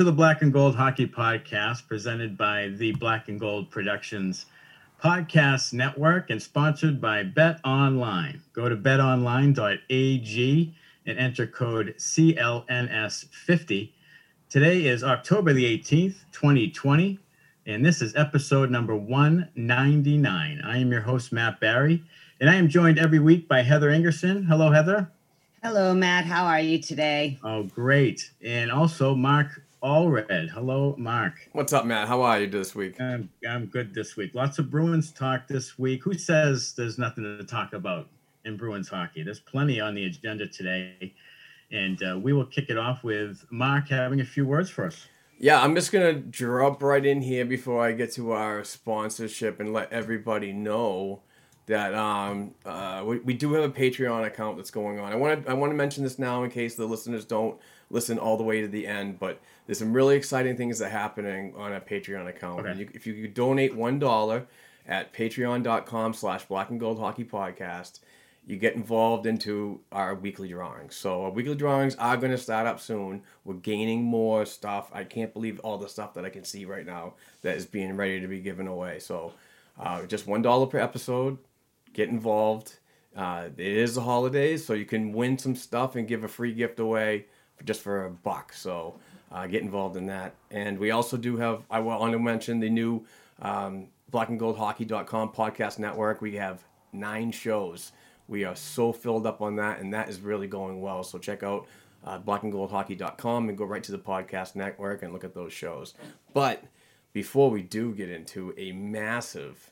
To the Black and Gold Hockey Podcast, presented by the Black and Gold Productions Podcast Network and sponsored by Bet Online. Go to betonline.ag and enter code CLNS50. Today is October the 18th, 2020, and this is episode number 199. I am your host, Matt Barry, and I am joined every week by Heather Ingerson. Hello, Heather. Hello, Matt. How are you today? Oh, great. And also Mark Allred. Hello, Mark. What's up, Matt? How are you this week? I'm, I'm good this week. Lots of Bruins talk this week. Who says there's nothing to talk about in Bruins hockey? There's plenty on the agenda today. And uh, we will kick it off with Mark having a few words for us. Yeah, I'm just gonna drop right in here before I get to our sponsorship and let everybody know that um, uh, we, we do have a Patreon account that's going on. I want to I want to mention this now in case the listeners don't listen all the way to the end, but there's some really exciting things that are happening on a Patreon account. Okay. And you, if you donate one dollar at patreon.com slash black and gold hockey podcast, you get involved into our weekly drawings. So our weekly drawings are going to start up soon. We're gaining more stuff. I can't believe all the stuff that I can see right now that is being ready to be given away. So uh, just one dollar per episode. Get involved. Uh, it is the holidays, so you can win some stuff and give a free gift away for just for a buck. So uh, get involved in that. And we also do have. I want to mention the new um, blackandgoldhockey.com podcast network. We have nine shows. We are so filled up on that, and that is really going well. So check out uh, blackandgoldhockey.com and go right to the podcast network and look at those shows. But before we do get into a massive,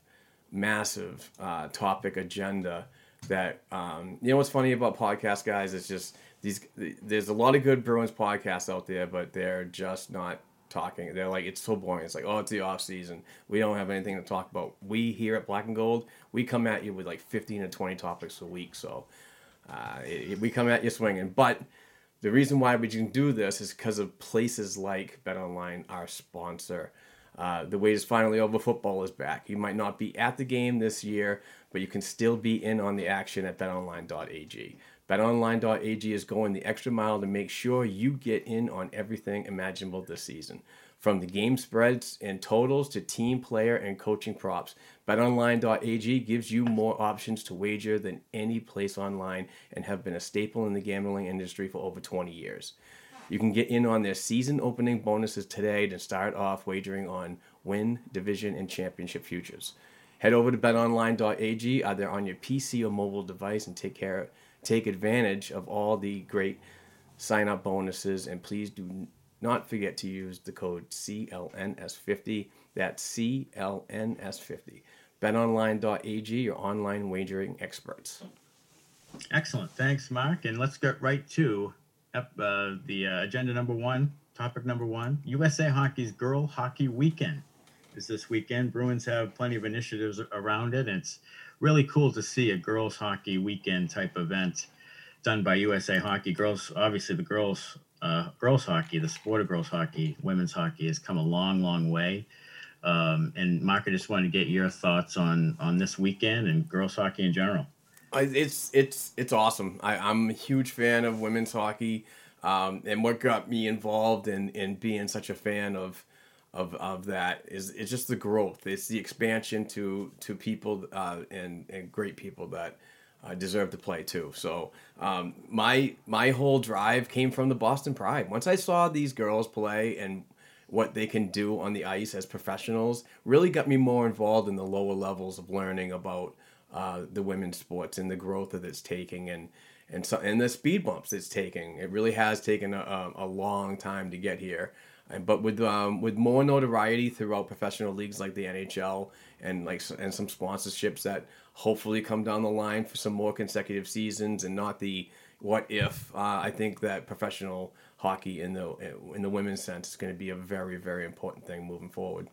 massive uh, topic agenda, that um, you know what's funny about podcast guys is just these. There's a lot of good Bruins podcasts out there, but they're just not talking. They're like it's so boring. It's like oh, it's the off season. We don't have anything to talk about. We here at Black and Gold, we come at you with like 15 to 20 topics a week. So uh, it, it- we come at you swinging. But the reason why we can do this is because of places like BetOnline, our sponsor. Uh, the wait is finally over. Football is back. You might not be at the game this year, but you can still be in on the action at betonline.ag. BetOnline.ag is going the extra mile to make sure you get in on everything imaginable this season. From the game spreads and totals to team player and coaching props, betonline.ag gives you more options to wager than any place online and have been a staple in the gambling industry for over 20 years. You can get in on their season opening bonuses today to start off wagering on win, division, and championship futures. Head over to betonline.ag either on your PC or mobile device and take care take advantage of all the great sign up bonuses and please do not forget to use the code CLNS50. That's CLNS50. BetOnline.ag, your online wagering experts. Excellent. Thanks, Mark. And let's get right to uh, the uh, agenda number one, topic number one USA Hockey's Girl Hockey Weekend is this weekend. Bruins have plenty of initiatives around it. It's really cool to see a girls hockey weekend type event done by USA Hockey. Girls, obviously, the girls, uh, girls hockey, the sport of girls hockey, women's hockey has come a long, long way. Um, and Mark, I just wanted to get your thoughts on on this weekend and girls hockey in general. It's it's it's awesome. I, I'm a huge fan of women's hockey, um, and what got me involved in in being such a fan of of, of that is it's just the growth. It's the expansion to to people uh, and and great people that uh, deserve to play too. So um, my my whole drive came from the Boston Pride. Once I saw these girls play and what they can do on the ice as professionals, really got me more involved in the lower levels of learning about uh, the women's sports and the growth that it's taking and and so and the speed bumps it's taking. It really has taken a, a long time to get here. But with um, with more notoriety throughout professional leagues like the NHL and like and some sponsorships that hopefully come down the line for some more consecutive seasons and not the what if. Uh, I think that professional hockey in the in the women's sense is going to be a very very important thing moving forward.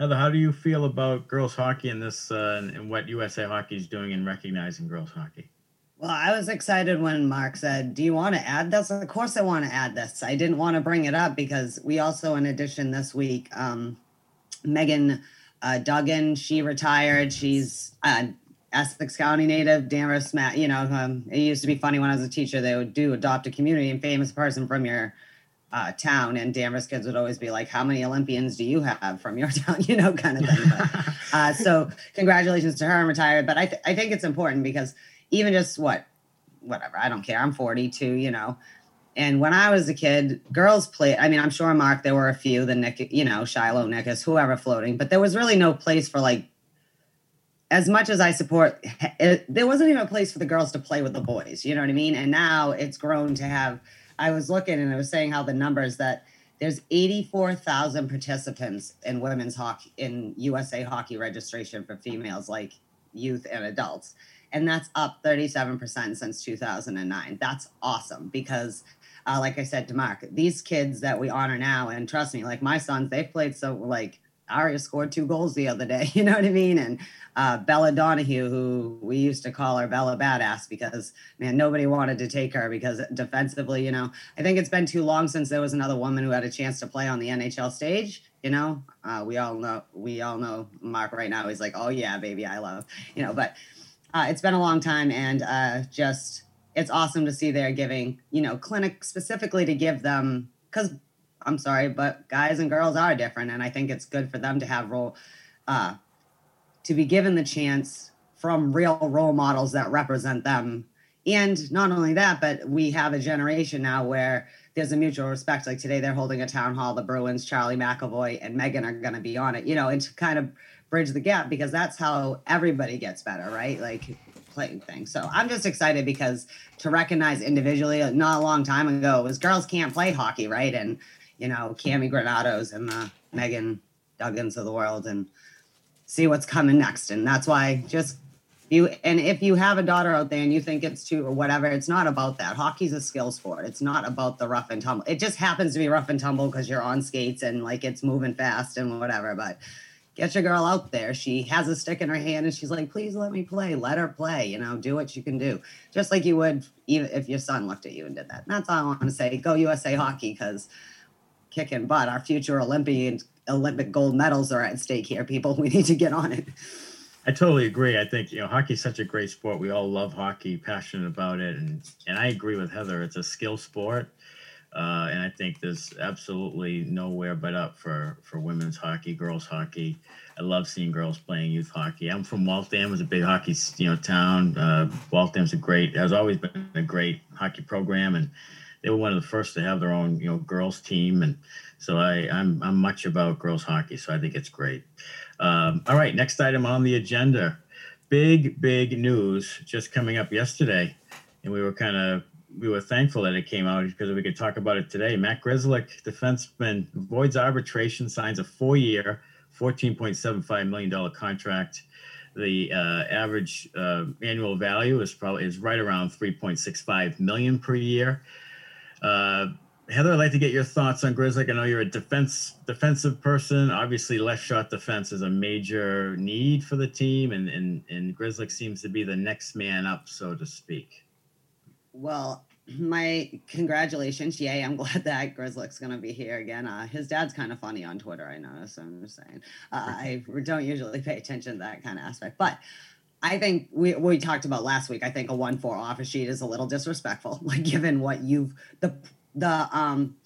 Heather, how do you feel about girls hockey and this uh, and what USA Hockey is doing in recognizing girls hockey? Well, I was excited when Mark said, Do you want to add this? Of course, I want to add this. I didn't want to bring it up because we also, in addition, this week, um, Megan uh, Duggan, she retired. She's uh, Essex County native, Danvers, Matt. You know, um, it used to be funny when I was a teacher, they would do adopt a community and famous person from your uh, town, and Danvers kids would always be like, "How many Olympians do you have from your town?" You know, kind of thing. But, uh, so, congratulations to her and retired. But I, th- I think it's important because even just what, whatever, I don't care. I'm 42, you know. And when I was a kid, girls played. I mean, I'm sure Mark, there were a few, the Nick, you know, Shiloh Nickus, whoever floating, but there was really no place for like as much as I support, it, there wasn't even a place for the girls to play with the boys. You know what I mean? And now it's grown to have. I was looking and I was saying how the numbers that there's 84,000 participants in women's hockey in USA hockey registration for females, like youth and adults. And that's up 37% since 2009. That's awesome because, uh, like I said to Mark, these kids that we honor now, and trust me, like my sons, they've played so like Aria scored two goals the other day. You know what I mean? And uh, Bella Donahue, who we used to call her Bella Badass because man, nobody wanted to take her because defensively, you know, I think it's been too long since there was another woman who had a chance to play on the NHL stage. You know, uh, we all know we all know Mark right now. He's like, oh yeah, baby, I love you know. But uh, it's been a long time, and uh, just it's awesome to see they're giving you know clinic specifically to give them because I'm sorry, but guys and girls are different, and I think it's good for them to have role, uh, to be given the chance from real role models that represent them. And not only that, but we have a generation now where there's a mutual respect. Like today, they're holding a town hall. The Bruins, Charlie McAvoy, and Megan are going to be on it. You know, and to kind of bridge the gap because that's how everybody gets better, right? Like playing things. So I'm just excited because to recognize individually, not a long time ago, was girls can't play hockey, right? And you know, Cammi Granatos and the Megan Duggans of the world and see what's coming next. And that's why just you and if you have a daughter out there and you think it's too or whatever, it's not about that. Hockey's a skill sport. It's not about the rough and tumble. It just happens to be rough and tumble because you're on skates and like it's moving fast and whatever. But get your girl out there. She has a stick in her hand and she's like, please let me play. Let her play. You know, do what you can do. Just like you would even if your son looked at you and did that. And that's all I want to say. Go USA hockey because kicking butt. Our future Olympian Olympic gold medals are at stake here, people. We need to get on it. I totally agree. I think you know hockey's such a great sport. We all love hockey, passionate about it, and and I agree with Heather. It's a skill sport, uh, and I think there's absolutely nowhere but up for for women's hockey, girls hockey. I love seeing girls playing youth hockey. I'm from Waltham, it's a big hockey you know town. Uh, Waltham's a great has always been a great hockey program, and they were one of the first to have their own you know girls team, and so I I'm I'm much about girls hockey, so I think it's great. Um, all right, next item on the agenda, big big news just coming up yesterday, and we were kind of we were thankful that it came out because we could talk about it today. Matt Grzelcyk, defenseman, voids arbitration, signs a four-year, $14.75 million contract. The uh, average uh, annual value is probably is right around 3.65 million per year. Uh, Heather, I'd like to get your thoughts on Grzelcyk. I know you're a defense defensive person. Obviously, left shot defense is a major need for the team, and and and Grzelcyk seems to be the next man up, so to speak. Well, my congratulations. Yay, I'm glad that Grzelcyk's going to be here again. Uh, his dad's kind of funny on Twitter, I know, so I'm just saying. Uh, I don't usually pay attention to that kind of aspect, but I think we, we talked about last week. I think a 1 4 offer sheet is a little disrespectful, like given what you've, the, the, um,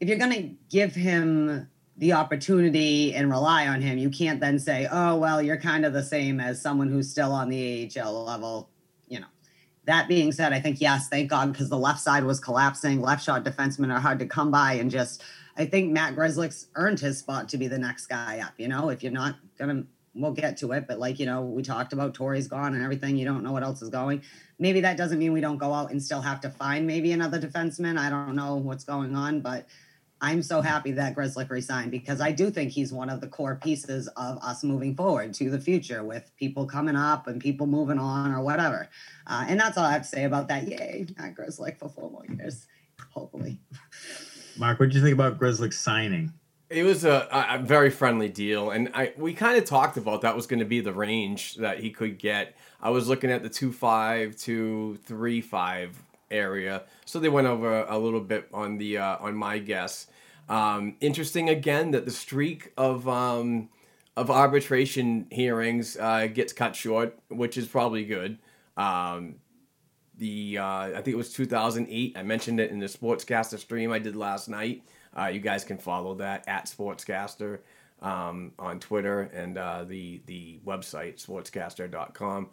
if you're going to give him the opportunity and rely on him, you can't then say, oh, well, you're kind of the same as someone who's still on the AHL level that being said, I think yes, thank God, because the left side was collapsing. Left shot defensemen are hard to come by, and just I think Matt Grzelcyk's earned his spot to be the next guy up. You know, if you're not gonna, we'll get to it, but like you know, we talked about Torey's gone and everything. You don't know what else is going. Maybe that doesn't mean we don't go out and still have to find maybe another defenseman. I don't know what's going on, but I'm so happy that Grzelcyk resigned because I do think he's one of the core pieces of us moving forward to the future with people coming up and people moving on or whatever. Uh, and that's all I have to say about that. Yay, not Grzelcyk for four more years, hopefully. Mark, what did you think about Grzelcyk signing? It was a, a very friendly deal, and I we kind of talked about that was going to be the range that he could get. I was looking at the two five to three five area. So they went over a little bit on the uh, on my guess. Um, interesting again that the streak of um, of arbitration hearings uh, gets cut short, which is probably good. Um, the uh, I think it was 2008. I mentioned it in the Sportscaster stream I did last night. Uh, you guys can follow that at Sportscaster um, on Twitter and uh, the the website sportscaster.com.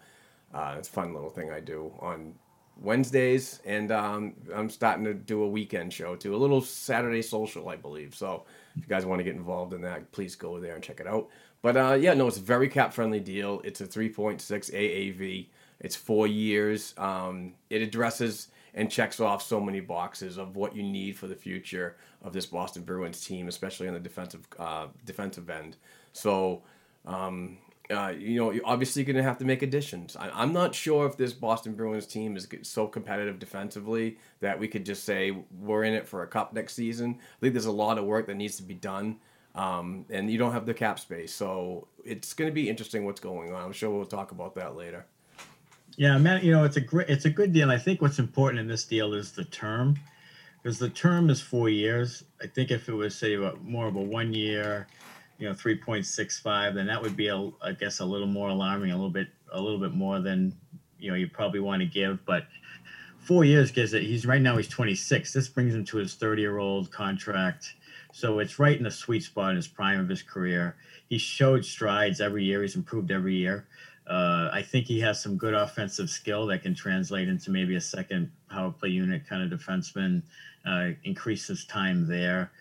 Uh, it's a fun little thing I do on Wednesdays, and um, I'm starting to do a weekend show too, a little Saturday social, I believe. So if you guys want to get involved in that, please go there and check it out. But uh, yeah, no, it's a very cap friendly deal. It's a 3.6 AAV. It's four years. Um, it addresses and checks off so many boxes of what you need for the future of this Boston Bruins team, especially on the defensive uh, defensive end. So um, uh, you know, you're obviously going to have to make additions. I, am not sure if this Boston Bruins team is so competitive defensively that we could just say we're in it for a cup next season. I think there's a lot of work that needs to be done, um, and you don't have the cap space. So it's going to be interesting what's going on. I'm sure we'll talk about that later. Yeah, man. You know, it's a great, it's a good deal. I think what's important in this deal is the term, because the term is four years. I think if it was say more of a one year you know, 3.65, then that would be, a, I guess, a little more alarming, a little bit, a little bit more than, you know, you probably want to give. But four years gives it. He's right now he's 26. This brings him to his 30 year old contract. So it's right in the sweet spot in his prime of his career. He showed strides every year. He's improved every year. Uh, I think he has some good offensive skill that can translate into maybe a second power play unit kind of defenseman. Uh, increase his time there.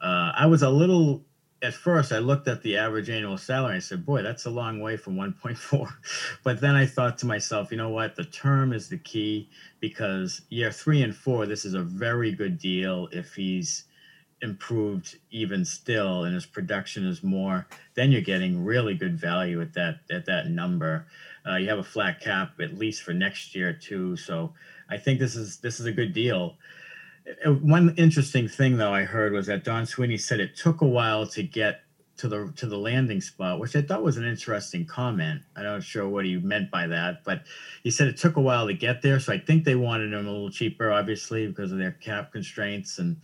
Uh, I was a little at first I looked at the average annual salary. and said, boy, that's a long way from 1.4. But then I thought to myself, you know what? The term is the key because year three and four, this is a very good deal if he's improved even still and his production is more, then you're getting really good value at that at that number. Uh, you have a flat cap at least for next year too. So I think this is this is a good deal. Uh, one interesting thing though I heard was that Don Sweeney said it took a while to get to the to the landing spot, which I thought was an interesting comment. I'm not sure what he meant by that, but he said it took a while to get there. So I think they wanted him a little cheaper, obviously, because of their cap constraints, and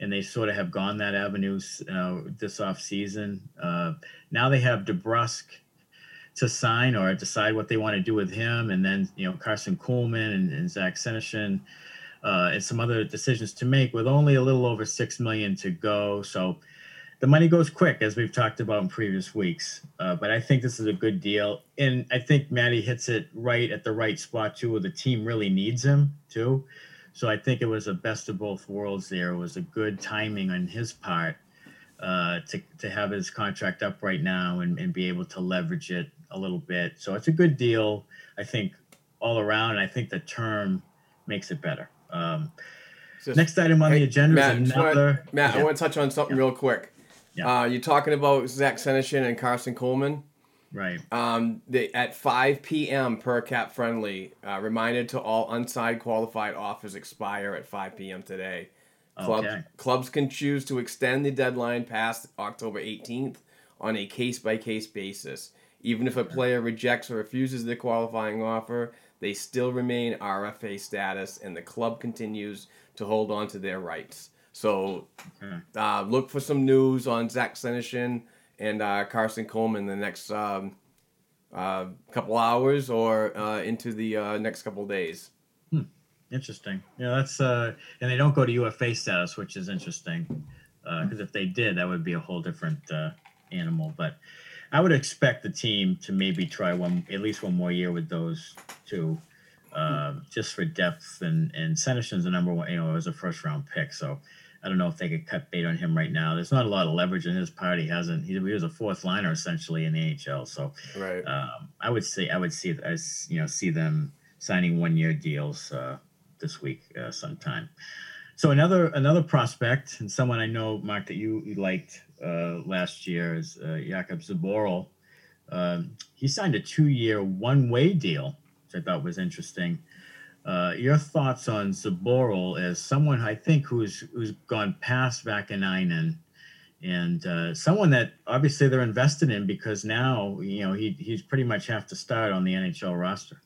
and they sort of have gone that avenue uh, this off season. Uh, now they have DeBrusk to sign or decide what they want to do with him, and then you know Carson Kuhlman and, and Zach Senyshyn uh, and some other decisions to make with only a little over six million to go. So the money goes quick, as we've talked about in previous weeks. Uh, but I think this is a good deal, and I think Maddie hits it right at the right spot too, where the team really needs him too. So I think it was a best of both worlds. There it was a good timing on his part uh, to to have his contract up right now and, and be able to leverage it a little bit. So it's a good deal, I think, all around. And I think the term makes it better. Um, Just- next item on the agenda Matt, is another. Matt, I Yeah, want to touch on something real quick. Yeah. Uh, you're talking about Zach Senyshyn and Carson Kuhlman. right. Um, they, at 5 p.m. per cap friendly, uh, reminded to all unsigned qualified offers expire at 5 p.m. today. Clubs, Okay. clubs can choose to extend the deadline past October 18th on a case by case basis. Even if a player rejects or refuses the qualifying offer, they still remain RFA status and the club continues to hold on to their rights. So Okay. uh, look for some news on Zach Senyshyn and uh, Carson Kuhlman the next um, uh, couple hours or uh, into the uh, next couple days. Interesting. Yeah, that's uh, and they don't go to UFA status, which is interesting, because if they did, that would be a whole different uh, animal. But I would expect the team to maybe try one, at least one more year with those two, uh, just for depth. And and Senyshyn's the number one, you know, it was a first round pick. So I don't know if they could cut bait on him right now. There's not a lot of leverage in his part. He hasn't. He, he was a fourth liner essentially in the NHL. So Right. um, I would say I would see as you know see them signing one year deals uh, this week uh, sometime. So another another prospect and someone I know Mark that you, you liked last year is uh, Jakub Zboril. Um, he signed a two year one way deal, which I thought was interesting. Uh, your thoughts on Zboril as someone I think who's who's gone past Vaakanainen and uh, someone that obviously they're invested in because now you know he he's pretty much have to start on the NHL roster.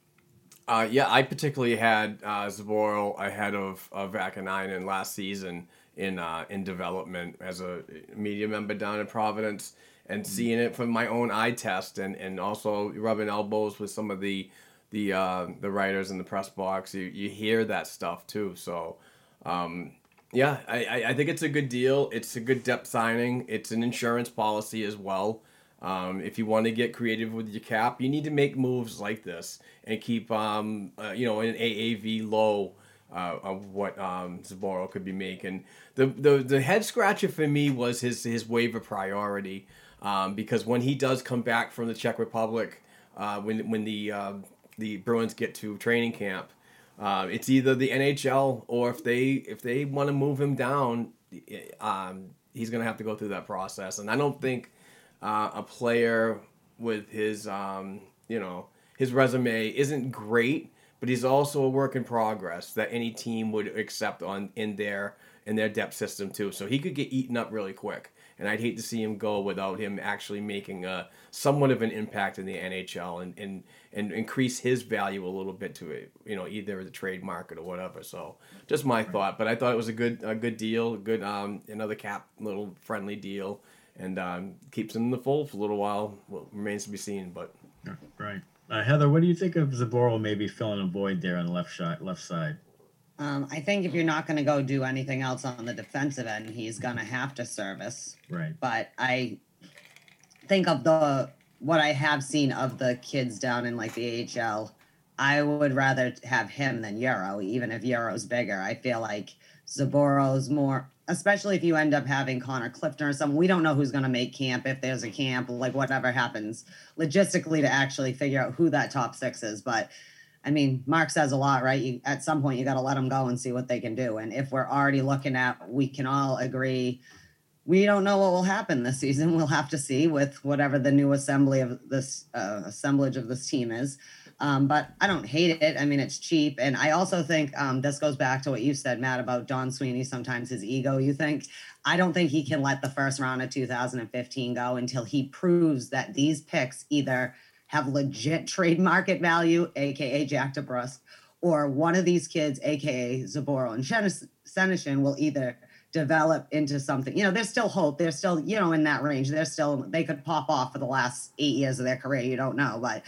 Uh, yeah, I particularly had uh, Zboril ahead of, of Vaakanainen last season in uh, in development as a media member down in Providence and seeing it from my own eye test and, and also rubbing elbows with some of the the uh, the writers in the press box. You, you hear that stuff too. So um, yeah, I, I, I think it's a good deal. It's a good depth signing. It's an insurance policy as well. Um, if you want to get creative with your cap, you need to make moves like this and keep, um, uh, you know, an AAV low uh, of what um, Zboril could be making. The, the the head scratcher for me was his his waiver priority um, because when he does come back from the Czech Republic, uh, when when the uh, the Bruins get to training camp, uh, it's either the NHL or if they if they want to move him down, um, he's gonna have to go through that process. And I don't think uh, a player with his um, you know his resume isn't great, but he's also a work in progress that any team would accept on in their in their depth system too. So he could get eaten up really quick. And I'd hate to see him go without him actually making a somewhat of an impact in the NHL and, and, and increase his value a little bit to it, you know, either the trade market or whatever. So just my thought, but I thought it was a good a good deal, a good um another cap little friendly deal, and um, keeps him in the fold for a little while. Well, remains to be seen, but Right, uh, Heather. What do you think of Zboril maybe filling a void there on the left side? Left side. Um, I think if you're not going to go do anything else on the defensive end, he's going to have to service. Right. But I think of the what I have seen of the kids down in like the AHL, I would rather have him than Urho, even if Urho's bigger. I feel like Zaboros more, especially if you end up having Connor Clifton or something. We don't know who's going to make camp if there's a camp, like whatever happens logistically to actually figure out who that top six is. But I mean, Mark says a lot, right? You, at some point, you got to let them go and see what they can do. And if we're already looking at, we can all agree, we don't know what will happen this season. We'll have to see with whatever the new assembly of this uh, assemblage of this team is. Um, but I don't hate it. I mean, it's cheap, and I also think um, this goes back to what you said, Matt, about Don Sweeney. Sometimes his ego. You think I don't think he can let the first round of 2015 go until he proves that these picks either have legit trade market value, aka Jack DeBrusk, or one of these kids, aka Zboril and Senyshyn, will either develop into something. You know, there's still hope. They're still, you know, in that range. They're still they could pop off for the last eight years of their career. You don't know, but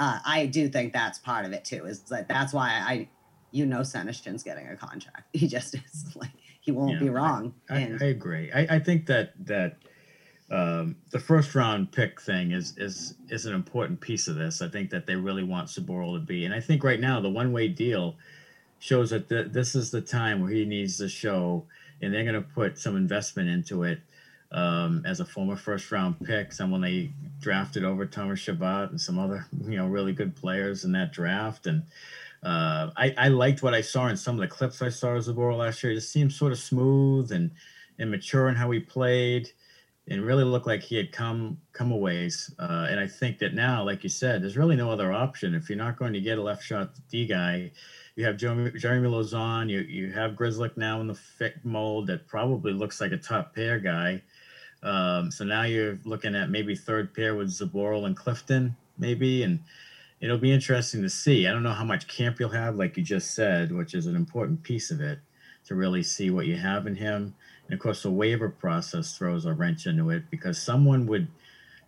uh, I do think that's part of it too. Is that that's why I, you know, Senyshyn's getting a contract. He just is like he won't Yeah, be wrong. I, and I agree. I, I think that that um, the first round pick thing is is is an important piece of this. I think that they really want Zboril to be, and I think right now the one way deal shows that th- this is the time where he needs to show, and they're going to put some investment into it. Um, as a former first round pick, someone they drafted over Thomas Chabot and some other you know really good players in that draft, and uh, I, I liked what I saw in some of the clips I saw of Zboril last year. It just seemed sort of smooth and and mature in how he played, and really looked like he had come come a ways. Uh, and I think that now, like you said, there's really no other option if you're not going to get a left shot D guy. You have Jeremy, Lauzon. You you have Grzelcyk now in the fit mold that probably looks like a top pair guy. Um, so now you're looking at maybe third pair with Zboril and Clifton, maybe, and it'll be interesting to see. I don't know how much camp you'll have, like you just said, which is an important piece of it to really see what you have in him. And of course, the waiver process throws a wrench into it because someone would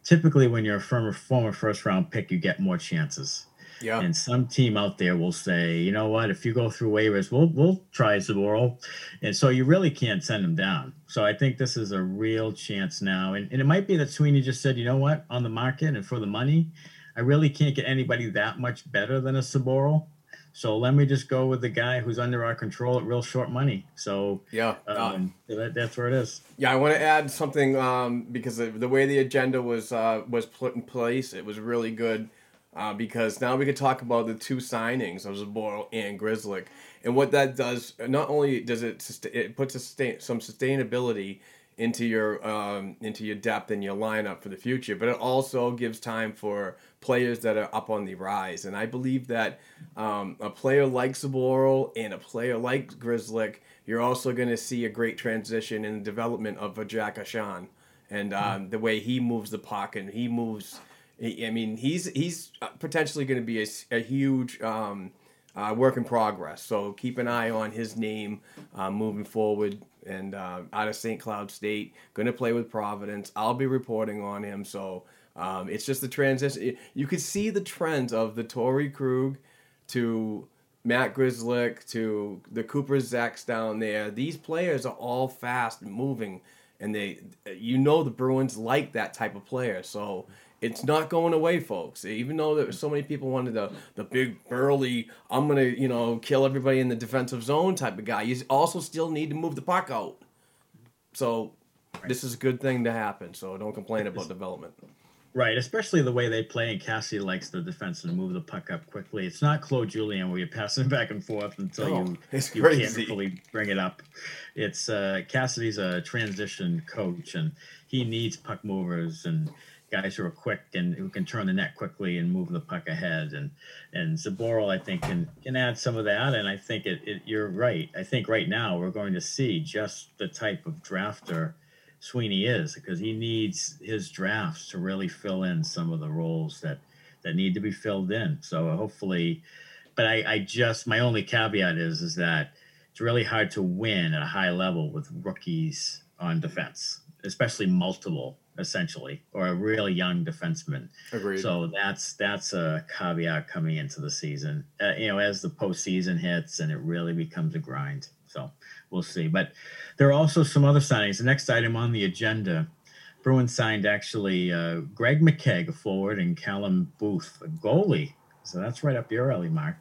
typically, when you're a former first round pick, you get more chances. Yeah. And some team out there will say, you know what, if you go through waivers, we'll we'll try Zboril. And so you really can't send them down. So I think this is a real chance now. And, and it might be that Sweeney just said, you know what, on the market and for the money, I really can't get anybody that much better than a Zboril. So let me just go with the guy who's under our control at real short money. So Yeah. uh, um, that, that's where it is. Yeah, I want to add something um, because of the way the agenda was uh, was put in place, it was really good uh, because now we can talk about the two signings of Zboril and Grzelcyk, and what that does. Not only does it sustain, it puts sustain, some sustainability into your um, into your depth and your lineup for the future, but it also gives time for players that are up on the rise. And I believe that um, a player like Zboril and a player like Grzelcyk, you're also going to see a great transition in the development of a Jack Ahcan and um, the way he moves the puck and he moves. I mean, he's he's potentially going to be a huge um, uh, work in progress. So keep an eye on his name uh, moving forward. And uh, out of St. Cloud State, going to play with Providence. I'll be reporting on him. So um, it's just the transition. You could see the trends of the Torey Krug to Matt Grzelcyk to the Cooper Zechs down there. These players are all fast moving, and they, you know, the Bruins like that type of player. So it's not going away, folks. Even though there so many people wanted the the big burly, I'm gonna you know kill everybody in the defensive zone type of guy. You also still need to move the puck out. So this is a good thing to happen. So don't complain about development. Right, especially the way they play, and Cassie likes the defense to move the puck up quickly. It's not Claude Julien where you're passing back and forth until No, you, you can't fully bring it up. It's uh, Cassidy's a transition coach, and he needs puck movers and guys who are quick and who can turn the net quickly and move the puck ahead. And and Zboril, I think, can can add some of that. And I think it, it you're right. I think right now we're going to see just the type of drafter Sweeney is because he needs his drafts to really fill in some of the roles that that need to be filled in. So hopefully, but I, I just my only caveat is is that it's really hard to win at a high level with rookies on defense, especially multiple essentially or a really young defenseman. Agreed. So that's that's a caveat coming into the season. Uh, you know, as the postseason hits and it really becomes a grind. So we'll see. But there are also some other signings. The next item on the agenda, Bruins signed actually uh, Greg McKegg, a forward, and Callum Booth, a goalie. So that's right up your alley, Mark.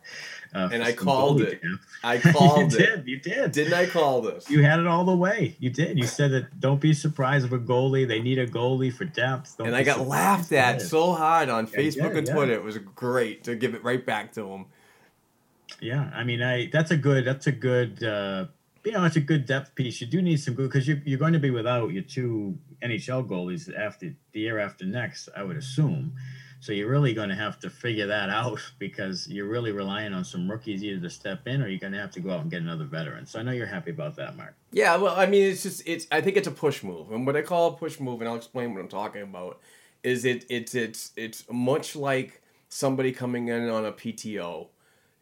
Uh, And I called it. I called you it. did. You did. Didn't I call this? You had it all the way. You did. You said that don't be surprised if a goalie. They need a goalie for depth. Don't and I got laughed at so hard on Yeah, Facebook yeah, and yeah. Twitter. It was great to give it right back to him. Yeah, I mean, I that's a good that's a good uh, you know it's a good depth piece. You do need some good because you you're going to be without your two NHL goalies after the year after next, I would assume. So you're really going to have to figure that out because you're really relying on some rookies either to step in or you're going to have to go out and get another veteran. So I know you're happy about that, Mark. Yeah, well, I mean, it's just it's. I think it's a push move, and what I call a push move, and I'll explain what I'm talking about, is it it's it's it's much like somebody coming in on a PTO.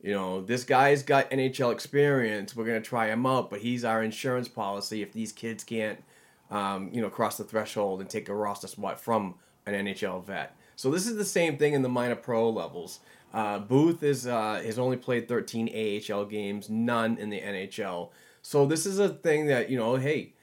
You know, this guy's got NHL experience. We're gonna try him out, but he's our insurance policy if these kids can't, um, you know, cross the threshold and take a roster spot from an NHL vet. So this is the same thing in the minor pro levels. Uh, Booth is uh, has only played 13 AHL games, none in the NHL. So this is a thing that you know, hey,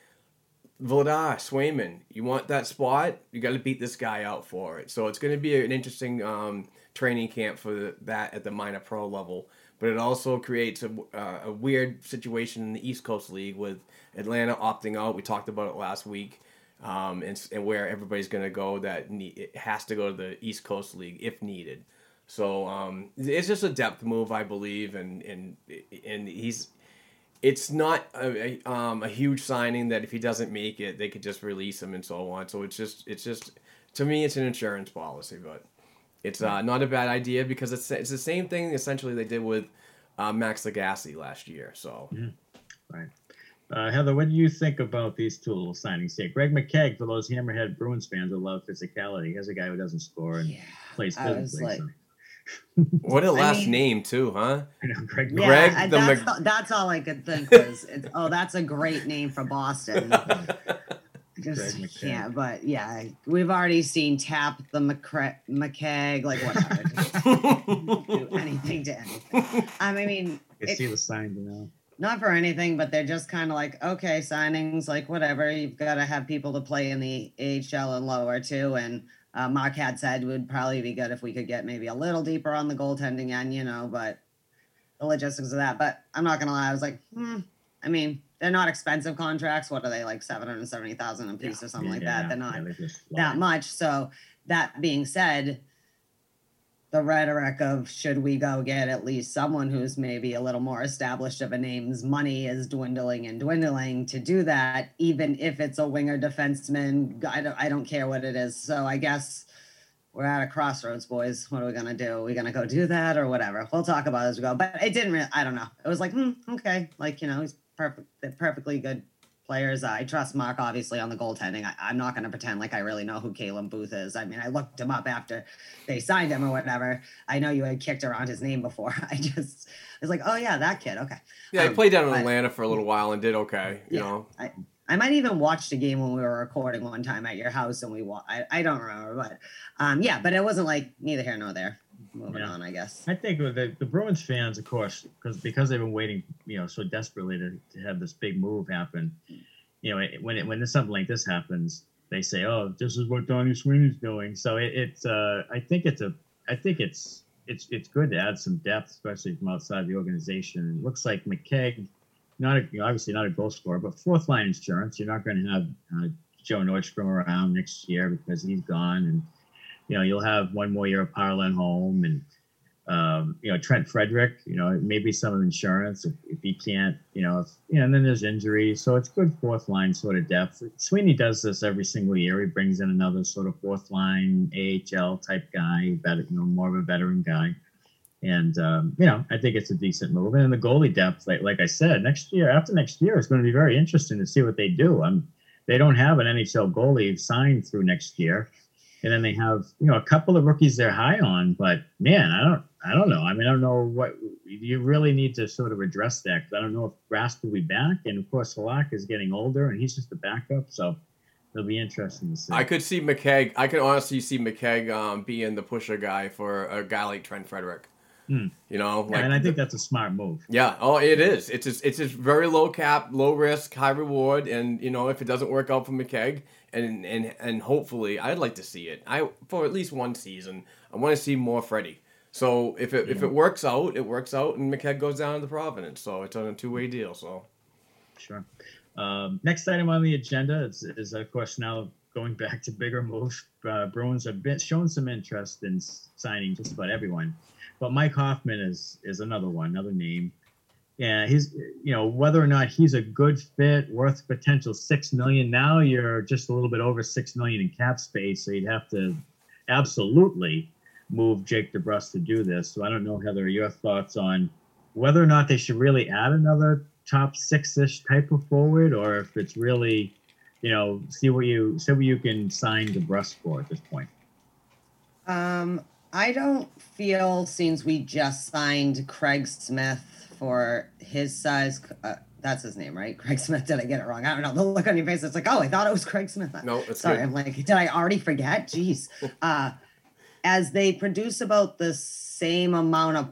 Vladar, Swayman, you want that spot? You got to beat this guy out for it. So it's going to be an interesting um, training camp for the, that at the minor pro level. but it also creates a, uh, a weird situation in the East Coast League with Atlanta opting out. We talked about it last week, um, and, and where everybody's going to go that ne- it has to go to the East Coast League if needed. So um, it's just a depth move, I believe, and and and he's. It's not a, a, um, a huge signing that if he doesn't make it, they could just release him and so on. So it's just it's just to me, it's an insurance policy, but it's uh, not a bad idea because it's it's the same thing essentially they did with uh, Max Lagacé last year. So Right. Uh, Heather, what do you think about these two little signings here? Greg McKegg, for those Hammerhead Bruins fans who love physicality, here's a guy who doesn't score and plays I physically. like- so- what a last mean- name too, huh? I know, Greg Yeah, Greg I- that's, Mc- the- that's all I could think was, it's, oh, that's a great name for Boston. Just Greg can't, but yeah, we've already seen Tap the McCre- McKegg, like whatever, just do anything to anything. I mean, I it- see the sign now. Not for anything, but they're just kind of like, okay, signings, like whatever. You've got to have people to play in the AHL and lower too. And uh, Mark had said would probably be good if we could get maybe a little deeper on the goaltending end, you know, but the logistics of that. But I'm not gonna lie, I was like, hmm. I mean, they're not expensive contracts. What are they like, seven hundred seventy thousand a piece or something like that? They're not Yeah, they just that much. So that being said, the rhetoric of should we go get at least someone who's maybe a little more established of a name's money is dwindling and dwindling to do that, even if it's a winger defenseman. I don't I don't care what it is. So I guess we're at a crossroads, boys. What are we gonna do? Are we gonna go do that or whatever? We'll talk about it as we go. But it didn't really I don't know. It was like, hmm, okay. Like, you know, he's perfect perfectly good players. I trust Mark obviously on the goaltending. I, I'm not going to pretend like I really know who Caleb Booth is. I mean, I looked him up after they signed him or whatever. I know you had kicked around his name before. I just was like, oh yeah, that kid. Okay. Yeah, he Um, played down in but- Atlanta for a little while and did okay. You Yeah. know, I, I might even watched a game when we were recording one time at your house and we wa- I, I don't remember, but um yeah, but it wasn't like neither here nor there. Moving Yeah. on, I guess. I think with the, the Bruins fans, of course, because because they've been waiting, you know, so desperately to, to have this big move happen. You know, it, when it, when something like this happens, they say, "Oh, this is what Donnie Sweeney's doing." So it, it's, uh, I think it's a, I think it's, it's, it's good to add some depth, especially from outside the organization. It looks like McKegg, not a, obviously not a goal scorer, but fourth line insurance. You're not going to have uh, Joe Nordstrom around next year because he's gone, and you know you'll have one more year of Par Lindholm and um, you know, Trent Frederick, you know, maybe some insurance if, if he can't, you know, if, you know, and then there's injuries. So it's good fourth line sort of depth. Sweeney does this every single year. He brings in another sort of fourth line AHL type guy, better, you know, more of a veteran guy. And, um, you know, I think it's a decent move. And the goalie depth, like, like I said, next year, after next year, it's going to be very interesting to see what they do. Um, they don't have an NHL goalie signed through next year and then they have you know a couple of rookies they're high on but man i don't i don't know i mean i don't know what you really need to sort of address that because i don't know if Rask will be back and of course Halak is getting older and he's just a backup so it'll be interesting to see I could see McKegg. I could honestly see McKegg um, being the pusher guy for a guy like Trent Frederick. Hmm. You know, Yeah, and i think that's a smart move Yeah. Oh, it is. It's just, it's just very low cap, low risk, high reward, and you know if it doesn't work out for McKegg, and and and hopefully I'd like to see it. I for at least one season. I want to see more Freddie. So if it if it works out, it works out, and McKegg goes down to Providence. So it's on a two way deal. So Sure. Um, next item on the agenda is, is, of course, now going back to bigger moves. Uh, Bruins have been shown some interest in signing just about everyone, but Mike Hoffman is is another one, another name. Yeah, he's you know whether or not he's a good fit, worth potential six million. Now you're just a little bit over six million in cap space, so you'd have to absolutely move Jake DeBrusk to do this. So I don't know, Heather, your thoughts on whether or not they should really add another top six-ish type of forward, or if it's really, you know, see what you see what you can sign DeBrusk for at this point. Um, I don't feel since we just signed Craig Smith for his size. Uh, that's his name, right? Craig Smith. Did I get it wrong? I don't know. The look on your face. It's like, oh, I thought it was Craig Smith. no, it's Sorry, good. I'm like, did I already forget? Jeez. Uh, as they produce about the same amount of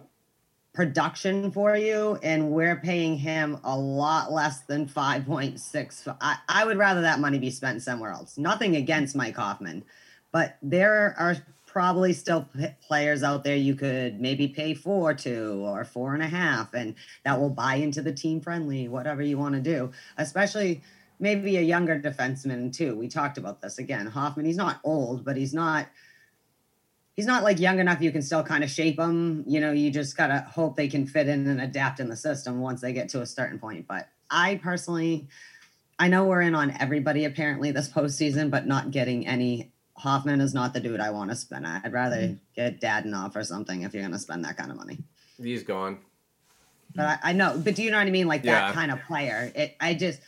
production for you, and we're paying him a lot less than 5.6. I, I would rather that money be spent somewhere else. Nothing against Mike Hoffman, but there are probably still players out there you could maybe pay four to or four and a half, and that will buy into the team friendly, whatever you want to do. Especially maybe a younger defenseman too. We talked about this again. Hoffman, he's not old, but he's not he's not like young enough you can still kind of shape them. You know, you just gotta hope they can fit in and adapt in the system once they get to a certain point. But I personally, I know we're in on everybody apparently this postseason, but not getting any. Hoffman is not the dude I want to spend. I'd rather Mm-hmm. get Dadonov or something if you're going to spend that kind of money. He's gone. But I, I know, but do you know what I mean? Like Yeah. that kind of player. It, I just,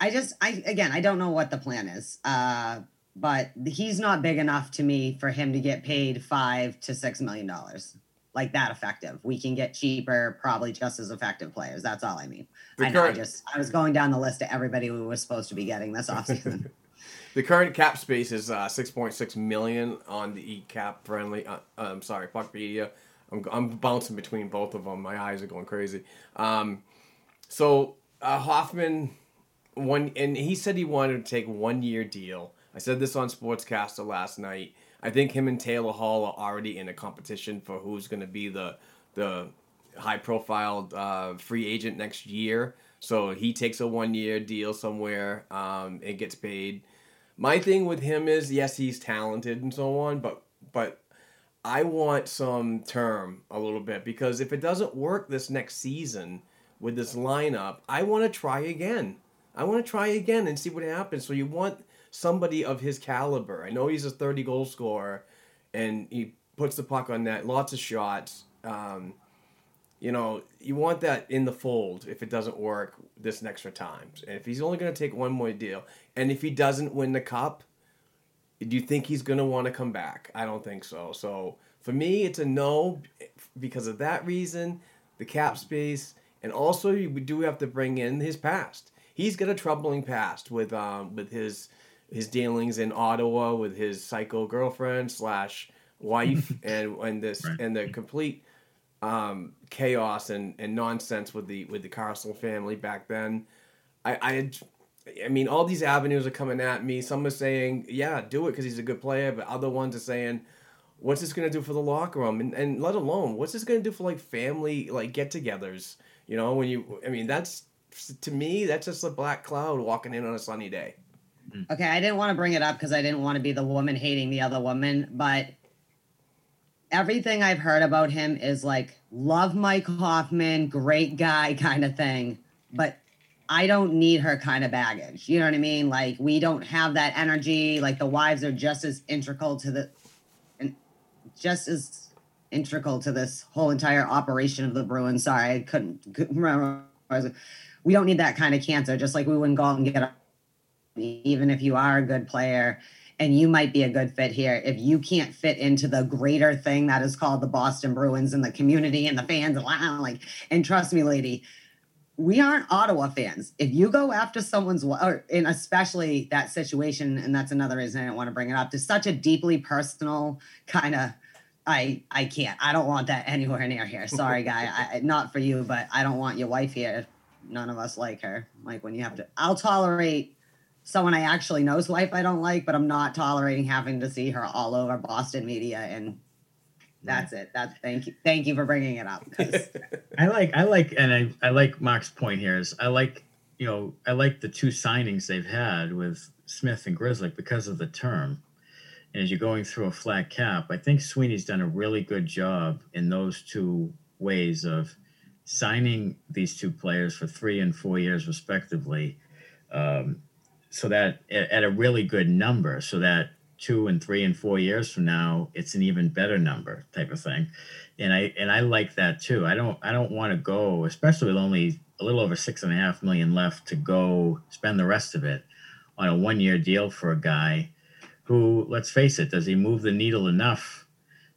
I just, I again, I don't know what the plan is. Uh, but he's not big enough to me for him to get paid five to six million dollars like that effective. We can get cheaper, probably just as effective players. That's all I mean. The I know. I just, I was going down the list of everybody we was supposed to be getting this offseason. The current cap space is uh, 6.6 million on the E cap friendly. Uh, I'm sorry, Puckpedia. I'm, I'm bouncing between both of them. My eyes are going crazy. Um, so uh, Hoffman, one, and he said he wanted to take one year deal. I said this on Sportscaster last night. I think him and Taylor Hall are already in a competition for who's going to be the the high profile uh, free agent next year. So he takes a one year deal somewhere um, and gets paid. My thing with him is yes, he's talented and so on, but but I want some term a little bit because if it doesn't work this next season with this lineup, I want to try again. I want to try again and see what happens. So you want somebody of his caliber. I know he's a 30 goal scorer and he puts the puck on net, lots of shots. Um, you know, you want that in the fold if it doesn't work this next time. And if he's only going to take one more deal, and if he doesn't win the cup, do you think he's going to want to come back? I don't think so. So for me, it's a no because of that reason, the cap space, and also we do have to bring in his past. He's got a troubling past with um with his his dealings in Ottawa with his psycho girlfriend slash wife and and this Right. and the complete um, chaos and, and nonsense with the with the Karlsson family back then. I, I I mean, all these avenues are coming at me. Some are saying, "Yeah, do it because he's a good player," but other ones are saying, "What's this going to do for the locker room?" And, and let alone, what's this going to do for like family like get-togethers? You know, when you, I mean, that's to me, that's just a black cloud walking in on a sunny day. Mm. Okay, I didn't want to bring it up because I didn't want to be the woman hating the other woman, but everything I've heard about him is like love Mike Hoffman, great guy kind of thing, but I don't need her kind of baggage. You know what I mean? Like we don't have that energy. Like the wives are just as integral to the and just as integral to this whole entire operation of the Bruins. Sorry, I couldn't, couldn't remember. We don't need that kind of cancer, just like we wouldn't go out and get a even if you are a good player and you might be a good fit here, if you can't fit into the greater thing that is called the Boston Bruins and the community and the fans, like, and trust me, lady, we aren't Ottawa fans. If you go after someone's, or, and especially that situation, and that's another reason I don't want to bring it up. It's such a deeply personal kind of. I I can't. I don't want that anywhere near here. Sorry, guy. I, not for you, but I don't want your wife here. None of us like her. Like when you have to. I'll tolerate someone I actually know's wife I don't like, but I'm not tolerating having to see her all over Boston media. And that's it. That's thank you. Thank you for bringing it up. 'cause- I like I like and I, I like Mark's point here is I like you know I like the two signings they've had with Smith and Grizzly because of the term. And as you're going through a flat cap, I think Sweeney's done a really good job in those two ways of signing these two players for three and four years respectively, um, so that at, at a really good number, so that two and three and four years from now, it's an even better number type of thing and I and I like that too. I don't I don't want to go, especially with only a little over six and a half million left to go spend the rest of it on a one year deal for a guy who, let's face it, does he move the needle enough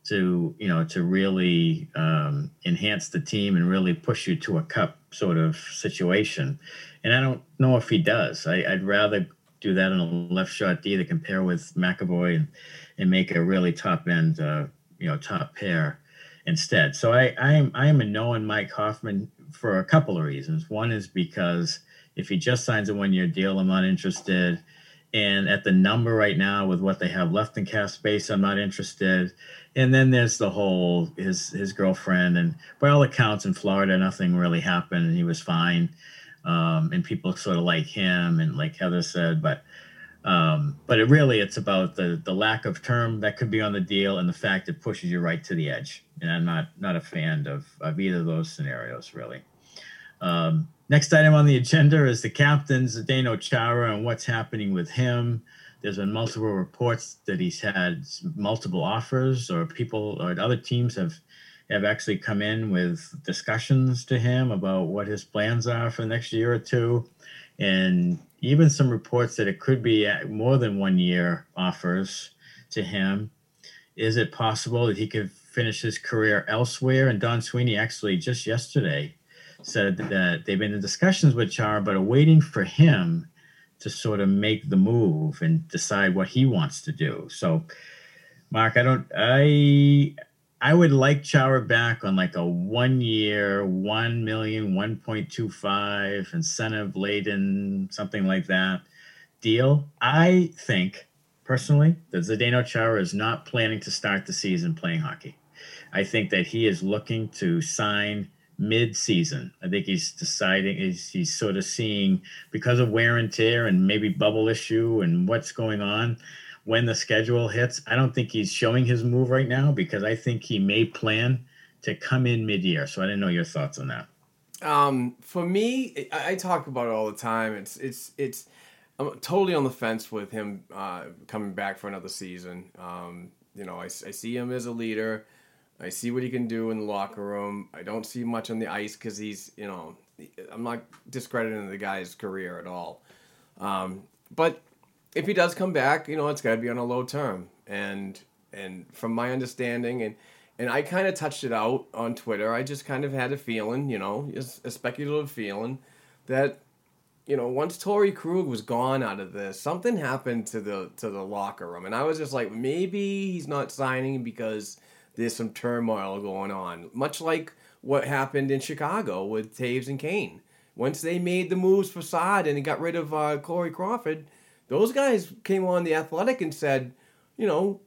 to you know to really um, enhance the team and really push you to a cup sort of situation? And I don't know if he does. I, I'd rather do that on a left shot D to compare with McAvoy and, and make a really top end uh, you know top pair instead. So I, I am I am a no on Mike Hoffman for a couple of reasons. One is because if he just signs a one year deal, I'm not interested. And at the number right now, with what they have left in cap space, I'm not interested. And then there's the whole his his girlfriend, and by all accounts in Florida, nothing really happened, and he was fine. Um, and people sort of like him, and like Heather said, but um, but it really it's about the the lack of term that could be on the deal and the fact it pushes you right to the edge. And I'm not not a fan of of either of those scenarios really. Um, next item on the agenda is the captain's Zdeno Chara and what's happening with him. There's been multiple reports that he's had multiple offers, or people or other teams have have actually come in with discussions to him about what his plans are for the next year or two, and even some reports that it could be more than one year offers to him. Is it possible that he could finish his career elsewhere? And Don Sweeney actually just yesterday said that they've been in discussions with Char, but are waiting for him to sort of make the move and decide what he wants to do. So, Mark, I don't, I, I would like Chara back on like a one year, 1 million, 1.25 incentive laden, something like that deal. I think personally that Zdeno Chara is not planning to start the season playing hockey. I think that he is looking to sign mid-season. I think he's deciding he's, he's sort of seeing because of wear and tear and maybe bubble issue and what's going on when the schedule hits. I don't think he's showing his move right now because I think he may plan to come in mid-year. So I didn't know your thoughts on that. Um, for me, I, I talk about it all the time. It's it's it's I'm totally on the fence with him uh, coming back for another season. Um, you know, I, I see him as a leader. I see what he can do in the locker room. I don't see much on the ice because he's, you know, I'm not discrediting the guy's career at all. Um, but if he does come back, you know, it's got to be on a low term. And and from my understanding, and and I kind of touched it out on Twitter. I just kind of had a feeling, you know, a speculative feeling that you know, once Torey Krug was gone out of this, something happened to the to the locker room, and I was just like, maybe he's not signing because there's some turmoil going on, much like what happened in Chicago with Toews and Kane. Once they made the moves for Saad and got rid of uh, Corey Crawford, those guys came on the Athletic and said, you know,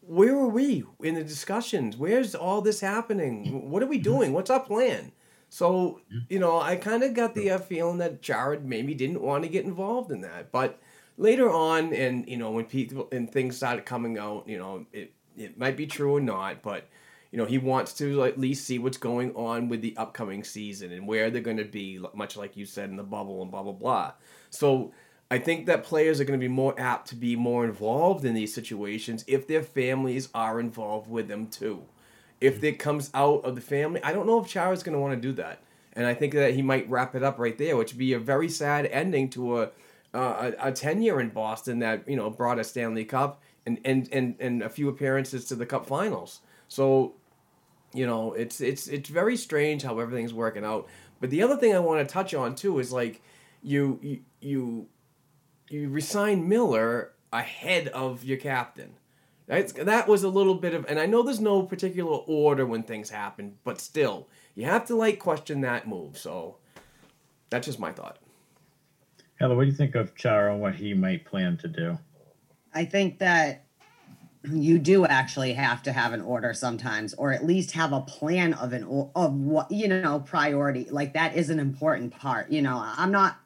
where are we in the discussions? Where's all this happening? What are we doing? What's our plan? So, you know, I kind of got the uh, feeling that Jared maybe didn't want to get involved in that. But later on, and, you know, when people and things started coming out, you know, it, it might be true or not, but you know he wants to at least see what's going on with the upcoming season and where they're going to be, much like you said in the bubble and blah blah blah. So I think that players are going to be more apt to be more involved in these situations if their families are involved with them too. If it comes out of the family, I don't know if Chara's going to want to do that, and I think that he might wrap it up right there, which would be a very sad ending to a uh, a, a tenure in Boston that you know brought a Stanley Cup and, and, and, and a few appearances to the Cup Finals. So, you know, it's it's it's very strange how everything's working out. But the other thing I want to touch on too is like you you you, you resign Miller ahead of your captain. That's, that was a little bit of, and I know there's no particular order when things happen, but still, you have to like question that move. So that's just my thought. Heather, what do you think of Chara and what he might plan to do? I think that you do actually have to have an order sometimes or at least have a plan of an of what you know priority like that is an important part you know i'm not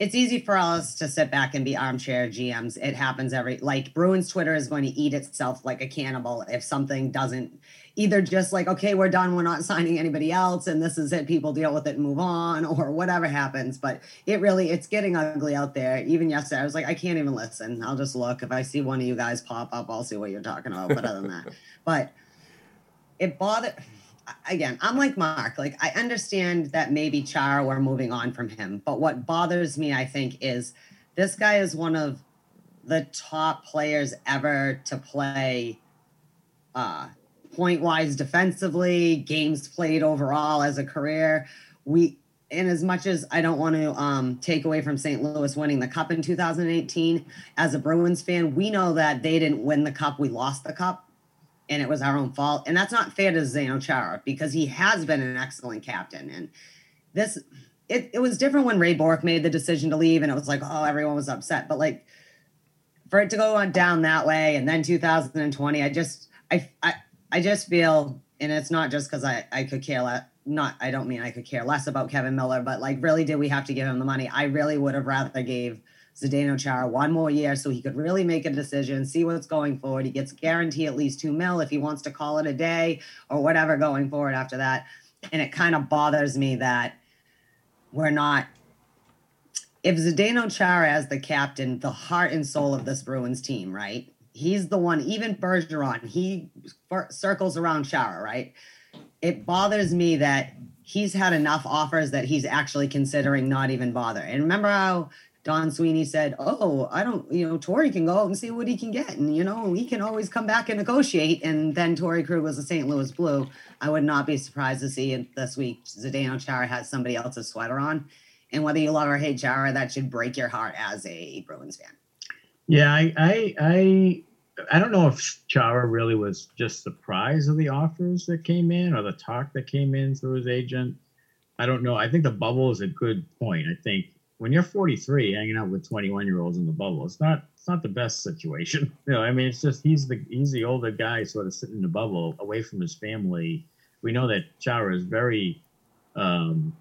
it's easy for us to sit back and be armchair gms it happens every like bruins twitter is going to eat itself like a cannibal if something doesn't either just like okay we're done we're not signing anybody else and this is it people deal with it and move on or whatever happens. But it really it's getting ugly out there. Even yesterday i was like i can't even listen. I'll just look. If i see one of you guys pop up i'll see what you're talking about. But other than that but it bothered again i'm like mark like i understand that maybe char we're moving on from him but what bothers me i think is this guy is one of the top players ever to play uh point wise defensively, games played overall as a career. We and as much as I don't want to um, take away from St. Louis winning the cup in 2018, as a Bruins fan, we know that they didn't win the cup. We lost the cup, and it was our own fault. And that's not fair to Zdeno Chara because he has been an excellent captain. And this, it, it was different when Ray Bourque made the decision to leave and it was like, oh, everyone was upset. But like for it to go on down that way and then 2020, I just I I, I just feel and it's not just because I, I could care less not I don't mean I could care less about Kevan Miller, but like really did we have to give him the money? I really would have rather gave Zdeno Chara one more year so he could really make a decision, see what's going forward. He gets guarantee at least two mil if he wants to call it a day or whatever going forward after that. And it kind of bothers me that we're not. If Zdeno Chara as the captain, the heart and soul of this Bruins team, right? He's the one. Even Bergeron, he circles around Chara, right? It bothers me that he's had enough offers that he's actually considering not even bother. And remember how Don Sweeney said, "Oh, I don't, you know, Torey can go out and see what he can get, and you know, he can always come back and negotiate." And then Torey Krug was a St. Louis Blue. I would not be surprised to see it this week Zdeno Chara has somebody else's sweater on, and whether you love or hate Chara, that should break your heart as a Bruins fan. Yeah, I, I, I, I don't know if Chara really was just surprised of the offers that came in or the talk that came in through his agent. I don't know. I think the bubble is a good point. I think when you're 43 hanging out with 21 year olds in the bubble it's not it's not the best situation. You know i mean it's just he's the he's the older guy sort of sitting in the bubble away from his family. We know that chara is very um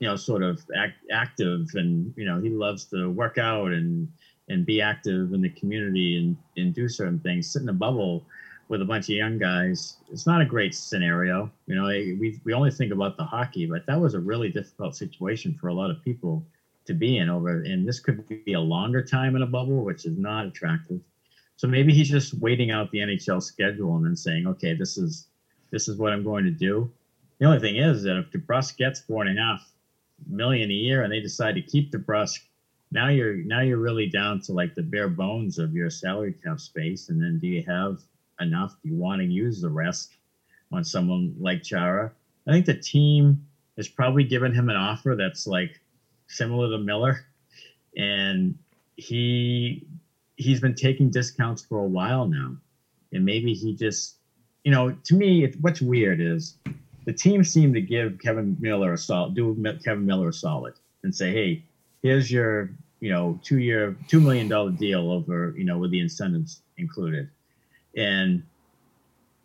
you know sort of act, active and you know he loves to work out and and be active in the community and and do certain things. Sit in a bubble with a bunch of young guys it's not a great scenario. You know we, we only think about the hockey but that was a really difficult situation for a lot of people to be in over and this could be a longer time in a bubble which is not attractive so maybe he's just waiting out the nhl schedule and then saying okay this is this is what i'm going to do the only thing is that if DeBrusk gets four and a half million a year and they decide to keep DeBrusk, now you're now you're really down to like the bare bones of your salary cap space. And then do you have enough? Do you want to use the rest on someone like Chara? I think the team has probably given him an offer that's like similar to Miller, and he he's been taking discounts for a while now, and maybe he just, you know, to me, it, what's weird is the team seemed to give Kevan Miller a solid, do Kevan Miller a solid, and say, hey, here's your, you know, two year, two million dollar deal over, you know, with the incentives included, and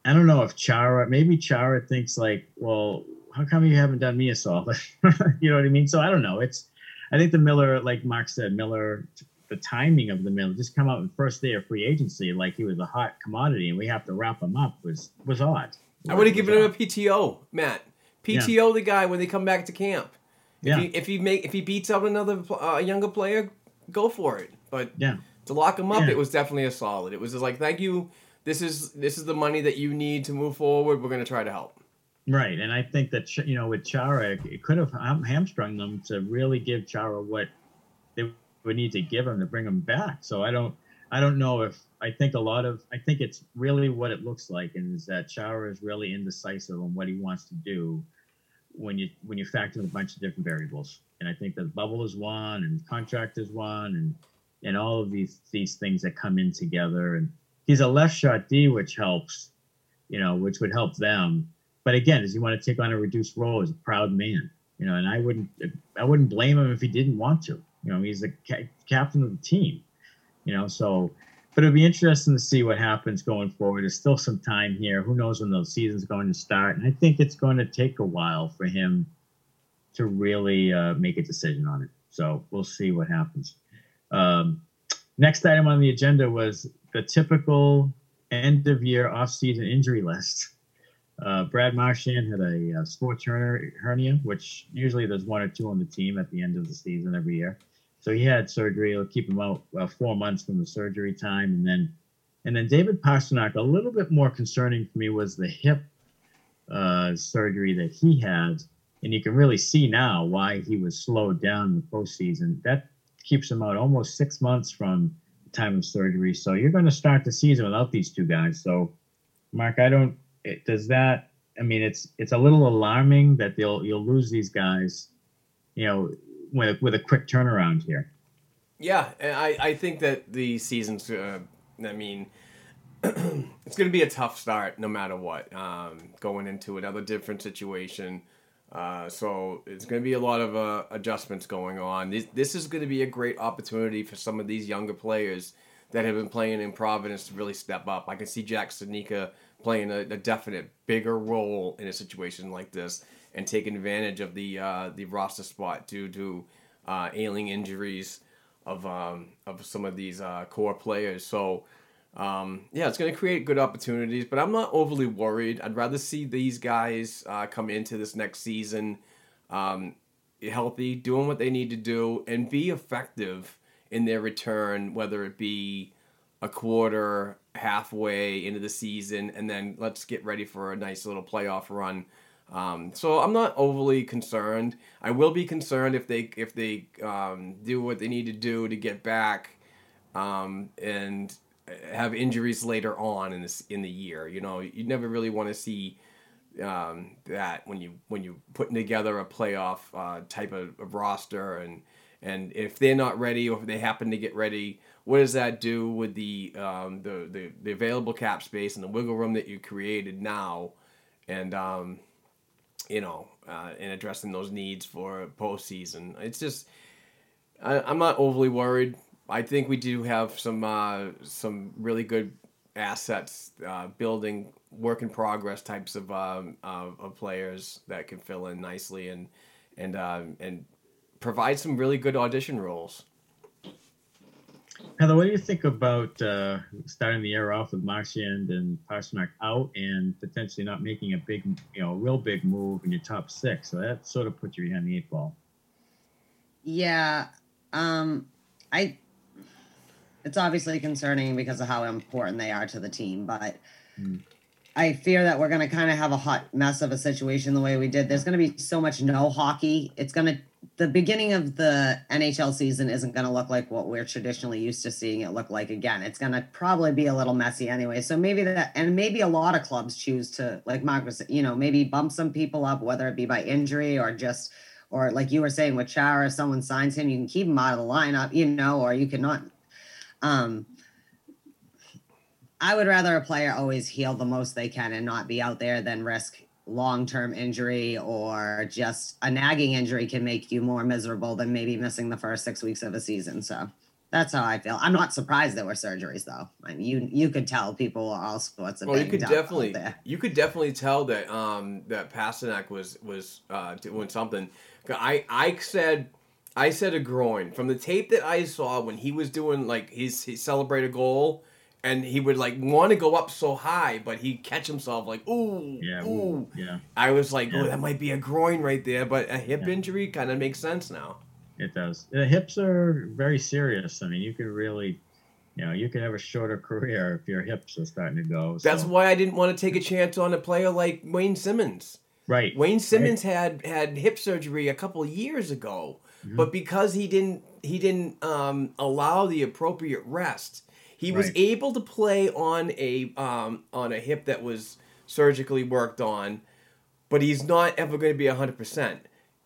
I don't know if Chara, maybe Chara thinks like, well, how come you haven't done me a solid? you know what I mean? So I don't know. It's I think the Miller, like Mark said, Miller, the timing of the Miller just come out in first day of free agency like he was a hot commodity, and we have to wrap him up was was odd. I would have given him a PTO, Matt. PTO yeah. the guy when they come back to camp. If yeah. he if he make if he beats out another uh, younger player, go for it. But yeah, to lock him up, yeah. it was definitely a solid. It was just like, thank you. This is this is the money that you need to move forward. We're gonna try to help. Right, and I think that you know with Chara, it could have hamstrung them to really give Chara what they would need to give him to bring him back. So I don't, I don't know if I think a lot of I think it's really what it looks like, and is that Chara is really indecisive on what he wants to do when you when you factor in a bunch of different variables. And I think the bubble is one, and contract is one, and and all of these these things that come in together. And he's a left shot D, which helps, you know, which would help them but again, does he want to take on a reduced role as a proud man? You know, and I wouldn't, I wouldn't blame him if he didn't want to. You know, he's the ca- captain of the team. You know, so, but it'll be interesting to see what happens going forward. There's still some time here. Who knows when the season's going to start? And I think it's going to take a while for him to really uh, make a decision on it. So we'll see what happens. Um, next item on the agenda was the typical end of year off season injury list. Uh, Brad Marchand had a, a uh, sports hernia, which usually there's one or two on the team at the end of the season every year. So he had surgery. It'll keep him out uh, four months from the surgery time, and then and then David Pastrnak. A little bit more concerning for me was the hip uh, surgery that he had, and you can really see now why he was slowed down in the postseason. That keeps him out almost six months from the time of surgery. So you're going to start the season without these two guys. So, Mark, I don't it, does that? I mean, it's it's a little alarming that they'll you'll lose these guys, you know, with with a quick turnaround here. Yeah, I I think that the season's. Uh, I mean. it's going to be a tough start no matter what. Um, going into another different situation, Uh, so it's going to be a lot of uh, adjustments going on. This, this is going to be a great opportunity for some of these younger players that have been playing in Providence to really step up. I can see Jack Studnicka playing a, a definite bigger role in a situation like this and taking advantage of the uh, the roster spot due to uh, ailing injuries of um, of some of these uh, core players. So um, yeah, it's going to create good opportunities, but I'm not overly worried. I'd rather see these guys uh, come into this next season um, healthy, doing what they need to do, and be effective in their return, whether it be a quarter, halfway into the season, and then let's get ready for a nice little playoff run. Um, so I'm not overly concerned. I will be concerned if they if they um, do what they need to do to get back um, and have injuries later on in this in the year. You know, you never really want to see um, that when you when you putting together a playoff uh, type of, of, roster and and if they're not ready or if they happen to get ready, what does that do with the um, the, the the available cap space and the wiggle room that you created now, and um, you know, uh, addressing those needs for postseason? It's just I, I'm not overly worried. I think we do have some uh, some really good assets, uh, building work in progress types of, um, of, of players that can fill in nicely and and um, and provide some really good audition roles. Heather, what do you think about uh, starting the year off with Marchand and Pastrnak out and potentially not making a big, you know, real big move in your top six? So that sort of puts you behind the eight ball. Yeah, um, I it's obviously concerning because of how important they are to the team, but mm. I fear that we're going to kind of have a hot mess of a situation the way we did. There's going to be so much no hockey. It's going to the beginning of the NHL season isn't going to look like what we're traditionally used to seeing it look like again. It's going to probably be a little messy anyway. So maybe that, and maybe a lot of clubs choose to, like Mark you know, maybe bump some people up, whether it be by injury or just, or like you were saying with Chara, if someone signs him, you can keep him out of the lineup, you know, or you cannot um, I would rather a player always heal the most they can and not be out there than risk long term injury or just a nagging injury can make you more miserable than maybe missing the first six weeks of a season. So that's how I feel. I'm not surprised there were surgeries though. I mean, you you could tell people all sorts of. Well, you could definitely you could definitely tell that um that Pastrnak was was uh doing something. I I said I said a groin from the tape that I saw when he was doing like his, his celebrate a goal, and he would like want to go up so high, but he'd catch himself like ooh, yeah, ooh, yeah. I was like, yeah. oh, that might be a groin right there, but a hip yeah. injury kind of makes sense now. It does. The hips are very serious. I mean, you could really, you know, you could have a shorter career if your hips are starting to go. So. That's why I didn't want to take a chance on a player like Wayne Simmonds. Right. Wayne Simmonds right. had had hip surgery a couple years ago Mm-hmm. But because he didn't he didn't um, allow the appropriate rest, he right. was able to play on a um, on a hip that was surgically worked on, but he's not ever going to be hundred percent.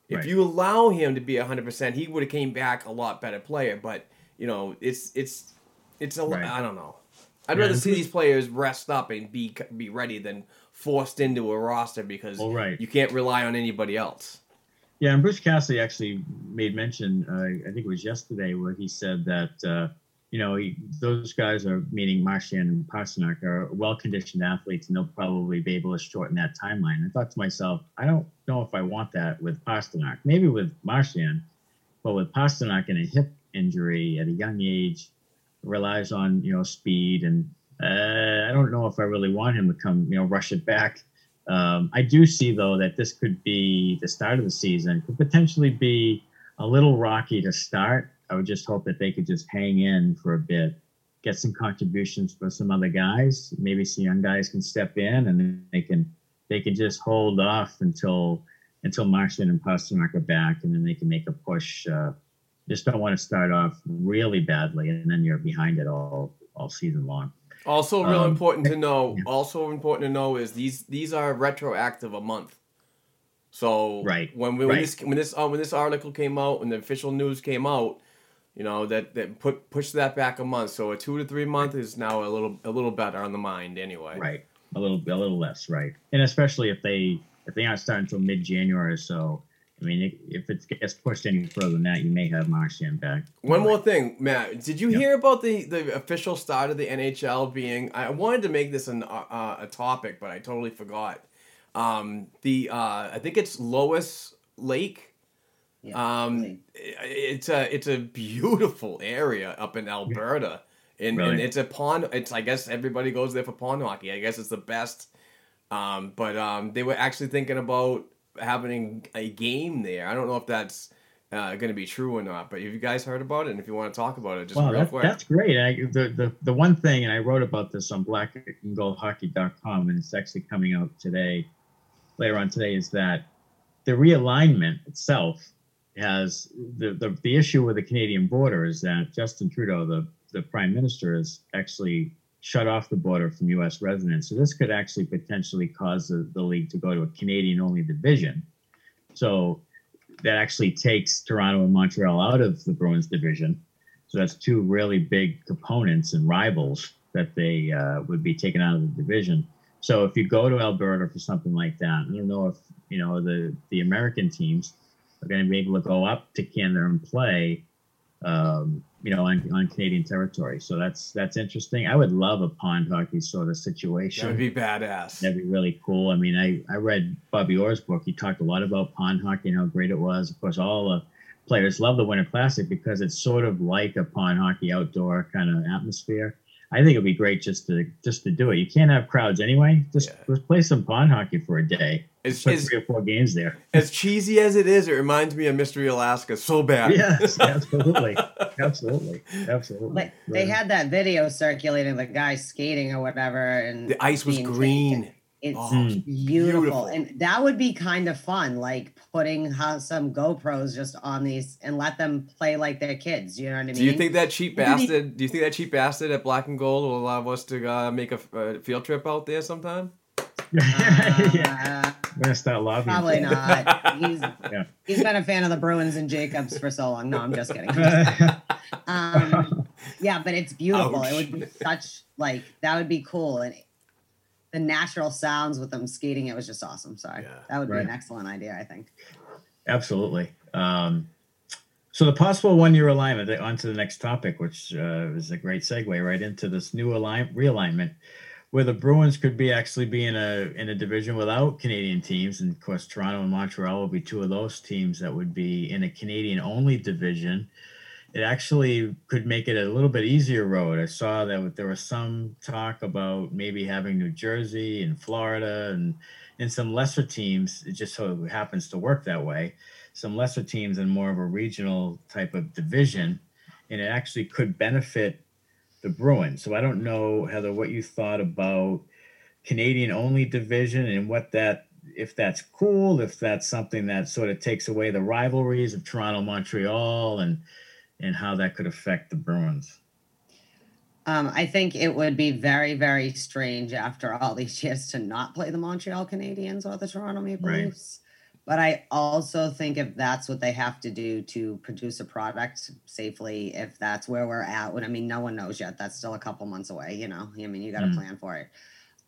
If right. you allow him to be hundred percent, he would have came back a lot better player. But you know, it's it's it's a right. I don't know. I'd yeah, rather see these players rest up and be be ready than forced into a roster because well, right. you can't rely on anybody else. Yeah, and Bruce Cassidy actually made mention, uh, I think it was yesterday, where he said that, uh, you know, those guys are, meaning Marchand and Pastrnak, are well conditioned athletes and they'll probably be able to shorten that timeline. I thought to myself, I don't know if I want that with Pastrnak. Maybe with Marchand, but with Pastrnak and a hip injury at a young age, relies on, you know, speed. And uh, I don't know if I really want him to come, you know, rush it back um, I do see though that this could be the start of the season could potentially be a little rocky to start. I would just hope that they could just hang in for a bit, get some contributions for some other guys. Maybe some young guys can step in and they can they can just hold off until until Marchand and Pastrnak are back, and then they can make a push. Uh, just don't want to start off really badly, and then you're behind it all all season long. Also, real um, important to know. Yeah. Also important to know is these these are retroactive a month. So right when when, right. this when this uh, when this article came out when the official news came out, you know that that put push that back a month. So a two to three month is now a little a little better on the mind anyway. Right, a little a little less right, and especially if they if they aren't starting until mid-January or so, I mean, if it gets pushed any further than that, you may have Marchand back. One more thing, Matt. Did you Yeah. hear about the, the official start of the NHL being? I wanted to make this an, uh, a topic, but I totally forgot. Um, the uh, I think it's Lois Lake. Yeah, Um, Lake. it's a it's a beautiful area up in Alberta, and, and it's a pond. It's I guess everybody goes there for pond hockey. I guess it's the best. Um, but um, they were actually thinking about having a game there. I don't know if that's uh, going to be true or not. But have you guys heard about it? And if you want to talk about it, just Wow, real that, quick. that's great. I, the, the the one thing, and I wrote about this on blackandgoldhockey.com, and it's actually coming out today, later on today, is that the realignment itself has the, the the issue with the Canadian border is that Justin Trudeau, the the prime minister, has actually shut off the border from U.S. residents. So this could actually potentially cause the, the league to go to a Canadian-only division. So that actually takes Toronto and Montreal out of the Bruins division. So that's two really big components and rivals that they uh, would be taken out of the division. So if you go to Alberta for something like that, I don't know if you know the the American teams are going to be able to go up to Canada and play, um, you know, on, on Canadian territory. So that's that's interesting. I would love a pond hockey sort of situation. that would be badass. That'd be really cool. I mean, I, I read Bobby Orr's book. He talked a lot about pond hockey and how great it was. Of course, all the players love the Winter Classic because it's sort of like a pond hockey outdoor kind of atmosphere. I think it'd be great just to just to do it. You can't have crowds anyway. Just Yeah. let's play some pond hockey for a day. It's, Put it's, three or four games there. as cheesy as it is, it reminds me of Mystery Alaska so bad. yes, absolutely, absolutely, absolutely. But they had that video circulating, the guy skating or whatever, and The ice was green. taken. It's Oh, beautiful. beautiful. and that would be kind of fun, like putting some GoPros just on these and let them play like they're kids. You know what I mean? Do you think that cheap What did he- bastard? Do you think that cheap bastard at Black and Gold will allow us to uh, make a, a field trip out there sometime? yeah, Uh, we're gonna probably for not. He's Yeah. he's been a fan of the Bruins and Jacobs for so long. No, I'm just kidding. it. um, yeah, but it's beautiful. It would be such like that would be cool, and the natural sounds with them skating, it was just awesome. Sorry, Yeah. that would be an excellent idea. I think. Absolutely. Um, so the possible one-year alignment. On to the next topic, which uh, is a great segue right into this new align realignment, where the Bruins could be actually be in a in a division without Canadian teams, and of course Toronto and Montreal will be two of those teams that would be in a Canadian-only division. It actually could make it a little bit easier road. I saw that there was some talk about maybe having New Jersey and Florida and and some lesser teams. It just so it happens to work that way. Some lesser teams in more of a regional type of division, and it actually could benefit the Bruins. So I don't know Heather what you thought about Canadian only division and what that if that's cool, if that's something that sort of takes away the rivalries of Toronto, Montreal, and and how that could affect the Bruins. Um, I think it would be very, very strange after all these years to not play the Montreal Canadiens or the Toronto Maple Right. Leafs. But I also think if that's what they have to do to produce a product safely, if that's where we're at, when I mean, no one knows yet. That's still a couple months away, you know. I mean, you got to Mm. plan for it.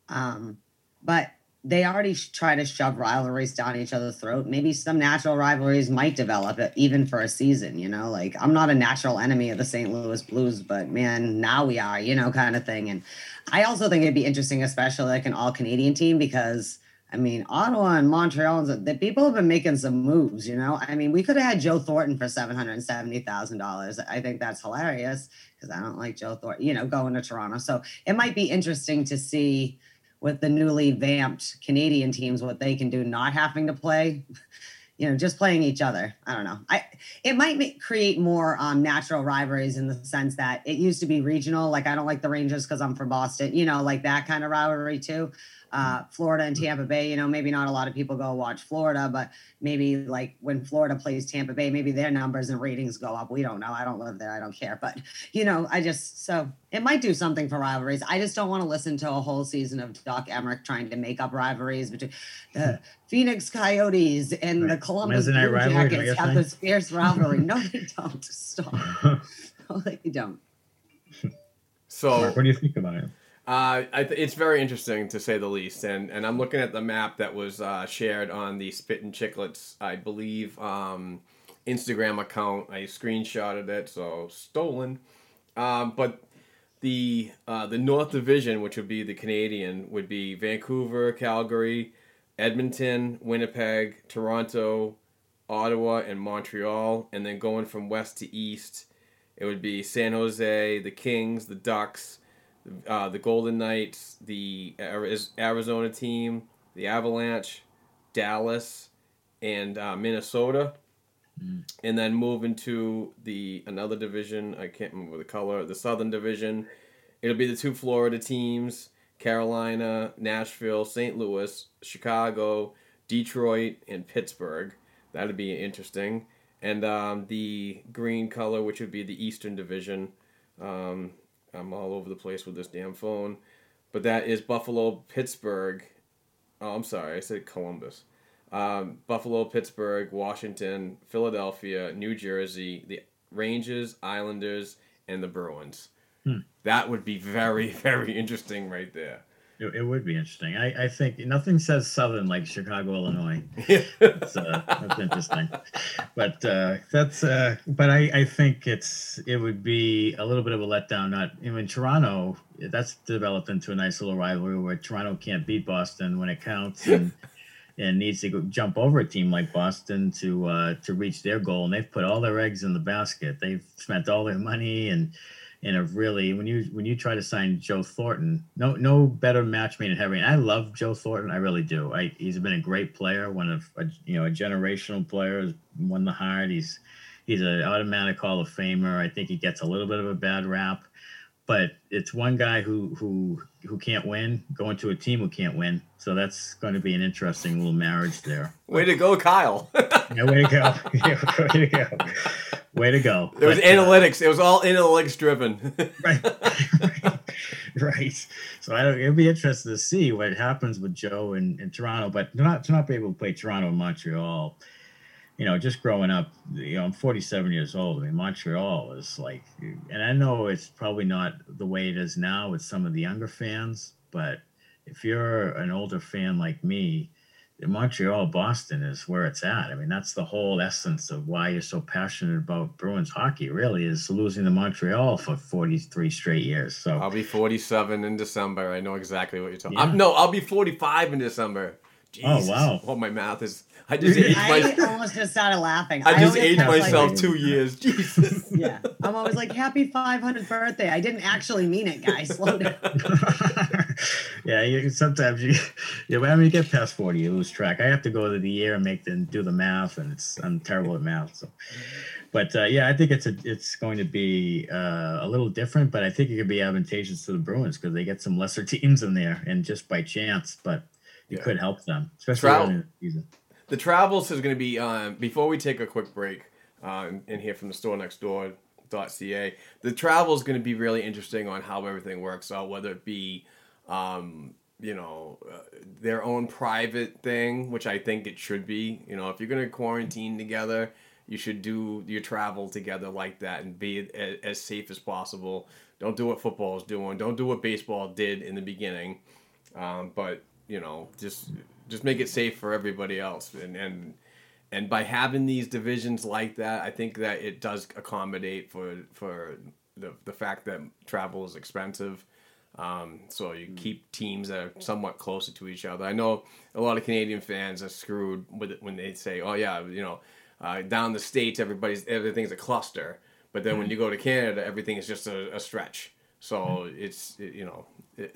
Um, but they already try to shove rivalries down each other's throat. Maybe some natural rivalries might develop even for a season, you know. Like I'm not a natural enemy of the St. Louis Blues, but man, now we are, you know, kind of thing. And I also think it'd be interesting, especially like an all Canadian team, because I mean, Ottawa and Montreal, the people have been making some moves, you know. I mean, we could have had Joe Thornton for seven hundred and seventy thousand dollars. I think that's hilarious because I don't like Joe Thornton, you know, going to Toronto. So it might be interesting to see with the newly vamped Canadian teams what they can do, not having to play, you know, just playing each other. I don't know. I it might make, create more um, natural rivalries in the sense that it used to be regional. Like I don't like the Rangers because I'm from Boston, you know, like that kind of rivalry too. Uh, Florida and Tampa Bay, you know, maybe not a lot of people go watch Florida, but maybe like when Florida plays Tampa Bay, maybe their numbers and ratings go up. We don't know. I don't live there. I don't care. But, you know, I just, so it might do something for rivalries. I just don't want to listen to a whole season of Doc Emrick trying to make up rivalries between the Phoenix Coyotes and the Columbus Wednesday night Blue rivalry, is that what Jackets you're have saying? this fierce rivalry. No, they don't. Stop. No, they don't. So what do you think about it? Uh, th- it's very interesting to say the least, and and I'm looking at the map that was uh, shared on the Spittin' Chiclets, I believe, um, Instagram account. I screenshotted it, so stolen. Um, but the uh, the North Division, which would be the Canadian, would be Vancouver, Calgary, Edmonton, Winnipeg, Toronto, Ottawa, and Montreal. And then going from west to east, it would be San Jose, the Kings, the Ducks, uh, the Golden Knights, the Ari- Arizona team, the Avalanche, Dallas, and uh, Minnesota. And then moving to the another division, I can't remember the color, the Southern Division. It'll be the two Florida teams, Carolina, Nashville, St. Louis, Chicago, Detroit, and Pittsburgh. That'd be interesting. And um, the green color, which would be the Eastern Division. Um, I'm all over the place with this damn phone. But that is Buffalo, Pittsburgh. Oh, I'm sorry, I said Columbus. Um, Buffalo, Pittsburgh, Washington, Philadelphia, New Jersey, the Rangers, Islanders, and the Bruins. That would be very, very interesting right there. It, it would be interesting. I, I think nothing says Southern like Chicago, Illinois. That's, uh, that's interesting. But uh, that's uh, but I, I think it's it would be a little bit of a letdown. Not I mean Toronto. That's developed into a nice little rivalry where Toronto can't beat Boston when it counts and and needs to go jump over a team like Boston to uh, to reach their goal. And they've put all their eggs in the basket. They've spent all their money and and have really when you when you try to sign Joe Thornton, no no better match made in heaven. I love Joe Thornton, I really do. I, he's been a great player, one of a, you know a generational player, has won the heart. He's he's an automatic Hall of Famer. I think he gets a little bit of a bad rap, but it's one guy who who who can't win going to a team who can't win. So that's going to be an interesting little marriage there. Way to go, Kyle. Yeah, way to go! Yeah, way to go! Way to go! it was But, uh, analytics. It was all analytics driven. right, right, right. So I don't, it'll be interesting to see what happens with Joe in, in Toronto, but to not to not be able to play Toronto and Montreal. You know, just growing up, you know, I'm 47 years old. I mean, Montreal is like, and I know it's probably not the way it is now with some of the younger fans, but if you're an older fan like me, Montreal, Boston is where it's at. I mean, that's the whole essence of why you're so passionate about Bruins hockey. Really, is losing to Montreal for 43 straight years. So I'll be 47 in December. I know exactly what you're talking. Yeah. I'm, no, I'll be 45 in December. Oh, wow. Oh, my math is. I just aged I my, almost just started laughing. I just always aged have, like, myself two years. Jesus. Yeah, I'm always like, "Happy 500th birthday." I didn't actually mean it, guys. Slow down. yeah, you, sometimes you, you when you get past 40, you lose track. I have to go to the year and make the do the math, and it's I'm terrible at math. So, but uh, yeah, I think it's a it's going to be uh, a little different, but I think it could be advantageous to the Bruins because they get some lesser teams in there, and just by chance, but it Yeah. could help them, especially Trout- early in the season. The travels is going to be um, before we take a quick break uh, and- hear from the store next door.ca. The travel is going to be really interesting on how everything works out, whether it be, um, you know, uh, their own private thing, which I think it should be. You know, if you're going to quarantine together, you should do your travel together like that and be as, as safe as possible. Don't do what football is doing. Don't do what baseball did in the beginning. Um, but you know, just just make it safe for everybody else, and and and by having these divisions like that, I think that it does accommodate for for the the fact that travel is expensive. Um, so you keep teams that are somewhat closer to each other. I know a lot of Canadian fans are screwed with it when they say, "Oh yeah, you know, uh, down the states, everybody's everything's a cluster," but then when you go to Canada, everything is just a, a stretch. So it's it- you know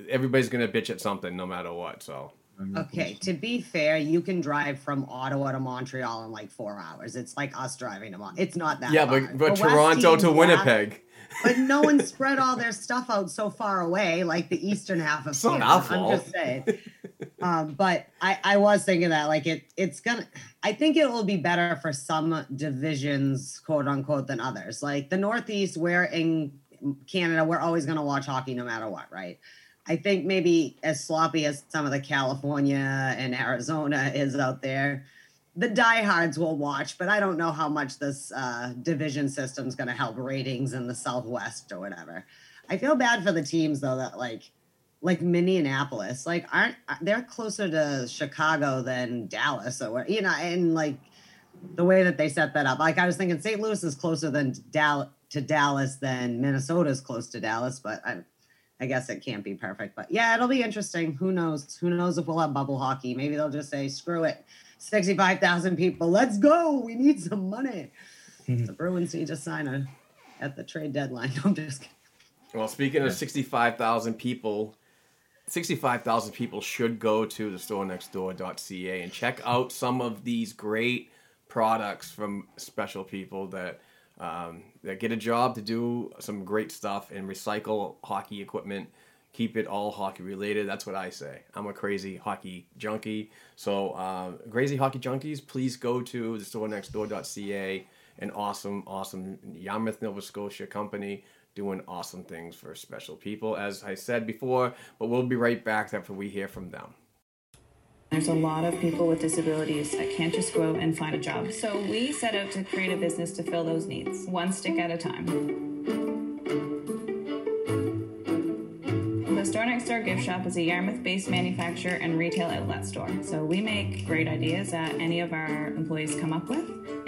everybody's gonna bitch at something no matter what. So Okay, to be fair, you can drive from Ottawa to Montreal in like four hours. It's like us driving to Mon. It's not that. yeah, far. but but The Toronto to Winnipeg. but no one spread all their stuff out so far away, like the eastern half of It's not Canada. I'm just saying. um, but I, I was thinking that like it, it's gonna. I think it will be better for some divisions, quote unquote, than others. Like the Northeast, where in Canada, we're always gonna watch hockey no matter what, right? I think maybe as sloppy as some of the California and Arizona is out there, the diehards will watch, but I don't know how much this uh, division system is going to help ratings in the Southwest or whatever. I feel bad for the teams though that like like Minneapolis. Like aren't uh, they're closer to Chicago than Dallas or you know, and like the way that they set that up. Like I was thinking St. Louis is closer than Dallas to Dallas than Minnesota's close to Dallas, but I I guess it can't be perfect. But yeah, it'll be interesting. Who knows? Who knows if we'll have bubble hockey? Maybe they'll just say, screw it. 65,000 people. Let's go. We need some money. Mm-hmm. the Bruins need to sign a at the trade deadline. I'm just kidding. Well, speaking of 65,000 people, 65,000 people should go to the storenextdoor.ca and check out some of these great products from special people that um, that get a job to do some great stuff and recycle hockey equipment. Keep it all hockey related. That's what I say. I'm a crazy hockey junkie. So, uh, crazy hockey junkies, please go to the storenextdoor.ca. An awesome, awesome Yarmouth, Nova Scotia company doing awesome things for special people, as I said before. But we'll be right back after we hear from them. There's a lot of people with disabilities that can't just go out and find a job. So we set out to create a business to fill those needs, one stick at a time. The Store Next Door Gift Shop is a Yarmouth based manufacturer and retail outlet store. So we make great ideas that any of our employees come up with,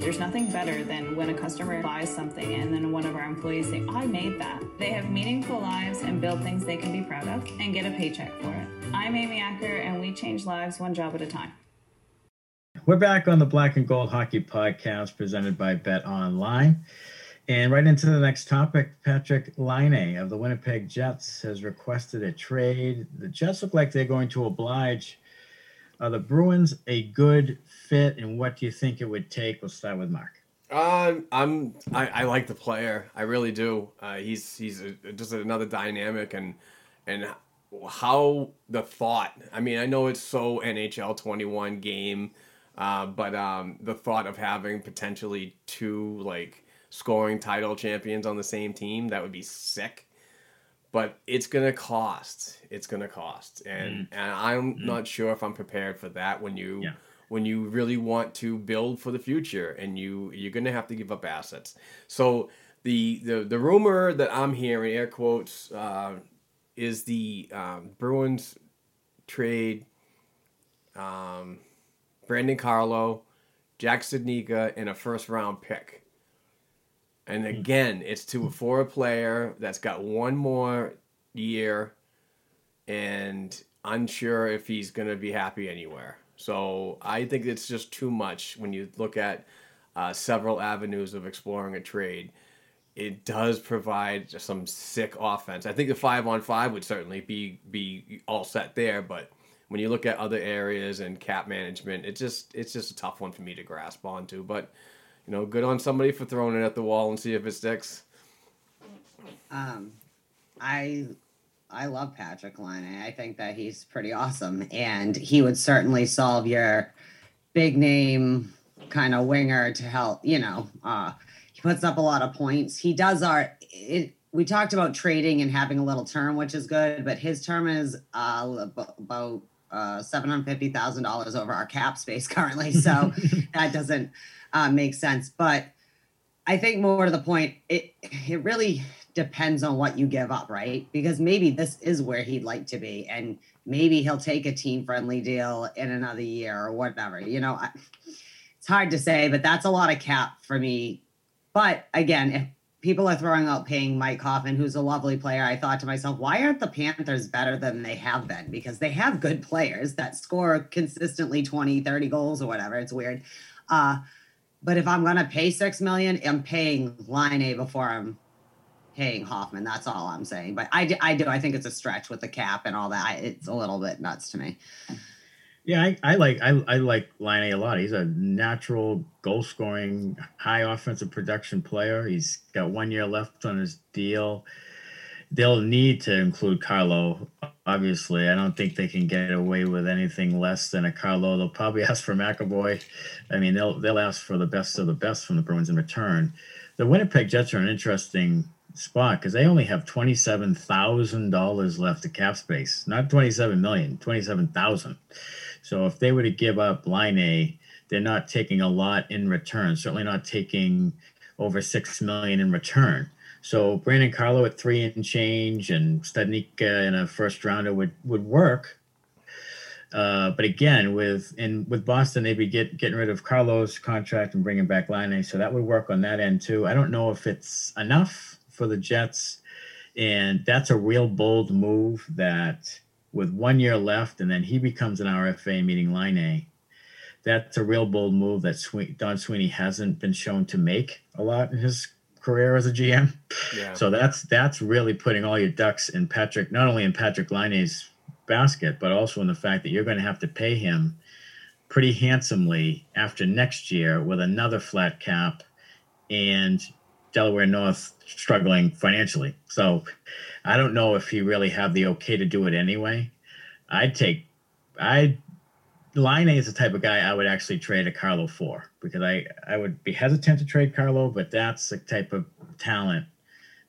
There's nothing better than when a customer buys something and then one of our employees say, I made that. They have meaningful lives and build things they can be proud of and get a paycheck for it. I'm Amy Acker and we change lives one job at a time. We're back on the Black and Gold Hockey Podcast presented by Bet Online. And right into the next topic, Patrick Laine of the Winnipeg Jets has requested a trade. The Jets look like they're going to oblige. Are the Bruins a good fit, and what do you think it would take? We'll start with Mark. Um, I'm I, I like the player. I really do. Uh, he's he's a, just another dynamic and and how the thought. I mean, I know it's so NHL 21 game, uh, but um, the thought of having potentially two like scoring title champions on the same team that would be sick. But it's gonna cost. It's gonna cost, and and I'm not sure if I'm prepared for that. When you Yeah. When you really want to build for the future and you you're going to have to give up assets. So the the, the rumor that i'm hearing air quotes uh, is the um, bruins trade um, brandon carlo jack Studnicka, and a first round pick. And again it's to for a player that's got one more year and unsure if he's going to be happy anywhere. So I think it's just too much when you look at uh, several avenues of exploring a trade. It does provide some sick offense. I think the five on five would certainly be be all set there, but when you look at other areas and cap management, it just it's just a tough one for me to grasp onto. But you know, good on somebody for throwing it at the wall and see if it sticks. Um, I I love Patrick Laine. I think that he's pretty awesome, and he would certainly solve your big name kind of winger to help. You know, uh, he puts up a lot of points. He does our. It, we talked about trading and having a little term, which is good, but his term is uh, about uh, seven hundred fifty thousand dollars over our cap space currently, so that doesn't uh, make sense. But I think more to the point, it it really depends on what you give up, right? Because maybe this is where he'd like to be, and maybe he'll take a team friendly deal in another year or whatever. You know, I, it's hard to say, but that's a lot of cap for me. But again, if people are throwing out paying Mike Hoffman, who's a lovely player, I thought to myself, why aren't the Panthers better than they have been? Because they have good players that score consistently 20, 30 goals or whatever. It's weird. Uh, but if I'm gonna pay six million, I'm paying Laine before I'm paying Hoffman. That's all I'm saying. But I, I do. I think it's a stretch with the cap and all that. It's a little bit nuts to me. Yeah, I, I like I, I like Laine a lot. He's a natural goal scoring, high offensive production player. He's got one year left on his deal. They'll need to include Carlo obviously. I don't think they can get away with anything less than a Carlo. They'll probably ask for McAvoy. I mean, they'll they'll ask for the best of the best from the Bruins in return. The Winnipeg Jets are an interesting spot because they only have twenty seven thousand dollars left of cap space, not twenty seven million, twenty seven thousand. So if they were to give up Laine, they're not taking a lot in return. Certainly not taking over six million in return. So Brandon Carlo at three and change and Studnicka in a first rounder would would work. Uh, but again, with in with Boston, they'd be get, getting rid of Carlo's contract and bringing back Laine, so that would work on that end too. I don't know if it's enough for the Jets, and that's a real bold move. That with one year left, and then he becomes an RFA, meeting Line. A. That's a real bold move that Don Sweeney hasn't been shown to make a lot in his career as a GM. Yeah. So that's that's really putting all your ducks in Patrick, not only in Patrick Laine's basket, but also in the fact that you're going to have to pay him pretty handsomely after next year with another flat cap and Delaware North struggling financially. So I don't know if he really have the okay to do it anyway. I'd take I Laine is the type of guy I would actually trade a Carlo for because I, I would be hesitant to trade Carlo, but that's the type of talent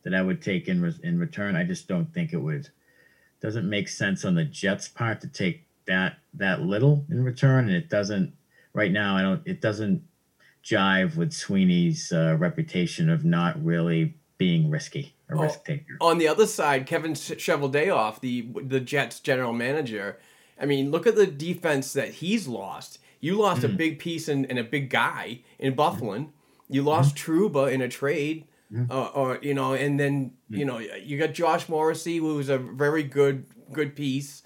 that I would take in in return. I just don't think it would doesn't make sense on the Jets' part to take that that little in return, and it doesn't right now. I don't. It doesn't jive with Sweeney's uh, reputation of not really being risky, a Oh, risk taker. On the other side, Kevin Cheveldayoff, the the Jets general manager. I mean, look at the defense that he's lost. You lost Mm-hmm. a big piece and, and a big guy in Byfuglien. You lost Mm-hmm. Trouba in a trade, uh, or you know, and then Mm. you know you got Josh Morrissey, who was a very good good piece.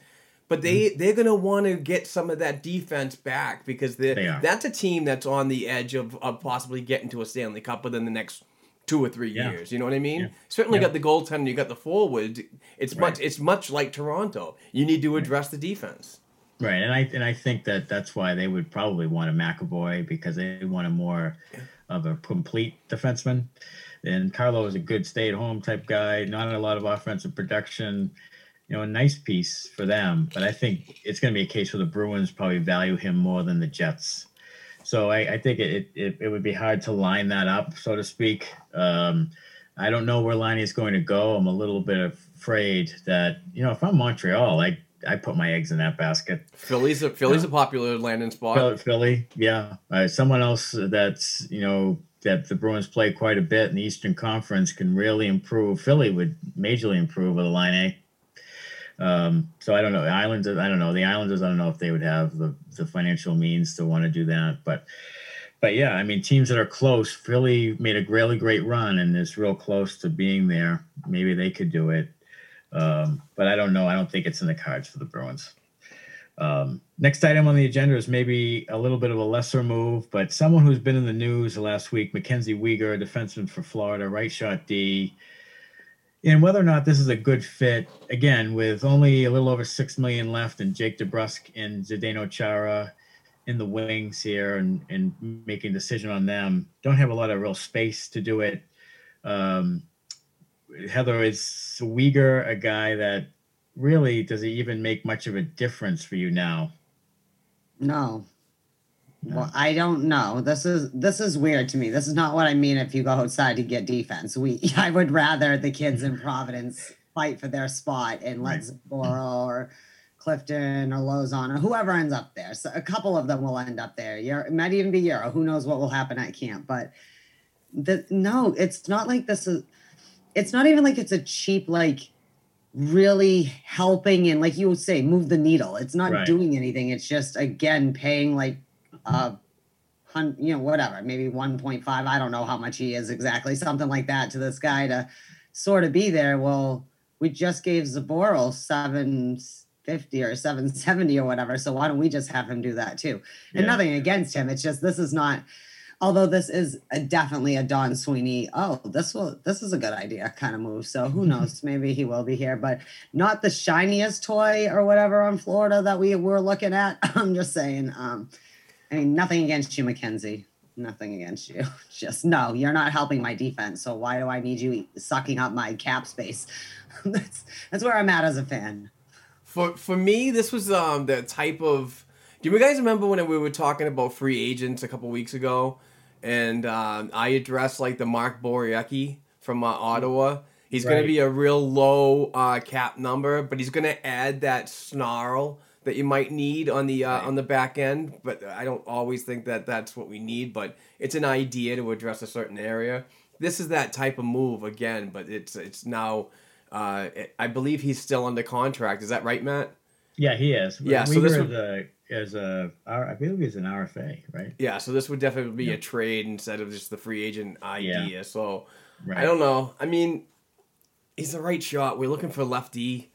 But they Mm-hmm. they're gonna want to get some of that defense back because They that's a team that's on the edge of, of possibly getting to a Stanley Cup within the next two or three Yeah. years. You know what I mean? Yeah. Certainly Yeah. got the goaltender, you got the forward. It's Right. much it's much like Toronto. You need to address the defense. Right, and I and I think that that's why they would probably want a McAvoy because they want a more of a complete defenseman. And Carlo is a good stay-at-home type guy, not a lot of offensive production. You know, a nice piece for them, but I think it's going to be a case where the Bruins probably value him more than the Jets. So I, I think it, it it would be hard to line that up, so to speak. Um, I don't know where Laine is going to go. I'm a little bit afraid that you know if I'm Montreal, I I put my eggs in that basket. Philly's a Philly's a popular landing spot. Philly, Philly yeah. Uh, someone else that's you know that the Bruins play quite a bit in the Eastern Conference can really improve. Philly would majorly improve with a Laine. Um, so I don't know. The Islanders, I don't know. The Islanders, I don't know if they would have the, the financial means to want to do that. But but yeah, I mean, teams that are close. Philly made a really great run and is real close to being there. Maybe they could do it. Um, but I don't know. I don't think it's in the cards for the Bruins. Um, next item on the agenda is maybe a little bit of a lesser move, but someone who's been in the news last week, Mackenzie Weegar, defenseman for Florida, right shot D. And whether or not this is a good fit, again, with only a little over six million left, and Jake DeBrusk and Zdeno Chara in the wings here, and and making a decision on them, don't have a lot of real space to do it. Um, Heather is Weegar a guy that really does he even make much of a difference for you now? No. Well, I don't know. This is this is weird to me. This is not what I mean if you go outside to get defense. We I would rather the kids in Providence fight for their spot and let or Clifton or Lauzon or whoever ends up there. So a couple of them will end up there. Urho, it might even be Urho. Who knows what will happen at camp? But the no, it's not like this is it's not even like it's a cheap like really helping and like you would say move the needle it's not Right. doing anything it's just again paying like uh hun- you know whatever maybe 1.5 i don't know how much he is exactly something like that to this guy to sort of be there well we just gave Zboril 750 or 770 or whatever so why don't we just have him do that too and Yeah. nothing against him it's just this is not although this is a, definitely a Don Sweeney, oh, this will this is a good idea kind of move. So who knows? Maybe he will be here, but not the shiniest toy or whatever on Florida that we were looking at. I'm just saying. Um, I mean, nothing against you, Mackenzie. Nothing against you. Just no, you're not helping my defense. So why do I need you sucking up my cap space? that's that's where I'm at as a fan. For for me, this was um the type of. Do you guys remember when we were talking about free agents a couple weeks ago, and um, I addressed like the Mark Borowiecki from uh, Ottawa. He's going to be a real low uh, cap number, but he's going to add that snarl that you might need on the uh, on the back end. But I don't always think that that's what we need. But it's an idea to address a certain area. This is that type of move again, but it's it's now. Uh, I believe he's still under contract. Is that right, Matt? Yeah, he is. Yeah, so Weegar this is would- a is a I believe he's an RFA, right? Yeah, so this would definitely be a trade instead of just the free agent idea. So Right. I don't know. I mean, he's the right shot. We're looking for lefty.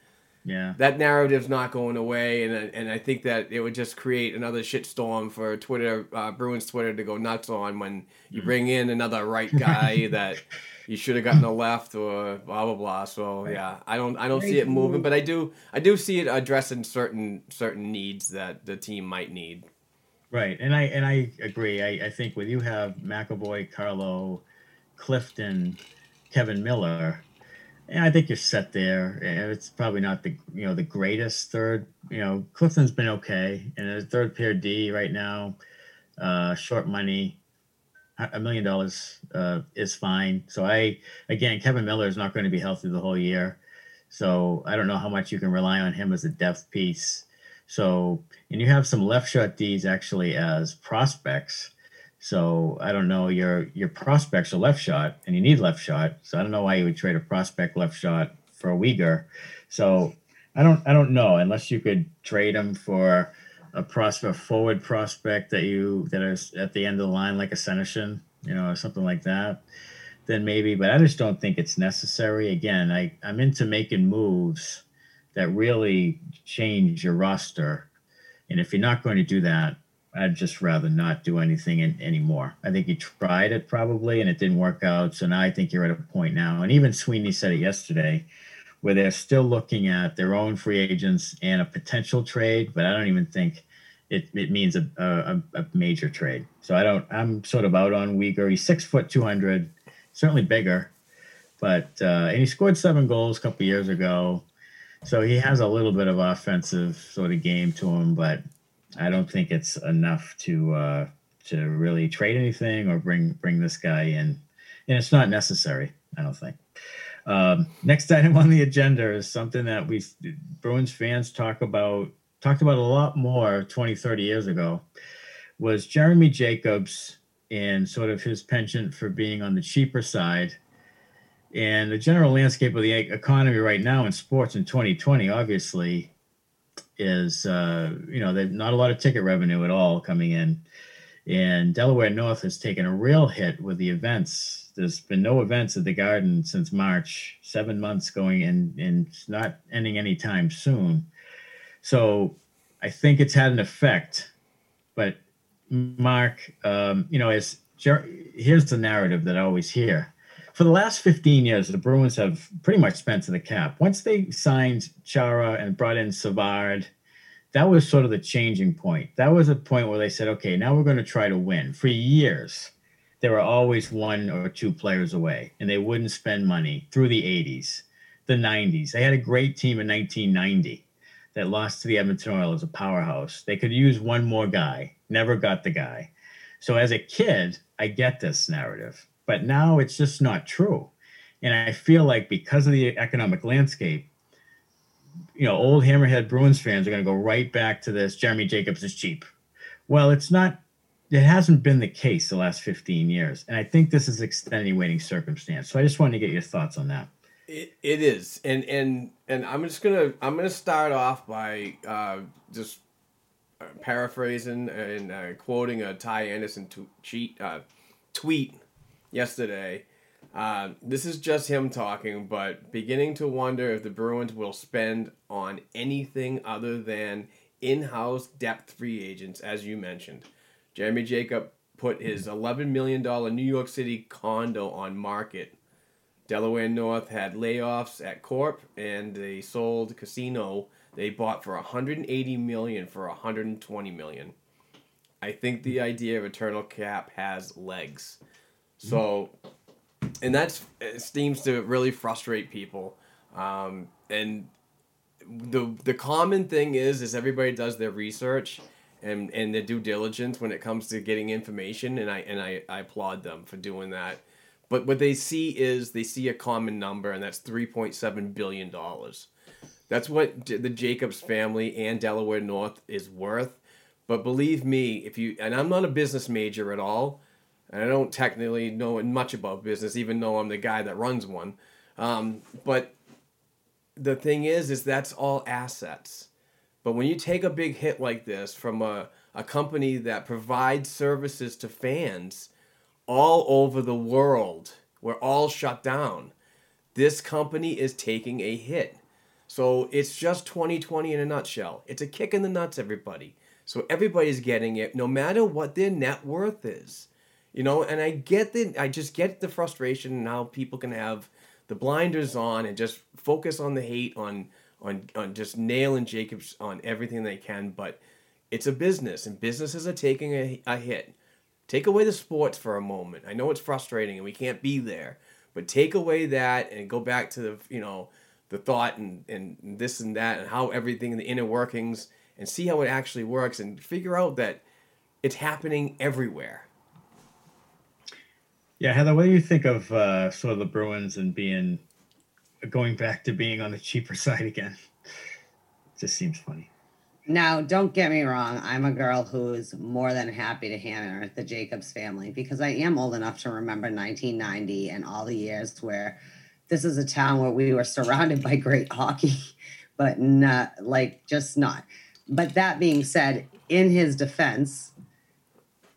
Yeah. That narrative's not going away, and I- and I think that it would just create another shitstorm for Twitter, uh, Bruins Twitter, to go nuts on when you Mm. bring in another right guy that you should have gotten a left or blah blah blah. So yeah, I don't I don't see it moving, but I do I do see it addressing certain certain needs that the team might need. Right, and I and I agree. I, I think when you have McAvoy, Carlo, Clifton, Kevan Miller, I think you're set there. It's probably not the you know the greatest third. You know, Clifton's been okay, and a third pair D right now, uh, short money, a million dollars uh, is fine. So I again, Kevan Miller is not going to be healthy the whole year, so I don't know how much you can rely on him as a depth piece. So, and you have some left shot Ds actually as prospects. So I don't know your your prospects are left shot, and you need left shot. So I don't know why you would trade a prospect left shot for a Weegar. So I don't I don't know unless you could trade him for a prospect forward prospect that you that is at the end of the line like a Senyshyn, you know, or something like that. Then maybe, but I just don't think it's necessary. Again, I I'm into making moves that really change your roster. And if you're not going to do that, I'd just rather not do anything in, anymore. I think you tried it probably and it didn't work out. So now I think you're at a point now. And even Sweeney said it yesterday where they're still looking at their own free agents and a potential trade, but I don't even think it, it means a, a, a major trade. So I don't, I'm sort of out on Weegar. He's six foot, 200, certainly bigger, but, uh, and he scored seven goals a couple years ago. So he has a little bit of offensive sort of game to him, but I don't think it's enough to uh, to really trade anything or bring bring this guy in, and it's not necessary. I don't think. Um, next item on the agenda is something that we Bruins fans talk about talked about a lot more 20, 30 years ago. Was Jeremy Jacobs and sort of his penchant for being on the cheaper side and the general landscape of the economy right now in sports in 2020 obviously is uh, you know there's not a lot of ticket revenue at all coming in. And delaware north has taken a real hit with the events. There's been no events at the garden since march. Seven months going and and it's not ending anytime soon. So i think it's had an effect. But mark um, you know Jer- here's the narrative that i always hear for the last 15 years, the Bruins have pretty much spent to the cap. Once they signed Chara and brought in Savard, that was sort of the changing point. That was a point where they said, okay, now we're going to try to win. For years, they were always one or two players away, and they wouldn't spend money through the 80s, the 90s. They had a great team in 1990 that lost to the Edmonton Oilers, as a powerhouse. They could use one more guy, never got the guy. So as a kid, I get this narrative, but now it's just not true. And I feel like because of the economic landscape, you know, old hammerhead Bruins fans are going to go right back to this. Jeremy Jacobs is cheap. Well, it's not. It hasn't been the case the last 15 years, and I think this is extenuating circumstance. So I just wanted to get your thoughts on that. It, it is, and and and I'm just gonna I'm gonna start off by uh, just uh, paraphrasing and uh, quoting a Ty Anderson t- cheat, uh, tweet yesterday. Uh, this is just him talking, but beginning to wonder if the Bruins will spend on anything other than in-house depth free agents, as you mentioned. Jeremy Jacob put his $11 million New York City condo on market Delaware North had layoffs at Corp, and they sold Casino. They bought for 180 million for 120 million. I think the idea of eternal cap has legs. So, and that's it seems to really frustrate people. Um, and the the common thing is is everybody does their research and and their due diligence when it comes to getting information and I and I, I applaud them for doing that. But what they see is they see a common number and that's 3.7 billion dollars. That's what the Jacobs family and Delaware North is worth. But believe me, if you and I'm not a business major at all, and I don't technically know much about business, even though I'm the guy that runs one. Um, but the thing is, is that's all assets. But when you take a big hit like this from a, a company that provides services to fans all over the world, we're all shut down. This company is taking a hit. So it's just 2020 in a nutshell. It's a kick in the nuts, everybody. So everybody's getting it, no matter what their net worth is. You know, and I get the I just get the frustration and how people can have the blinders on and just focus on the hate on on on just nailing Jacobs on everything they can, but it's a business and businesses are taking a, a hit. Take away the sports for a moment. I know it's frustrating and we can't be there, but take away that and go back to the you know the thought and, and this and that and how everything in the inner workings and see how it actually works and figure out that it's happening everywhere. Yeah, Heather, what do you think of uh, sort of the Bruins and being going back to being on the cheaper side again? just seems funny. Now, don't get me wrong. I'm a girl who's more than happy to hammer the Jacobs family because I am old enough to remember 1990 and all the years where this is a town where we were surrounded by great hockey, but not like just not. But that being said, in his defense,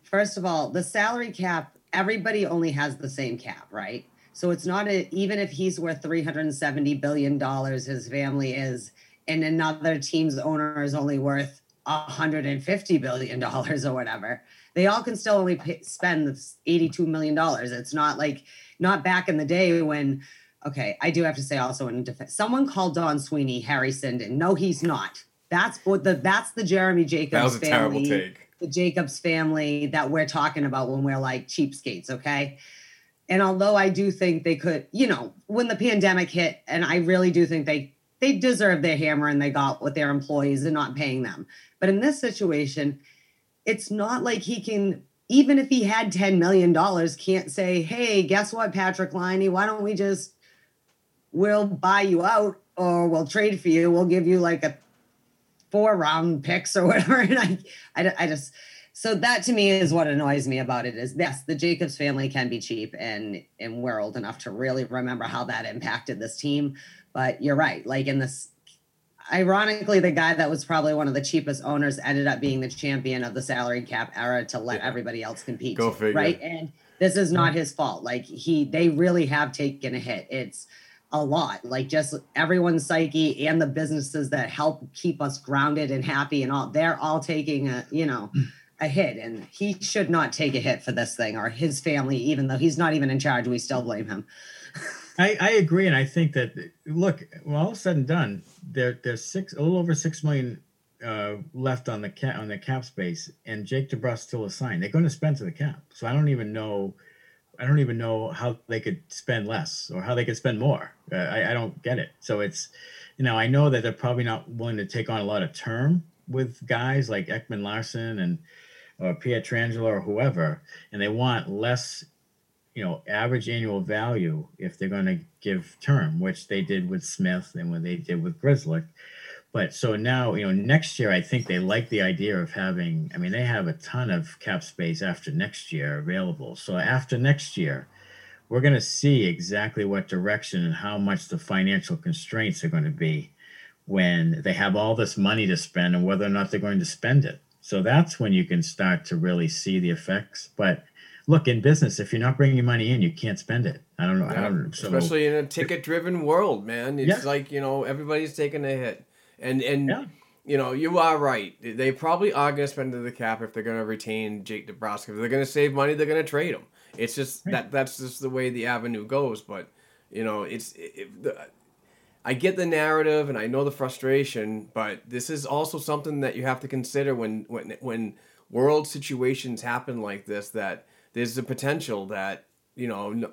first of all, the salary cap, everybody only has the same cap, right? So it's not a, even if he's worth 370 billion dollars, his family is, and another team's owner is only worth 150 billion dollars or whatever. They all can still only pay, spend 82 million dollars. It's not like not back in the day when okay, I do have to say also in defense, someone called Don Sweeney Harry Sinden. No, he's not. That's what the that's the Jeremy Jacobs That was a family terrible take. The Jacobs family that we're talking about when we're like cheapskates, okay? And although I do think they could, you know, when the pandemic hit, and I really do think they they deserve their hammer and they got with their employees and not paying them. But in this situation, it's not like he can, even if he had $10 million, can't say, hey, guess what, Patrick Laine, why don't we just we'll buy you out or we'll trade for you. We'll give you like a four round picks or whatever. And I, I, I just, so that to me is what annoys me about it is yes, the Jacobs family can be cheap and, and we're old enough to really remember how that impacted this team. But you're right. Like in this, ironically, the guy that was probably one of the cheapest owners ended up being the champion of the salary cap era to let everybody else compete. Go figure. Right. And this is not his fault. Like he, they really have taken a hit. It's, a lot like just everyone's psyche and the businesses that help keep us grounded and happy and all they're all taking a you know a hit and he should not take a hit for this thing or his family even though he's not even in charge we still blame him I, I agree, and I think that look, when all said and done, there there's six a little over six million uh, left on the cap on the cap space, and Jake DeBrusk still assigned. They're going to spend to the cap, so I don't even know. I don't even know how they could spend less or how they could spend more. Uh, I, I don't get it. So it's, you know, I know that they're probably not willing to take on a lot of term with guys like Ekman-Larsson and or Pietrangelo or whoever, and they want less, you know, average annual value if they're going to give term, which they did with Smith and what they did with Grzelcyk. But so now, you know, next year, I think they like the idea of having, I mean, they have a ton of cap space after next year available. So after next year, we're going to see exactly what direction and how much the financial constraints are going to be when they have all this money to spend and whether or not they're going to spend it. So that's when you can start to really see the effects. But look, in business, if you're not bringing money in, you can't spend it. I don't know. I don't, so, Especially in a ticket-driven world, man. It's Yeah. like you know everybody's taking a hit, and and Yeah. you know you are right. They probably are going to spend to the cap if they're going to retain Jake DeBrusk. If they're going to save money, they're going to trade him. It's just Right. that that's just the way the avenue goes. But you know, it's it, the, I get the narrative and I know the frustration, but this is also something that you have to consider when when when world situations happen like this. That there's the potential that you know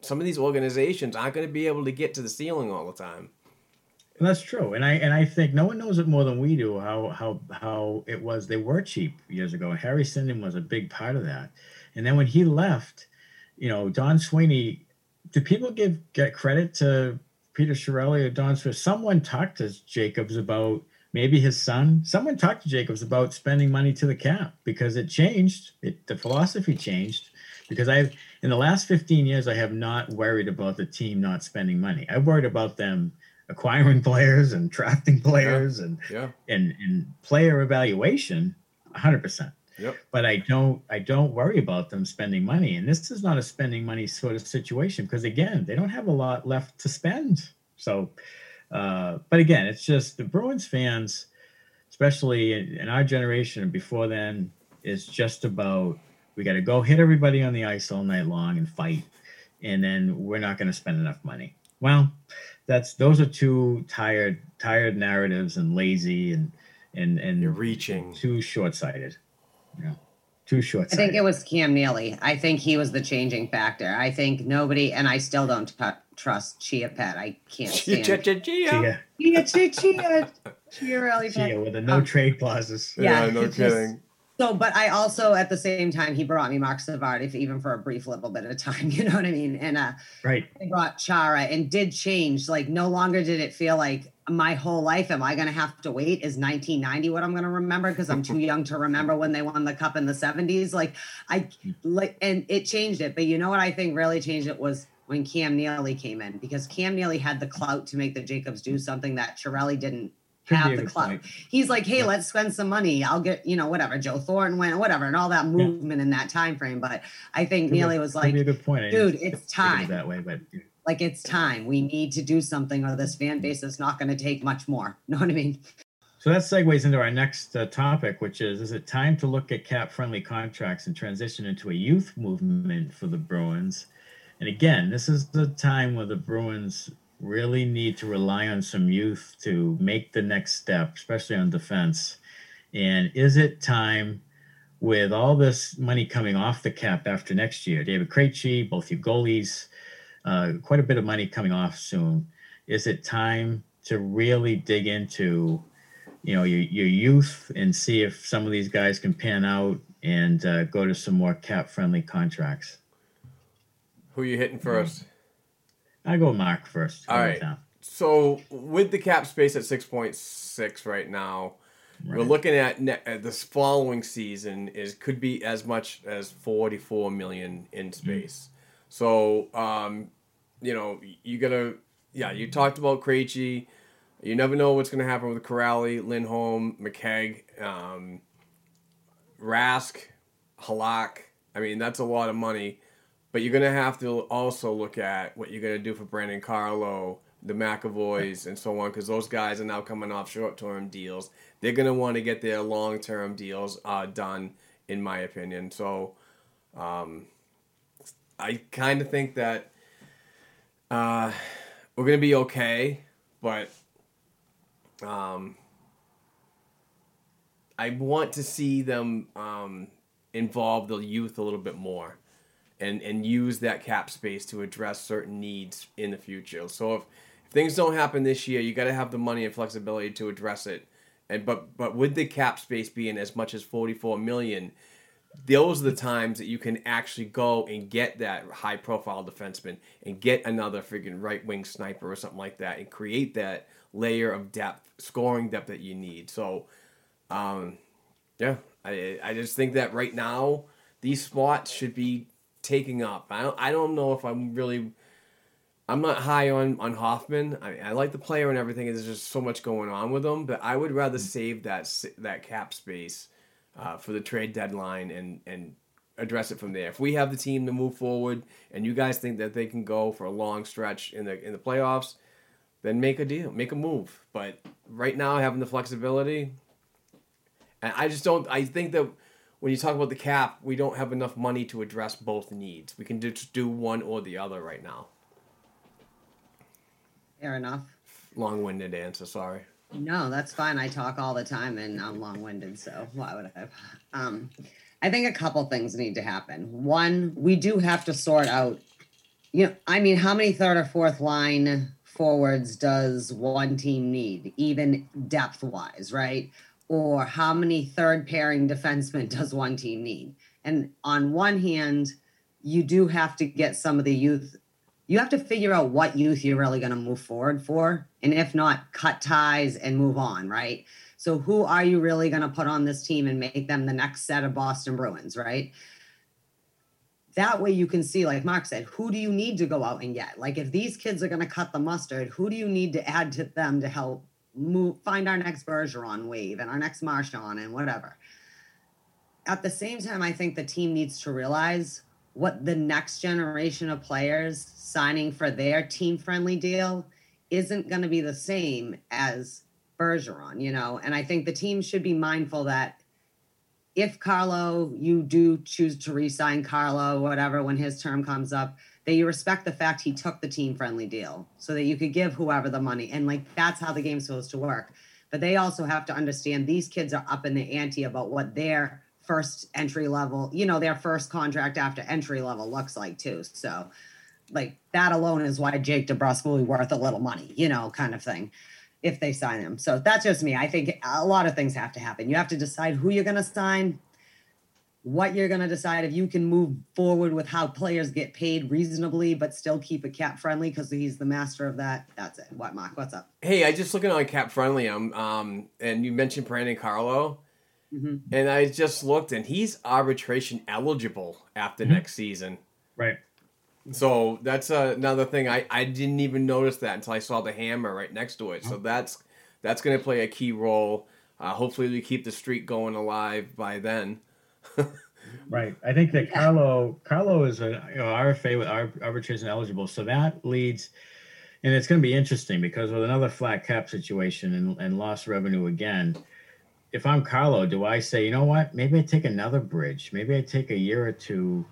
some of these organizations aren't going to be able to get to the ceiling all the time. That's true, and I and I think no one knows it more than we do. How how how it was. They were cheap years ago, Harry Sinden was a big part of that. And then when he left, you know, Don Sweeney. Do people give get credit to Peter Chiarelli or Don Sweeney? Someone talked to Jacobs about maybe his son. Someone talked to Jacobs about spending money to the cap because it changed. It the philosophy changed because I in the last 15 years I have not worried about the team not spending money. I worried about them acquiring players and drafting players and Yeah. and and player evaluation 100%. Yep. But I don't I don't worry about them spending money and this is not a spending money sort of situation because again, they don't have a lot left to spend. So uh but again, it's just the Bruins fans especially in, in our generation and before then is just about we got to go hit everybody on the ice all night long and fight and then we're not going to spend enough money well that's those are two tired tired narratives and lazy and and and You're reaching. too short-sighted yeah too short-sighted I think it was Cam Neely. I think he was the changing factor. I think nobody, and I still don't t- trust Chia Pet. I can't stand Chia. Chia, Chia, Chia, Chia, Chia, really Pet. Chia with the no Um, trade clauses Yeah, Yeah, no it's just- kidding. So, but I also, at the same time, he brought me Marc Savard, if even for a brief little bit of time, you know what I mean? And uh, right I brought Chara and did change. Like, no longer did it feel like my whole life, am I going to have to wait? Is 1990 what I'm going to remember? Because I'm too young to remember when they won the cup in the 70s. Like, I like, and it changed it. But you know what I think really changed it was when Cam Neely came in because Cam Neely had the clout to make the Jacobs do something that Chiarelli didn't have the club. point. He's like, hey, let's spend some money. I'll get, you know, whatever. Joe Thornton went, whatever, and all that movement in that time frame. But I think Could Neely was like, a good point dude, it's think of it time. that way but like it's time. We need to do something, or this fan base is not going to take much more. You Know what I mean? So that segues into our next uh, topic, which is: Is it time to look at cap-friendly contracts and transition into a youth movement for the Bruins? And again, this is the time where the Bruins really need to rely on some youth to make the next step, especially on defense. And is it time, with all this money coming off the cap after next year, David Krejci, both your goalies, uh, quite a bit of money coming off soon. Is it time to really dig into, you know, your, your youth and see if some of these guys can pan out and uh, go to some more cap-friendly contracts? Who are you hitting first? I go Mark first. All right. So with the cap space at six point six right now, we're looking at, ne- at this following season is could be as much as forty four million in space. So um, you know you gotta yeah you talked about Krejci. You never know what's gonna happen with Kuraly, Lindholm, McKegg, um, Rask, Halak. I mean that's a lot of money. But you're gonna have to also look at what you're gonna do for Brandon Carlo, the McAvoys, and so on, because those guys are now coming off short-term deals. They're gonna want to get their long-term deals uh, done, in my opinion. So, um, I kind of think that uh, we're gonna be okay, but um, I want to see them um, involve the youth a little bit more and and use that cap space to address certain needs in the future. So if, if things don't happen this year, you got to have the money and flexibility to address it. And but but with the cap space being as much as 44 million, those are the times that you can actually go and get that high profile defenseman and get another freaking right wing sniper or something like that and create that layer of depth, scoring depth that you need. So um yeah, I I just think that right now these spots should be taking up. I don't I don't know if I'm really I'm not high on on Hoffman. I, I like the player and everything. There's just so much going on with him, but I would rather save that that cap space uh, for the trade deadline and and address it from there. If we have the team to move forward, and you guys think that they can go for a long stretch in the in the playoffs, then make a deal, make a move. But right now, having the flexibility, and I just don't. I think that when you talk about the cap, we don't have enough money to address both needs. We can just do one or the other right now. Fair enough. Long-winded answer. Sorry. No, that's fine. I talk all the time and I'm long winded, so why would I? Um, I think a couple things need to happen. One, we do have to sort out, you know, I mean, how many third or fourth line forwards does one team need, even depth wise, right? Or how many third pairing defensemen does one team need? And on one hand, you do have to get some of the youth. You have to figure out what youth you're really going to move forward for. And if not, cut ties and move on, right? So, who are you really going to put on this team and make them the next set of Boston Bruins, right? that way you can see like mark said who do you need to go out and get like if these kids are going to cut the mustard who do you need to add to them to help move find our next bergeron wave and our next marchand and whatever. At the same time i think the team needs to realize what the next generation of players signing for their team friendly deal isn't going to be the same as bergeron you know? And i think the team should be mindful that if Carlo, you do choose to re-sign Carlo, whatever, when his term comes up, that you respect the fact he took the team friendly deal so that you could give whoever the money. And like that's how the game's supposed to work. But they also have to understand these kids are up in the ante about what their first entry level, you know, their first contract after entry level looks like too. So like that alone is why Jake DeBrusk will be worth a little money, you know, kind of thing if they sign him. So that's just me. I think a lot of things have to happen. You have to decide who you're going to sign, what you're going to decide if you can move forward with how players get paid reasonably, but still keep it cap friendly because he's the master of that. That's it. What, Mark? What's up? Hey, I just looking on cap friendly. Um, um, and you mentioned Brandon Carlo, mm-hmm. and I just looked, and he's arbitration eligible after mm-hmm. next season. Right. So that's another thing. I, I didn't even notice that until I saw the hammer right next to it. So that's that's going to play a key role. Uh, hopefully, we keep the streak going alive by then. Right. I think that Carlo Carlo is a you know, RFA with arbitration eligible, so that leads, and it's going to be interesting because with another flat cap situation and, and lost revenue again. If I'm Carlo, do I say, you know what? Maybe I take another bridge. Maybe I take a year or two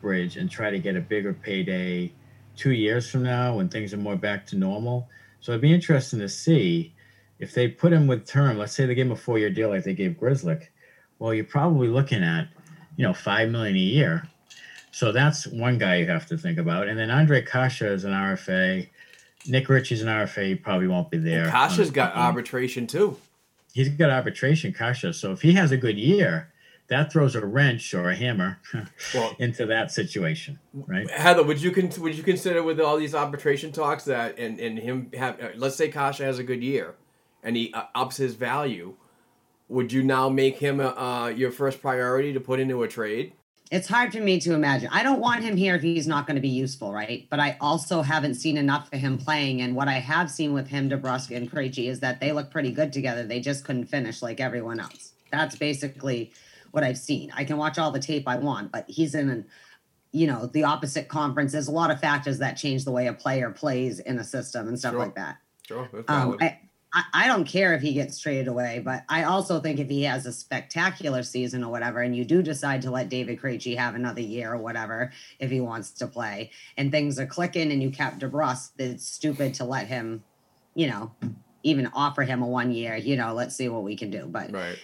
bridge and try to get a bigger payday two years from now when things are more back to normal. So it'd be interesting to see if they put him with term. Let's say they gave him a four-year deal like they gave Grzelcyk. Well, you're probably looking at, you know, five million a year. So that's one guy you have to think about. And then Ondrej Kase is an RFA. Nick Ritchie's an RFA. He probably won't be there. Kase's got arbitration too. He's got arbitration, Kase. So if he has a good year, that throws a wrench or a hammer well, into that situation, right? Heather, would you con- would you consider with all these arbitration talks that and, and him have uh, let's say Kase has a good year and he uh, ups his value, would you now make him uh, your first priority to put into a trade? It's hard for me to imagine. I don't want him here if he's not going to be useful, right? But I also haven't seen enough of him playing. And what I have seen with him, DeBrusk and Krejci, is that they look pretty good together. They just couldn't finish like everyone else. That's basically what I've seen. I can watch all the tape I want, but he's in an you know the opposite conference. There's a lot of factors that change the way a player plays in a system and stuff sure. like that. Sure, um, I, I don't care if he gets traded away, but I also think if he has a spectacular season or whatever, and you do decide to let David Krejci have another year or whatever, if he wants to play, and things are clicking, and you kept DeBrusk, it's stupid to let him, you know, even offer him a one year. You know, let's see what we can do. But right.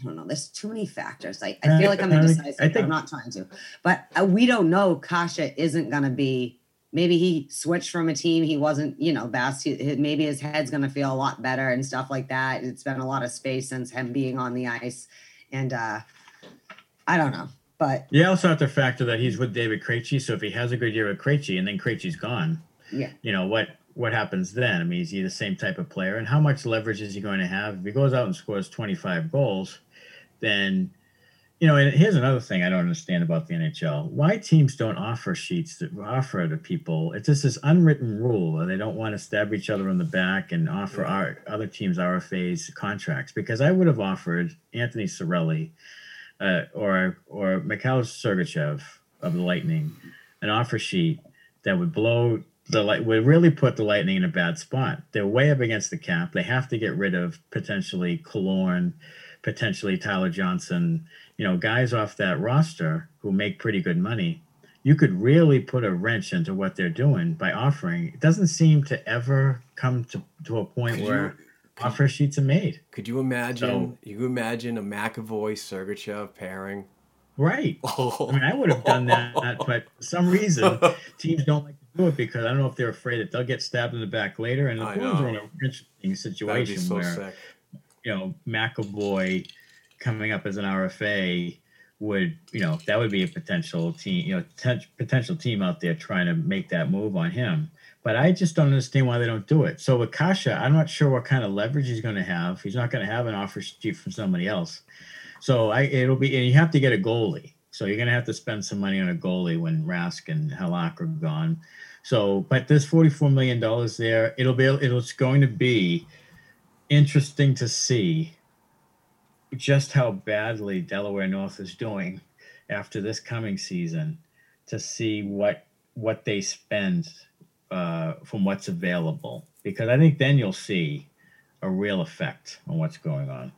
I don't know. There's too many factors. I, I feel like I'm indecisive. I think, I'm not trying to, but uh, we don't know. Kasha isn't going to be. Maybe he switched from a team he wasn't, you know, best. He, maybe his head's going to feel a lot better and stuff like that. It's been a lot of space since him being on the ice, and uh I don't know. But you also have to factor that he's with David Krejci. So if he has a good year with Krejci and then Krejci's gone, yeah, you know what what happens then? I mean, is he the same type of player? And how much leverage is he going to have if he goes out and scores 25 goals? then you know, and here's another thing I don't understand about the NHL. Why teams don't offer sheets to offer to people. It's just this unwritten rule. And they don't want to stab each other in the back and offer our other teams RFAs contracts. Because I would have offered Anthony Cirelli uh, or or Mikhail Sergachev of the Lightning an offer sheet that would blow the light would really put the Lightning in a bad spot. They're way up against the cap. They have to get rid of potentially Killorn potentially Tyler Johnson, you know, guys off that roster who make pretty good money, you could really put a wrench into what they're doing by offering. It doesn't seem to ever come to, to a point could where you, offer sheets are made. Could you imagine? So, you imagine a McAvoy Sergachev pairing? Right. Oh. I mean, I would have done that, but for some reason, teams don't like to do it because I don't know if they're afraid that they'll get stabbed in the back later. And the Bruins are in an interesting situation so where sick. you know McAvoy coming up as an RFA would you know that would be a potential team you know poten- potential team out there trying to make that move on him. But I just don't understand why they don't do it. So with Kase, I'm not sure what kind of leverage he's going to have. He's not going to have an offer sheet from somebody else. So I it'll be and you have to get a goalie. So you're going to have to spend some money on a goalie when Rask and Halak are gone. So, but there's 44 million dollars there. It'll be it's going to be interesting to see just how badly Delaware North is doing after this coming season to see what what they spend uh, from what's available because I think then you'll see a real effect on what's going on.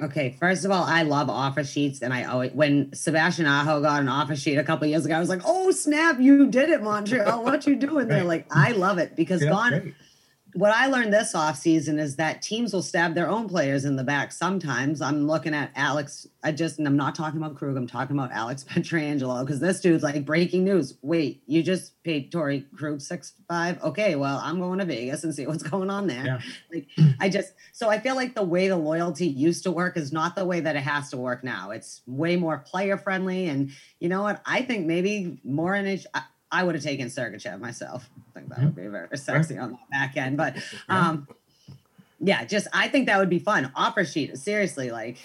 Okay, first of all, I love offer sheets, and I always when Sebastian Aho got an offer sheet a couple years ago, I was like, "Oh snap, you did it, Montreal! What you doing there?" Like, I love it because Yeah, gone. great. What I learned this offseason is that teams will stab their own players in the back. Sometimes I'm looking at Alex. I just, and I'm not talking about Krug. I'm talking about Alex Pietrangelo because this dude's like breaking news. Wait, you just paid Torey Krug six five? Okay, well I'm going to Vegas and see what's going on there. Yeah. Like I just so I feel like the way the loyalty used to work is not the way that it has to work now. It's way more player friendly, and you know what? I think maybe more NH. I, I would have taken Sergachev myself. I think that would be very sexy on that back end, but um, yeah, just I think that would be fun. Offer sheet, seriously, like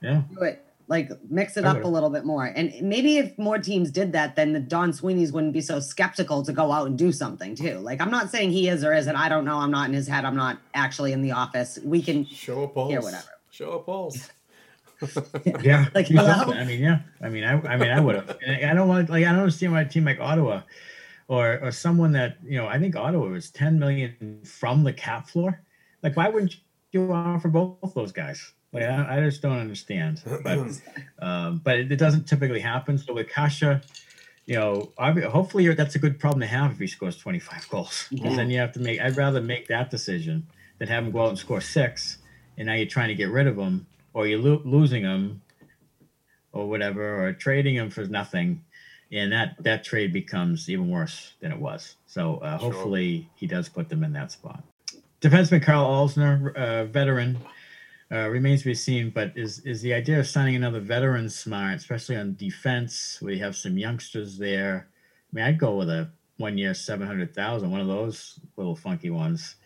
Yeah. do it. Like mix it I up would've. a little bit more, and maybe if more teams did that, then the Don Sweeney's wouldn't be so skeptical to go out and do something too. Like I'm not saying he is or isn't. I don't know. I'm not in his head. I'm not actually in the office. We can Show a pulse. Yeah, whatever. Show a pulse. Yeah, Like, hello? I mean, yeah. I mean, I, I mean, I would have. I don't want like I don't understand why a team like Ottawa, or or someone that you know, I think Ottawa was ten million from the cap floor. Like, why wouldn't you offer both those guys? Like, I, I just don't understand. But um, but it, it doesn't typically happen. So with Kase, you know, hopefully you're, that's a good problem to have if he scores twenty five goals. Because then you have to make. I'd rather make that decision than have him go out and score six, and now you're trying to get rid of him, or you're lo- losing them or whatever, or trading them for nothing, and that that trade becomes even worse than it was. So uh, Sure. hopefully he does put them in that spot. Defenseman Karl Alzner, uh, veteran, uh, remains to be seen. But is is the idea of signing another veteran smart, especially on defense? We have some youngsters there. I mean, I'd go with a one year seven hundred thousand, one of those little funky ones.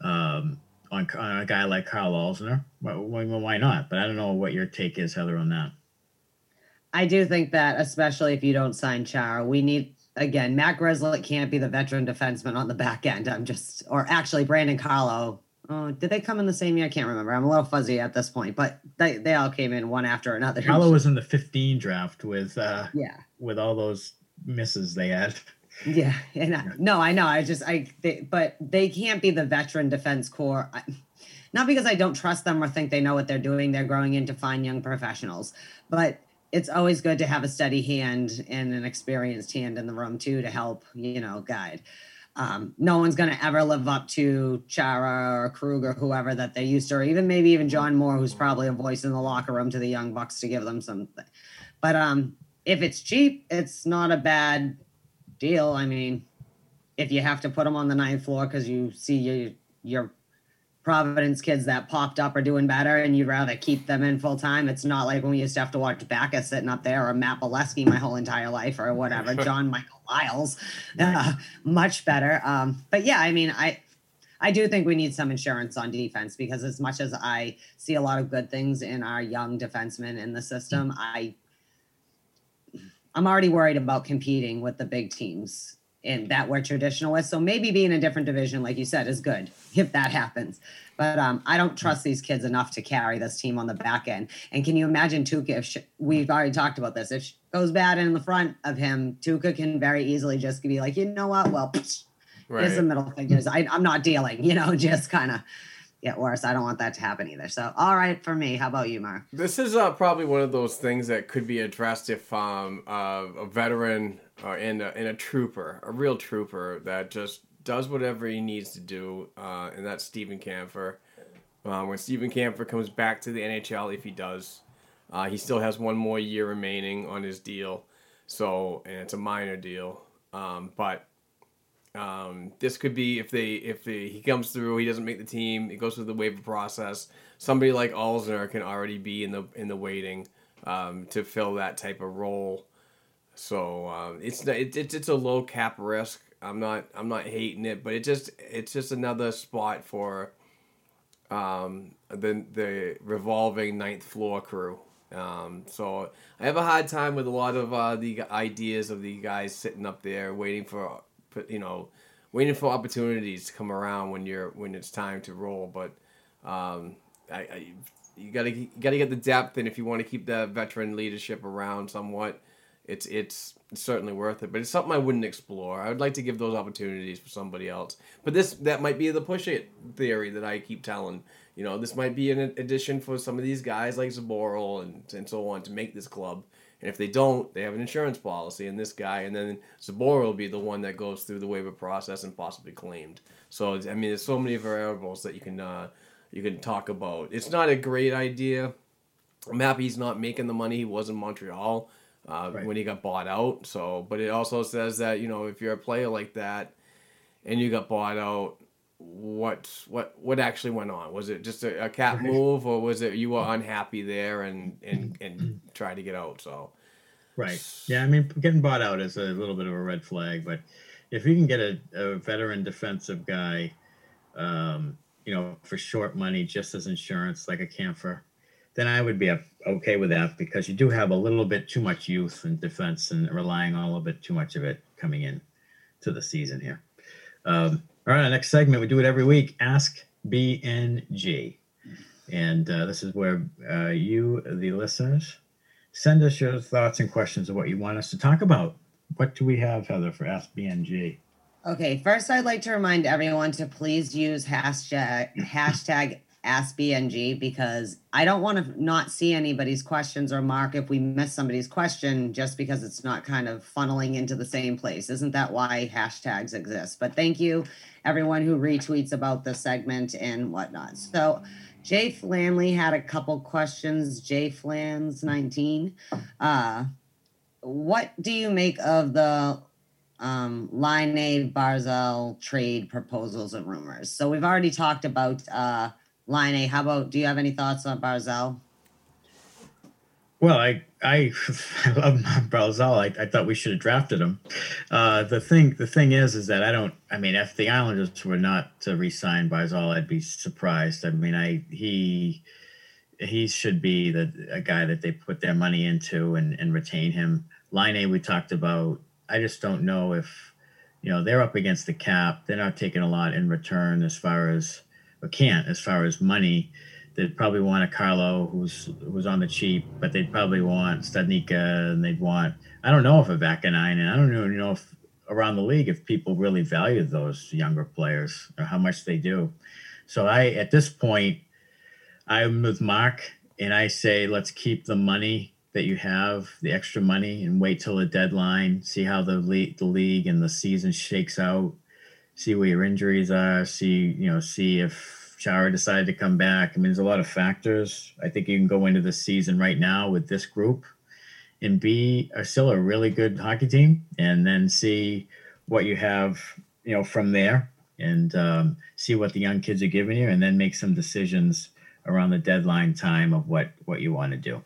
Um, on, on a guy like Karl Alzner, why, why, not? But I don't know what your take is, Heather, on that. I do think that, especially if you don't sign Chara, we need again Matt Grzelcyk can't be the veteran defenseman on the back end. I'm just, or actually Brandon Carlo. Oh, did they come in the same year? I can't remember. I'm a little fuzzy at this point, but they, they all came in one after another. Carlo was in the 15 draft with uh, yeah, with all those misses they had. Yeah, and I, no, I know. I just, I, they, but they can't be the veteran defense corps. I, not because I don't trust them or think they know what they're doing. They're growing into fine young professionals, but it's always good to have a steady hand and an experienced hand in the room too to help, you know, guide. Um, no one's going to ever live up to Chara or Krug or whoever that they used to, or even maybe even John Moore, who's probably a voice in the locker room to the young bucks to give them something. But um, if it's cheap, it's not a bad deal. I mean, if you have to put them on the ninth floor because you see your your Providence kids that popped up are doing better and you'd rather keep them in full time. It's not like when we used to have to watch Backus sitting up there or Matt Bolesky my whole entire life or whatever, John-Michael Liles. Uh, much better. Um, but yeah, I mean, I I do think we need some insurance on defense because as much as I see a lot of good things in our young defensemen in the system, I I'm already worried about competing with the big teams in that we're traditional with. So maybe being a different division, like you said, is good if that happens. But um, I don't trust these kids enough to carry this team on the back end. And can you imagine Tuukka? If sh- we've already talked about this, if sh- goes bad in the front of him, Tuukka can very easily just be like, you know what? Well, psh, here's the middle fingers. I, I'm not dealing. You know, just kind of get worse. I don't want that to happen either. So, all right for me. How about you, Mark? This is uh, probably one of those things that could be addressed if um, uh, a veteran uh, and, a, and a trooper, a real trooper that just does whatever he needs to do, uh, and that's Steven Kampfer. Uh, when Steven Kampfer comes back to the NHL, if he does, uh, he still has one more year remaining on his deal. So, and it's a minor deal. Um, but Um, this could be if they if they, he comes through, he doesn't make the team, it goes through the waiver process. Somebody like Alzner can already be in the in the waiting um, to fill that type of role. So um, it's it, it's it's a low cap risk. I'm not I'm not hating it, but it just it's just another spot for um, the the revolving ninth floor crew. Um, so I have a hard time with a lot of uh, the ideas of the guys sitting up there waiting for you know waiting for opportunities to come around when you're when it's time to roll. But um, I, I you gotta you gotta get the depth, and if you want to keep that veteran leadership around somewhat, it's it's certainly worth it. But it's something I wouldn't explore. I would like to give those opportunities for somebody else. But this that might be the push it theory that I keep telling. You know, this might be an addition for some of these guys like Zboril and and so on to make this club. And if they don't, they have an insurance policy and this guy, and then Zboril will be the one that goes through the waiver process and possibly claimed. So I mean, there's so many variables that you can uh, you can talk about. It's not a great idea. I'm happy he's not making the money he was in Montreal uh, right. when he got bought out. So, but it also says that you know if you're a player like that and you got bought out, what what what actually went on? Was it just a, a cap right. move, or was it you were unhappy there and and and tried to get out? So, right, yeah. I mean, getting bought out is a little bit of a red flag, but if you can get a, a veteran defensive guy, um, you know, for short money, just as insurance, like a Kampfer, then I would be okay with that because you do have a little bit too much youth in defense and relying on a little bit too much of it coming in to the season here. Um, all right, next segment we do it every week. Ask BNG, and uh, this is where uh, you, the listeners, send us your thoughts and questions of what you want us to talk about. What do we have, Heather, for Ask BNG? Okay, first I'd like to remind everyone to please use hashtag hashtag AskBNG because I don't want to not see anybody's questions or mark if we miss somebody's question just because it's not kind of funneling into the same place. Isn't that why hashtags exist? But thank you, everyone who retweets about the segment and whatnot. So, Jay Flanley had a couple questions. Jay Flans 19. Uh, what do you make of the um, Laine Barzal trade proposals and rumors? So, we've already talked about. Uh, Laine, how about do you have any thoughts on Barzal? Well, I I, I love Barzal. I, I thought we should have drafted him. Uh, the thing the thing is is that I don't. I mean, if the Islanders were not to re-sign Barzal, I'd be surprised. I mean, I he he should be the a guy that they put their money into and, and retain him. Laine, we talked about. I just don't know if you know they're up against the cap. They're not taking a lot in return as far as or can't as far as money. They'd probably want a Carlo who's who's on the cheap, but they'd probably want Studnicka and they'd want I don't know if a Vaakanainen, and I don't even know if around the league if people really value those younger players or how much they do. So I at this point I'm with Mark and I say let's keep the money that you have, the extra money, and wait till the deadline, see how the league, the league and the season shakes out, see where your injuries are, see you know, see if Chara decided to come back. I mean, there's a lot of factors. I think you can go into the season right now with this group and be are still a really good hockey team, and then see what you have, you know, from there, and um, see what the young kids are giving you, and then make some decisions around the deadline time of what what you want to do.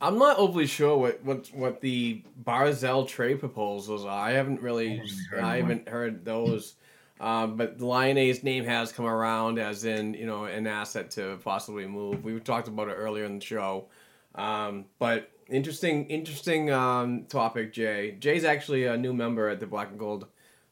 I'm not overly sure what what what the Barzal trade proposals are. I haven't really, I haven't, I haven't heard those. Um, but the Laine's name has come around as in, you know, an asset to possibly move. We talked about it earlier in the show. Um, but interesting, interesting um, topic, Jay. Jay's actually a new member at the Black and Gold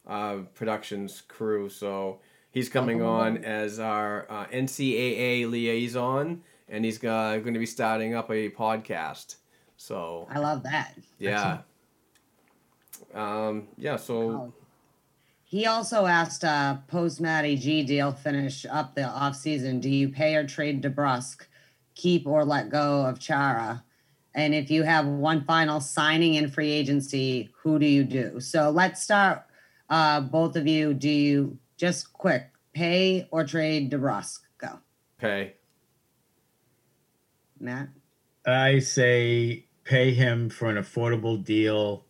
uh, Productions crew, so he's coming oh. on as our uh, NCAA liaison, and he's uh, going to be starting up a podcast. So I love that. Yeah. Um, yeah. So. He also asked uh, post Matty G deal finish up the offseason. Do you pay or trade DeBrusk, keep or let go of Chara? And if you have one final signing in free agency, who do you do? So let's start, uh, both of you. Do you just quick pay or trade DeBrusk? Go. Pay. Matt? I say pay him for an affordable deal.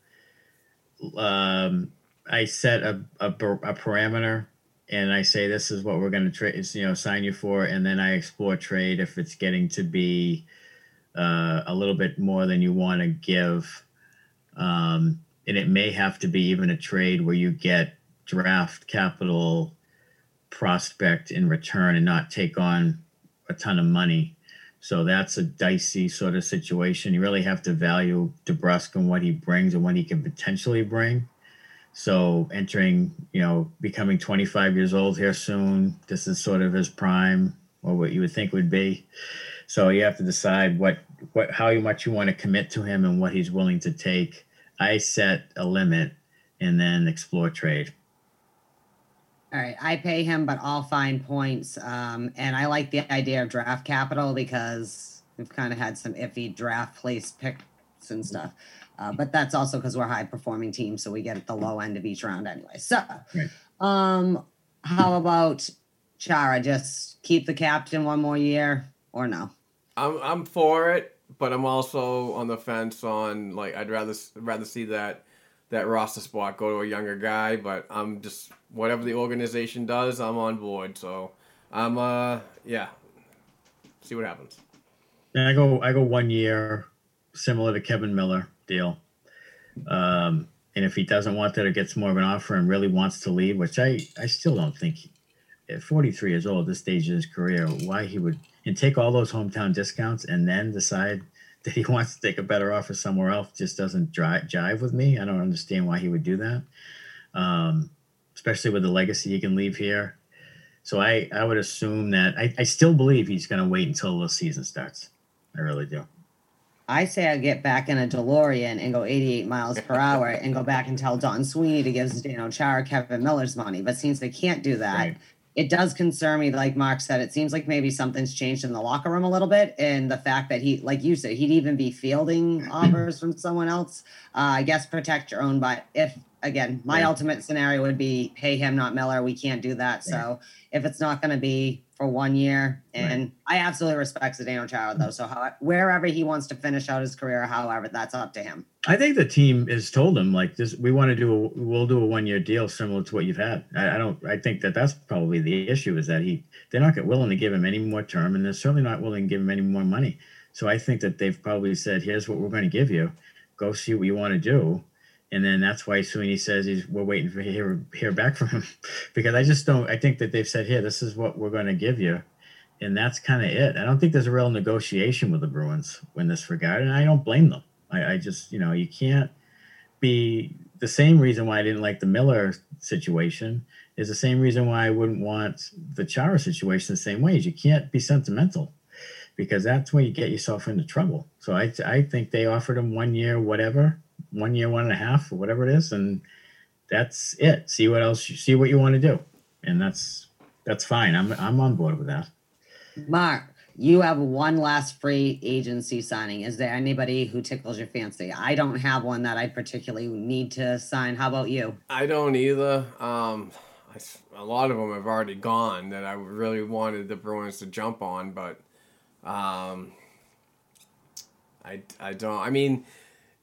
Um, I set a, a, a parameter and I say this is what we're going to trade, you know, sign you for, and then I explore trade if it's getting to be uh, a little bit more than you want to give, um, and it may have to be even a trade where you get draft capital prospect in return and not take on a ton of money. So that's a dicey sort of situation. You really have to value DeBrusk and what he brings and what he can potentially bring. So entering, you know, becoming 25 years old here soon, this is sort of his prime or what you would think would be. So you have to decide what, what, how much you want to commit to him and what he's willing to take. I set a limit and then explore trade. All right, I pay him, but I'll find points. Um, and I like the idea of draft capital because we've kind of had some iffy draft place picks and stuff. Uh, but that's also because we're high performing team, so we get at the low end of each round anyway. So, Right. um, how about Chara? Just keep the captain one more year, or no? I'm I'm for it, but I'm also on the fence on like I'd rather rather see that that roster spot go to a younger guy. But I'm just whatever the organization does, I'm on board. So I'm uh yeah, see what happens. And I go I go one year, similar to Kevan Miller deal. Um, and if he doesn't want that or gets more of an offer and really wants to leave, which I I still don't think at 43 years old, at this stage of his career, why he would and take all those hometown discounts and then decide that he wants to take a better offer somewhere else just doesn't drive, jive with me. I don't understand why he would do that, um, especially with the legacy he can leave here. So I, I would assume that I, I still believe he's going to wait until the season starts. I really do. I say I get back in a DeLorean and go 88 miles per hour and go back and tell Don Sweeney to give Zdeno Chara Kevan Miller's money. But since they can't do that, Right. it does concern me. Like Mark said, it seems like maybe something's changed in the locker room a little bit. And the fact that he, like you said, he'd even be fielding offers from someone else. Uh, I guess protect your own. But if, again, my Right. ultimate scenario would be pay him, not Miller. We can't do that. So if it's not going to be for one year, and I absolutely respect Zdeno Chara, though. So how, wherever he wants to finish out his career, however, that's up to him. I think the team has told him like this. We want to do. A, we'll do a one year deal similar to what you've had. I, I don't. I think that that's probably the issue is that he they're not willing to give him any more term, and they're certainly not willing to give him any more money. So I think that they've probably said, "Here's what we're going to give you. Go see what you want to do." And then that's why Sweeney says he's we're waiting for hear hear back from him because I just don't. I think that they've said, "Here, this is what we're going to give you." And that's kind of it. I don't think there's a real negotiation with the Bruins in this regard, and I don't blame them. I, I just, you know, you can't be the same reason why I didn't like the Miller situation is the same reason why I wouldn't want the Chara situation the same way. Is you can't be sentimental because that's where you get yourself into trouble. So I, I think they offered him one year, whatever, one year, one and a half, or whatever it is, and that's it. See what else, you see what you want to do, and that's that's fine. I'm I'm on board with that. Mark, you have one last free agency signing. Is there anybody who tickles your fancy? I don't have one that I particularly need to sign. How about you? I don't either. Um, I s a lot of them have already gone that I really wanted the Bruins to jump on, but um, I, I don't. I mean,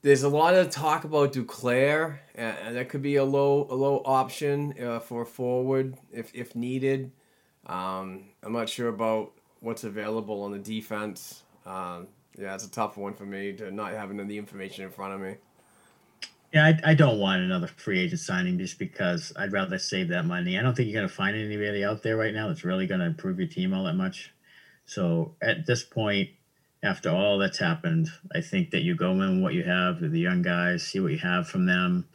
there's a lot of talk about Duclair, and, that could be a low a low option uh, for forward if if needed. Um, I'm not sure about what's available on the defense. Um, yeah, it's a tough one for me to not having the information in front of me. Yeah, I, I don't want another free agent signing just because I'd rather save that money. I don't think you're going to find anybody out there right now that's really going to improve your team all that much. So at this point, after all that's happened, I think that you go in what you have with the young guys, see what you have from them,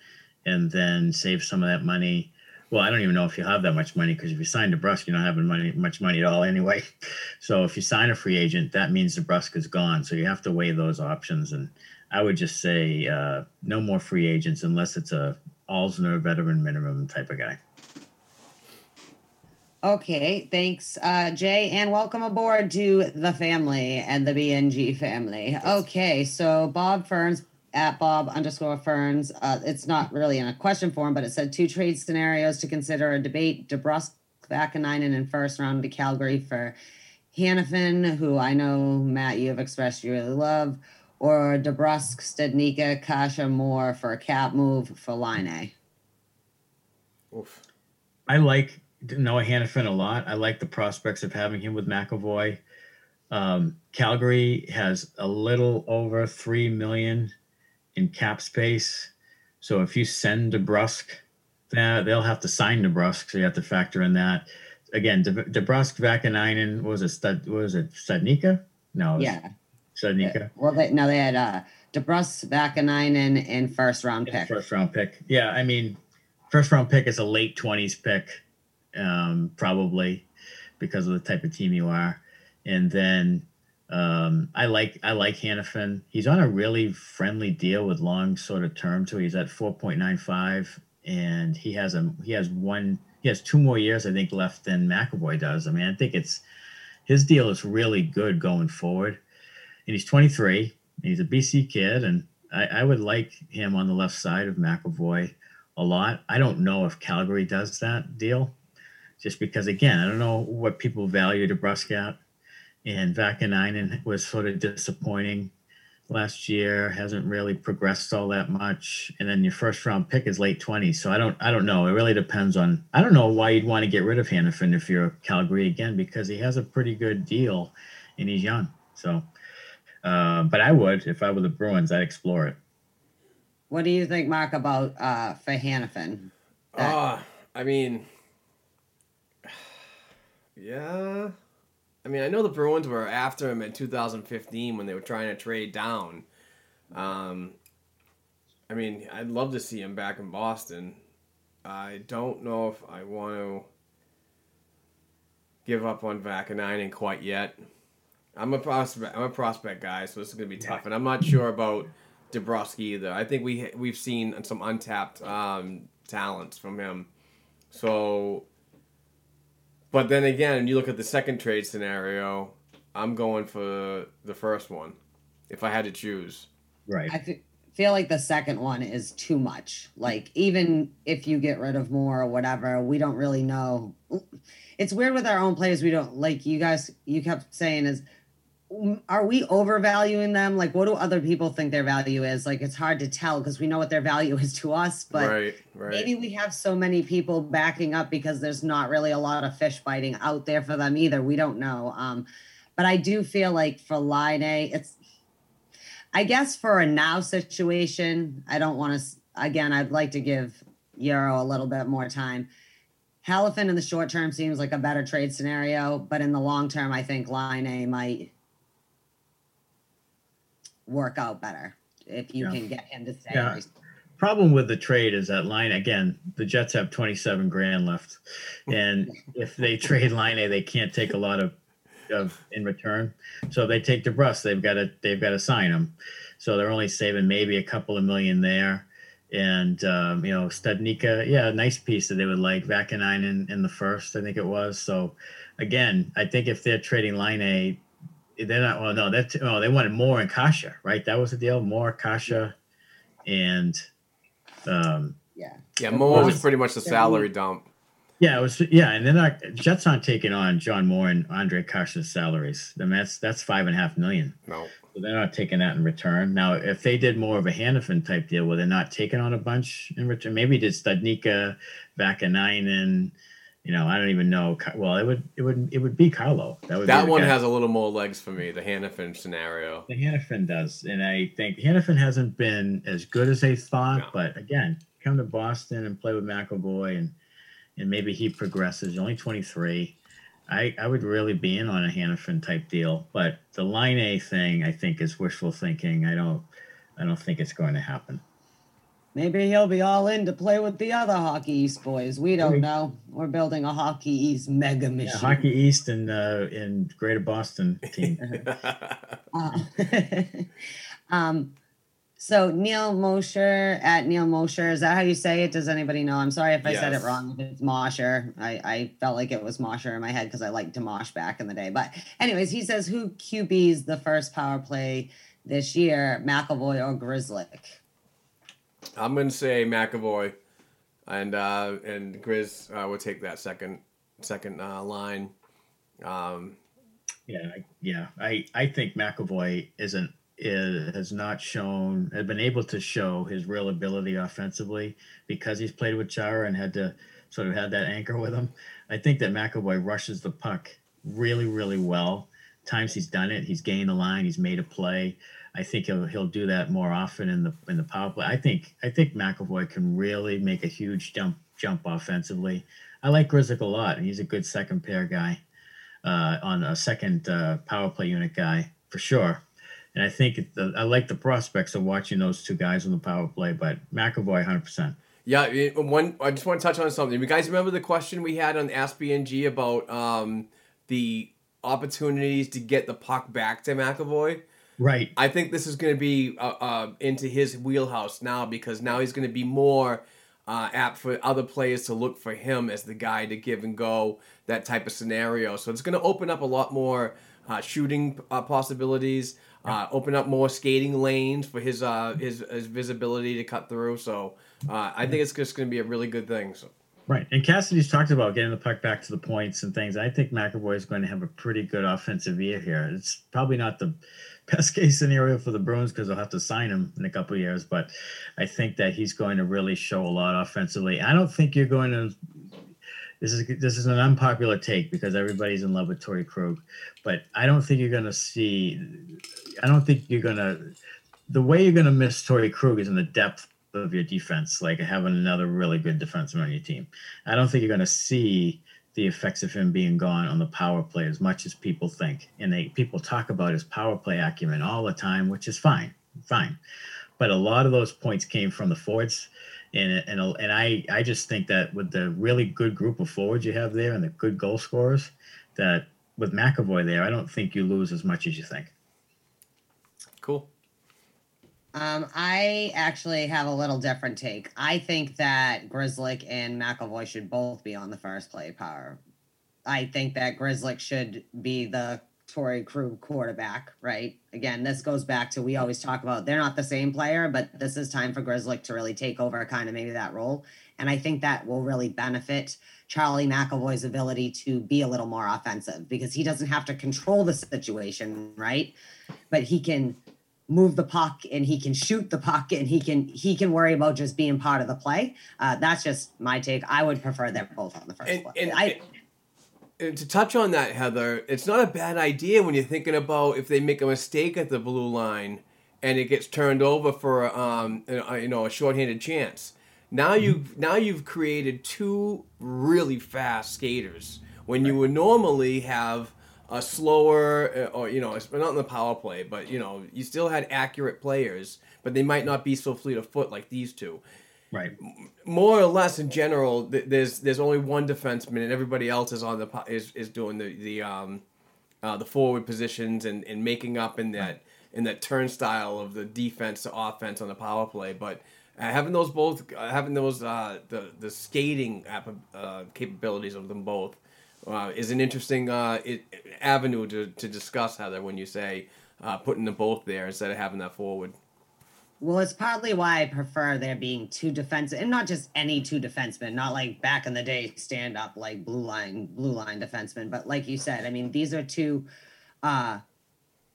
and then save some of that money. Well, I don't even know if you have that much money because if you sign DeBrusk, you're not having money, much money at all anyway. So if you sign a free agent, that means DeBrusk is gone. So you have to weigh those options. And I would just say uh, no more free agents unless it's a Alzner veteran minimum type of guy. Okay, thanks, uh, Jay, and welcome aboard to the family and the BNG family. Okay, so Bob Ferns at Bob underscore Ferns. Uh, it's not really in a question form, but it said two trade scenarios to consider a debate. DeBrusk back in nine and in first round to Calgary for Hanifin, who I know Matt you have expressed you really love, or DeBrusk, Studnicka, Kase Moore for a cap move for Laine. Oof. I like Noah Hanifin a lot. I like the prospects of having him with McAvoy. Um, Calgary has a little over three million in cap space. So if you send DeBrusk, that they'll have to sign DeBrusk, so you have to factor in that. Again, De- DeBrusk, Vaakanainen, what was it? Stud, what was it? Studnicka? No, it was Yeah. Studnicka. Well, they, no, they had uh, DeBrus, Vaakanainen, and first round pick. First round pick. Yeah, I mean, first round pick is a late twenties pick, um, probably because of the type of team you are. And then um, I like I like Hanifin. He's on a really friendly deal with long sort of term too. He's at four point nine five, and he has a he has one he has two more years I think left than McAvoy does. I mean, I think it's his deal is really good going forward. And he's twenty three. He's a BC kid, and I, I would like him on the left side of McAvoy a lot. I don't know if Calgary does that deal, just because again, I don't know what people value DeBrusk at, and Vaakanainen was sort of disappointing last year. Hasn't really progressed all that much, and then your first round pick is late twenties. So I don't, I don't know. It really depends on. I don't know why you'd want to get rid of Hanifin if you're Calgary again, because he has a pretty good deal, and he's young. So. Uh, but I would if I were the Bruins. I'd explore it. What do you think, Mark, about uh, for Hanifin? That- Ah, I mean, yeah. I mean, I know the Bruins were after him in 2015 when they were trying to trade down. Um, I mean, I'd love to see him back in Boston. I don't know if I want to give up on Vaakanainen quite yet. I'm a prospect. I'm a prospect guy, so this is gonna be tough, and I'm not sure about DeBrusk either. I think we we've seen some untapped um, talents from him. So, but then again, you look at the second trade scenario. I'm going for the first one, if I had to choose. Right. I feel like the second one is too much. Like even if you get rid of Moore or whatever, we don't really know. It's weird with our own players. We don't like you guys. You kept saying is, "Mm, are we overvaluing them? Like, what do other people think their value is? Like, it's hard to tell because we know what their value is to us, but right, right. maybe we have so many people backing up because there's not really a lot of fish biting out there for them either. We don't know. Um, but I do feel like for Laine, it's I guess for a now situation, I don't want to again, I'd like to give Urho a little bit more time. Hanifin in the short term seems like a better trade scenario, but in the long term, I think Laine might work out better if you Yeah. can get him to stay. Yeah. Problem with the trade is that line again. The Jets have twenty seven grand left, and if they trade Laine, they can't take a lot of of in return. So if they take DeBrus, they've got to they've got to sign him. So they're only saving maybe a couple of million there. And um, you know, Studnicka, yeah, nice piece that they would like. Vaakanainen in the first, I think it was. So again, I think if they're trading Laine, they're not. Well, no, that's oh, they wanted Moore in Kase, right? That was the deal. Moore Kase, and um, Yeah. yeah, Moore was pretty much the salary dump. yeah, it was yeah, and they're not Jets aren't taking on John Moore and Ondrej Kase's salaries. I mean, that's that's five and a half million. No. So they're not taking that in return. Now, if they did more of a Hanifin type deal where they're not taking on a bunch in return, maybe did Studnicka, Vaakanainen, you know, I don't even know. Well, it would it would it would be Carlo. That would That one guy. has a little more legs for me, the Hanifin scenario. The Hanifin does, and I think Hanifin hasn't been as good as they thought. No. But again, come to Boston and play with McAvoy, and and maybe he progresses. He's only twenty three. I I would really be in on a Hanifin type deal, but the Laine thing I think is wishful thinking. I don't I don't think it's going to happen. Maybe he'll be all in to play with the other Hockey East boys. We don't Maybe. know. We're building a Hockey East mega Yeah, mission. Hockey East and uh, in Greater Boston team. Uh, um, so Neil Mosher at Neil Mosher, is that how you say it? Does anybody know? I'm sorry if I said it wrong. If it's Mosher, I, I felt like it was Mosher in my head because I liked to mosh back in the day. But anyways, he says who QB's the first power play this year, McAvoy or Grzelcyk? I'm gonna say McAvoy, and uh, and Grizz uh, will take that second second uh, line. Um, Yeah, I- yeah. I I think McAvoy isn't is, has not shown has been able to show his real ability offensively because he's played with Chara and had to sort of had that anchor with him. I think that McAvoy rushes the puck really, really well. Times he's done it, he's gained the line, he's made a play. I think he'll he'll do that more often in the in the power play. I think I think McAvoy can really make a huge jump jump offensively. I like Grzelcyk a lot. and He's a good second pair guy, uh, on a second uh, power play unit guy for sure. And I think I like the prospects of watching those two guys on the power play. But McAvoy, hundred percent. Yeah, one. I just want to touch on something. You guys remember the question we had on Ask BNG about um, the opportunities to get the puck back to McAvoy? Right. I think this is going to be uh, uh, into his wheelhouse now because now he's going to be more uh, apt for other players to look for him as the guy to give and go that type of scenario. So it's going to open up a lot more uh, shooting uh, possibilities, uh, open up more skating lanes for his uh, his his visibility to cut through. So uh, I think it's just going to be a really good thing. So. Right. And Cassidy's talked about getting the puck back to the points and things. I think McAvoy is going to have a pretty good offensive year here. It's probably not the best case scenario for the Bruins because they'll have to sign him in a couple years, but I think that he's going to really show a lot offensively. I don't think you're going to. This is this is an unpopular take because everybody's in love with Torey Krug, but I don't think you're going to see. I don't think you're going to. The way you're going to miss Torey Krug is in the depth of your defense, like having another really good defenseman on your team. I don't think you're going to see the effects of him being gone on the power play as much as people think. And they people talk about his power play acumen all the time, which is fine, fine. But a lot of those points came from the forwards, and and and I I just think that with the really good group of forwards you have there and the good goal scorers, that with McAvoy there, I don't think you lose as much as you think. Cool. Um, I actually have a little different take. I think that Grzelcyk and McAvoy should both be on the first play power. I think that Grzelcyk should be the Torey Krug quarterback, right? Again, this goes back to we always talk about they're not the same player, but this is time for Grzelcyk to really take over kind of maybe that role. And I think that will really benefit Charlie McAvoy's ability to be a little more offensive because he doesn't have to control the situation, right? But he can move the puck and he can shoot the puck and he can he can worry about just being part of the play. Uh, that's just my take. I would prefer they're both on the first And, play. and, I, and to touch on that, Heather, it's not a bad idea when you're thinking about if they make a mistake at the blue line and it gets turned over for um, you know a shorthanded chance. Now you've now you've created two really fast skaters when you would normally have a slower uh, or you know it's not in the power play, but you know you still had accurate players, but they might not be so fleet of foot like these two Right. more or less in general, there's there's only one defenseman, and everybody else is on the is, is doing the the um uh, the forward positions and, and making up in that in that turnstile of the defense to offense on the power play. But uh, having those both uh, having those uh, the the skating app, uh, capabilities of them both uh, is an interesting uh, it, avenue to, to discuss Heather when you say uh, putting them both there instead of having that forward. well, it's partly why I prefer there being two defensive and not just any two defensemen, not like back in the day stand up like blue line blue line defensemen, but like you said, I mean these are two uh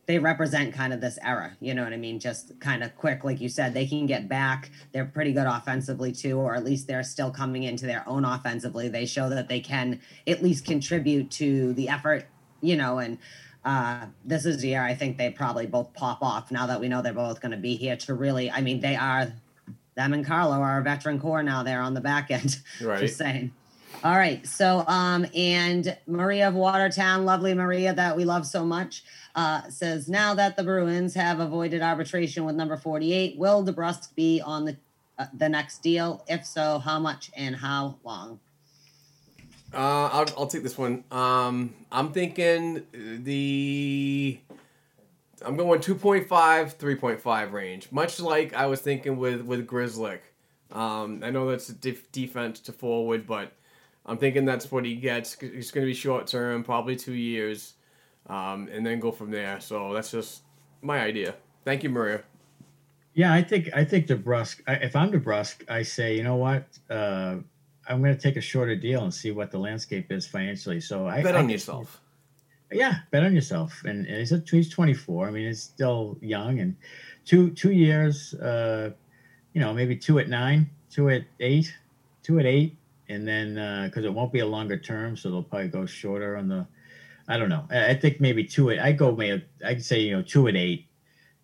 they represent kind of this era, you know what I mean? Just kind of quick, like you said, they can get back. They're pretty good offensively too, or at least they're still coming into their own offensively. They show that they can at least contribute to the effort, you know, and uh, this is the year I think they probably both pop off now that we know they're both going to be here to really, I mean, they are, them and Carlo are a veteran core now. They're on the back end. Right. Just saying. All right. So, um, and Maria of Watertown, lovely Maria that we love so much, uh, says now that the Bruins have avoided arbitration with number 48, will DeBrusk be on the uh, the next deal? If so, how much and how long? Uh, I'll, I'll take this one. Um, I'm thinking the. I'm going 2.5, 3.5 range. Much like I was thinking with with Grzelcyk. Um, I know that's a def- defense to forward, but I'm thinking that's what he gets. He's going to be short term, probably two years, um, and then go from there. So that's just my idea. Thank you, Maria. Yeah, I think I think DeBrusk. I, if I'm DeBrusk, I say, you know what, uh, I'm going to take a shorter deal and see what the landscape is financially. So I Bet I on can- yourself. Yeah, bet on yourself. And, and he's a, he's 24. I mean, he's still young and two two years. Uh, you know, maybe two at nine, two at eight, two at eight, and then because it won't be a longer term, so they'll probably go shorter on the. I don't know. I, I think maybe two. At, I go maybe I'd say you know two at eight,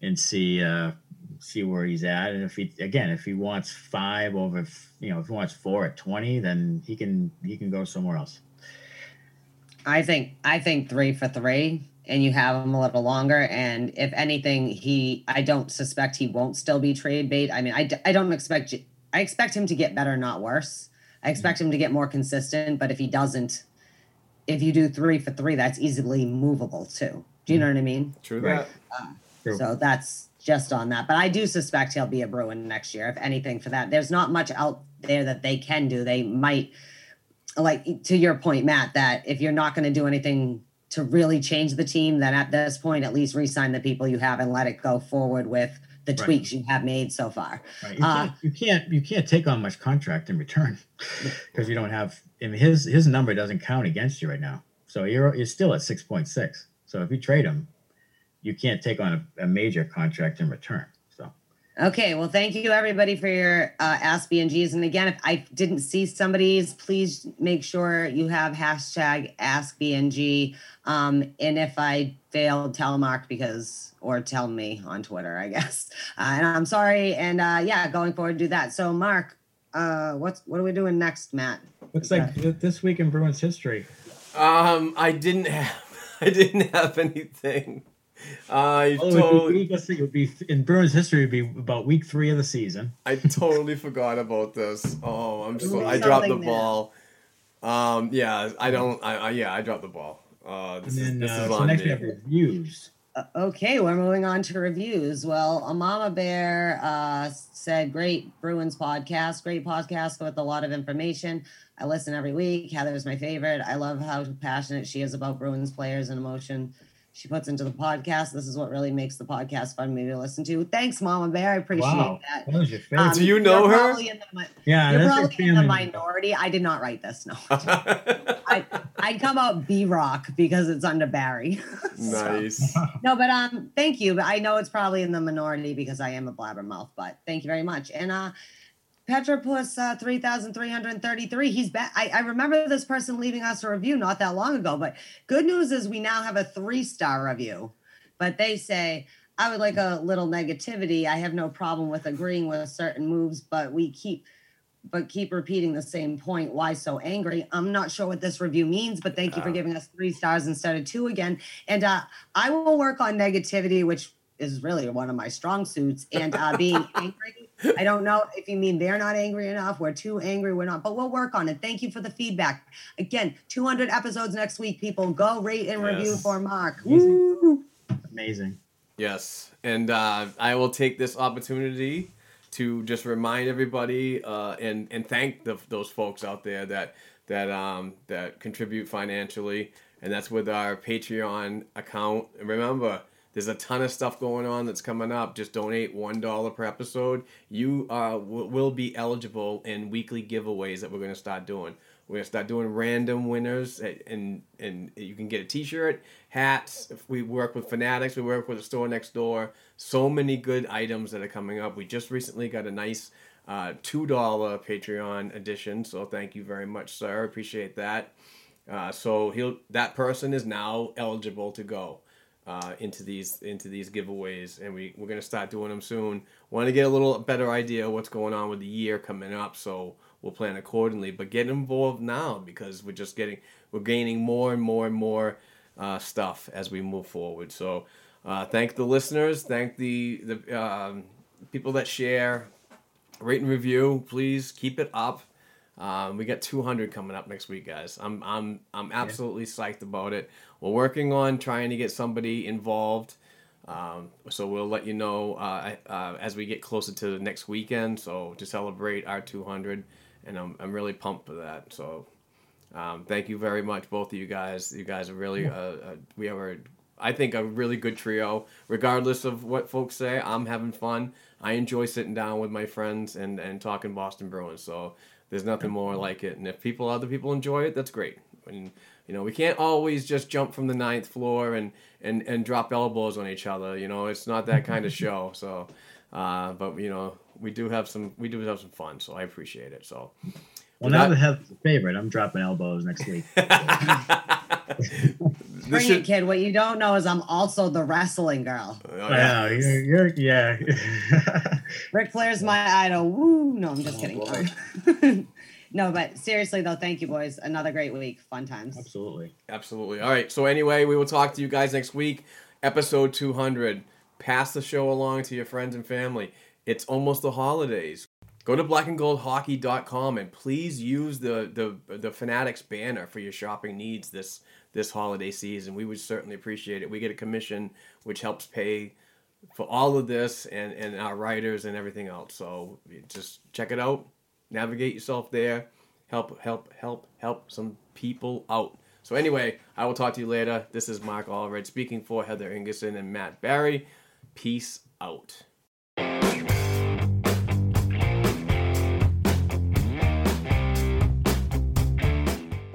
and see uh see where he's at, and if he again if he wants five over, you know if he wants four at twenty, then he can he can go somewhere else. I think I think three for three, and you have him a little longer. And if anything, he I don't suspect he won't still be trade bait. I mean, I I don't expect I expect him to get better, not worse. I expect him to get more consistent. But if he doesn't, if you do three for three, that's easily movable too. Do you mm. know what I mean? True Right. that. True. So that's just on that. But I do suspect he'll be a Bruin next year, if anything, for that. There's not much out there that they can do. They might, like to your point, Matt, that if you're not going to do anything to really change the team, then at this point, at least re-sign the people you have and let it go forward with the Right. tweaks you have made so far. Right. You, Uh, can't, you can't you can't take on much contract in return because you don't have. I mean, his his number doesn't count against you right now. So you're you're still at six point six. So if you trade him, you can't take on a, a major contract in return. So Okay, well, thank you everybody for your uh, Ask BNGs. And again, if I didn't see somebody's, please make sure you have hashtag Ask BNG. Um, and if I failed, tell Mark because, or tell me on Twitter, I guess. Uh, and I'm sorry. And uh, yeah, going forward, do that. So, Mark, uh, what's what are we doing next, Matt? looks like th- this week in Bruins history. Um, I didn't have I didn't have anything. I Oh, it would totally be, let's it would be in Bruins history. It would be about week three of the season. I totally forgot about this. Oh, I'm so Ooh, I dropped the there. ball. Um, yeah, I don't. I, I yeah, I dropped the ball. Uh, this And is then this uh, is so on next we have reviews. Uh, okay, we're moving on to reviews. Well, a Mama Bear uh, said, "Great Bruins podcast, great podcast with a lot of information. I listen every week. Heather's my favorite. I love how passionate she is about Bruins players and emotion she puts into the podcast. This is what really makes the podcast fun for me to listen to. Thanks, Mama Bear. I appreciate Wow, that. that was your favorite. Um, Do you know her? The, yeah, you're that's your probably in the minority. I did not write this. No, I I'd come out B Rock because it's under Barry. So- nice. no, but um, thank you. But I know it's probably in the minority because I am a blabbermouth. But thank you very much. And uh, Petropus uh, three thousand three hundred thirty-three. He's back. I, I remember this person leaving us a review not that long ago. But good news is we now have a three-star review. But they say I would like a little negativity. I have no problem with agreeing with certain moves, but we keep but keep repeating the same point. Why so angry? I'm not sure what this review means, but thank you for giving us three stars instead of two again. And uh, I will work on negativity, which is really one of my strong suits, and uh, being angry. I don't know if you mean they're not angry enough, we're too angry, we're not, but we'll work on it. Thank you for the feedback. Again, 200 episodes next week, people. Go rate and review for Mark. Easy. Woo! Amazing. Yes, and uh, I will take this opportunity to just remind everybody uh, and and thank the, those folks out there that that um, that contribute financially, and that's with our Patreon account. And remember, there's a ton of stuff going on that's coming up. Just donate one dollar per episode. You uh, w- will be eligible in weekly giveaways that we're going to start doing. We're gonna start doing random winners, and and, and you can get a T-shirt, hats. If we work with Fanatics, we work with a store next door. So many good items that are coming up. We just recently got a nice uh, two dollar Patreon edition, so thank you very much, sir. Appreciate that. Uh, so he'll that person is now eligible to go uh, into these into these giveaways, and we we're gonna start doing them soon. Want to get a little better idea of what's going on with the year coming up, so we'll plan accordingly. But get involved now because we're just getting we're gaining more and more and more uh, stuff as we move forward. So uh, thank the listeners, thank the the um, people that share, rate and review. Please keep it up. Um, we got 200 coming up next week, guys. I'm I'm I'm absolutely psyched about it. We're working on trying to get somebody involved. Um, so we'll let you know uh, uh, as we get closer to the next weekend. So to celebrate our 200, and I'm I'm really pumped for that. So um, thank you very much, both of you guys. You guys are really uh, uh, we have a I think a really good trio. Regardless of what folks say, I'm having fun. I enjoy sitting down with my friends and and talking Boston Bruins. So there's nothing more like it. And if people other people enjoy it, that's great. And you know we can't always just jump from the ninth floor and and and drop elbows on each other. You know it's not that kind of show. So, uh, but you know we do have some we do have some fun. So I appreciate it. So. Well, now that Heather's a favorite, I'm dropping elbows next week. Bring should- it, kid. What you don't know is I'm also the wrestling girl. Oh, oh I know, you're, you're yeah. Ric Flair's my idol. Woo! No, I'm just Oh, kidding. no, but seriously though, thank you, boys. Another great week. Fun times. Absolutely. Absolutely. All right. So anyway, we will talk to you guys next week, episode 200. Pass the show along to your friends and family. It's almost the holidays. Go to blackandgoldhockey.com and please use the, the the Fanatics banner for your shopping needs this this holiday season. We would certainly appreciate it. We get a commission which helps pay for all of this and, and our writers and everything else. So just check it out. Navigate yourself there. Help, help, help, help some people out. So anyway, I will talk to you later. This is Mark Allred speaking for Heather Ingerson and Matt Barry. Peace out.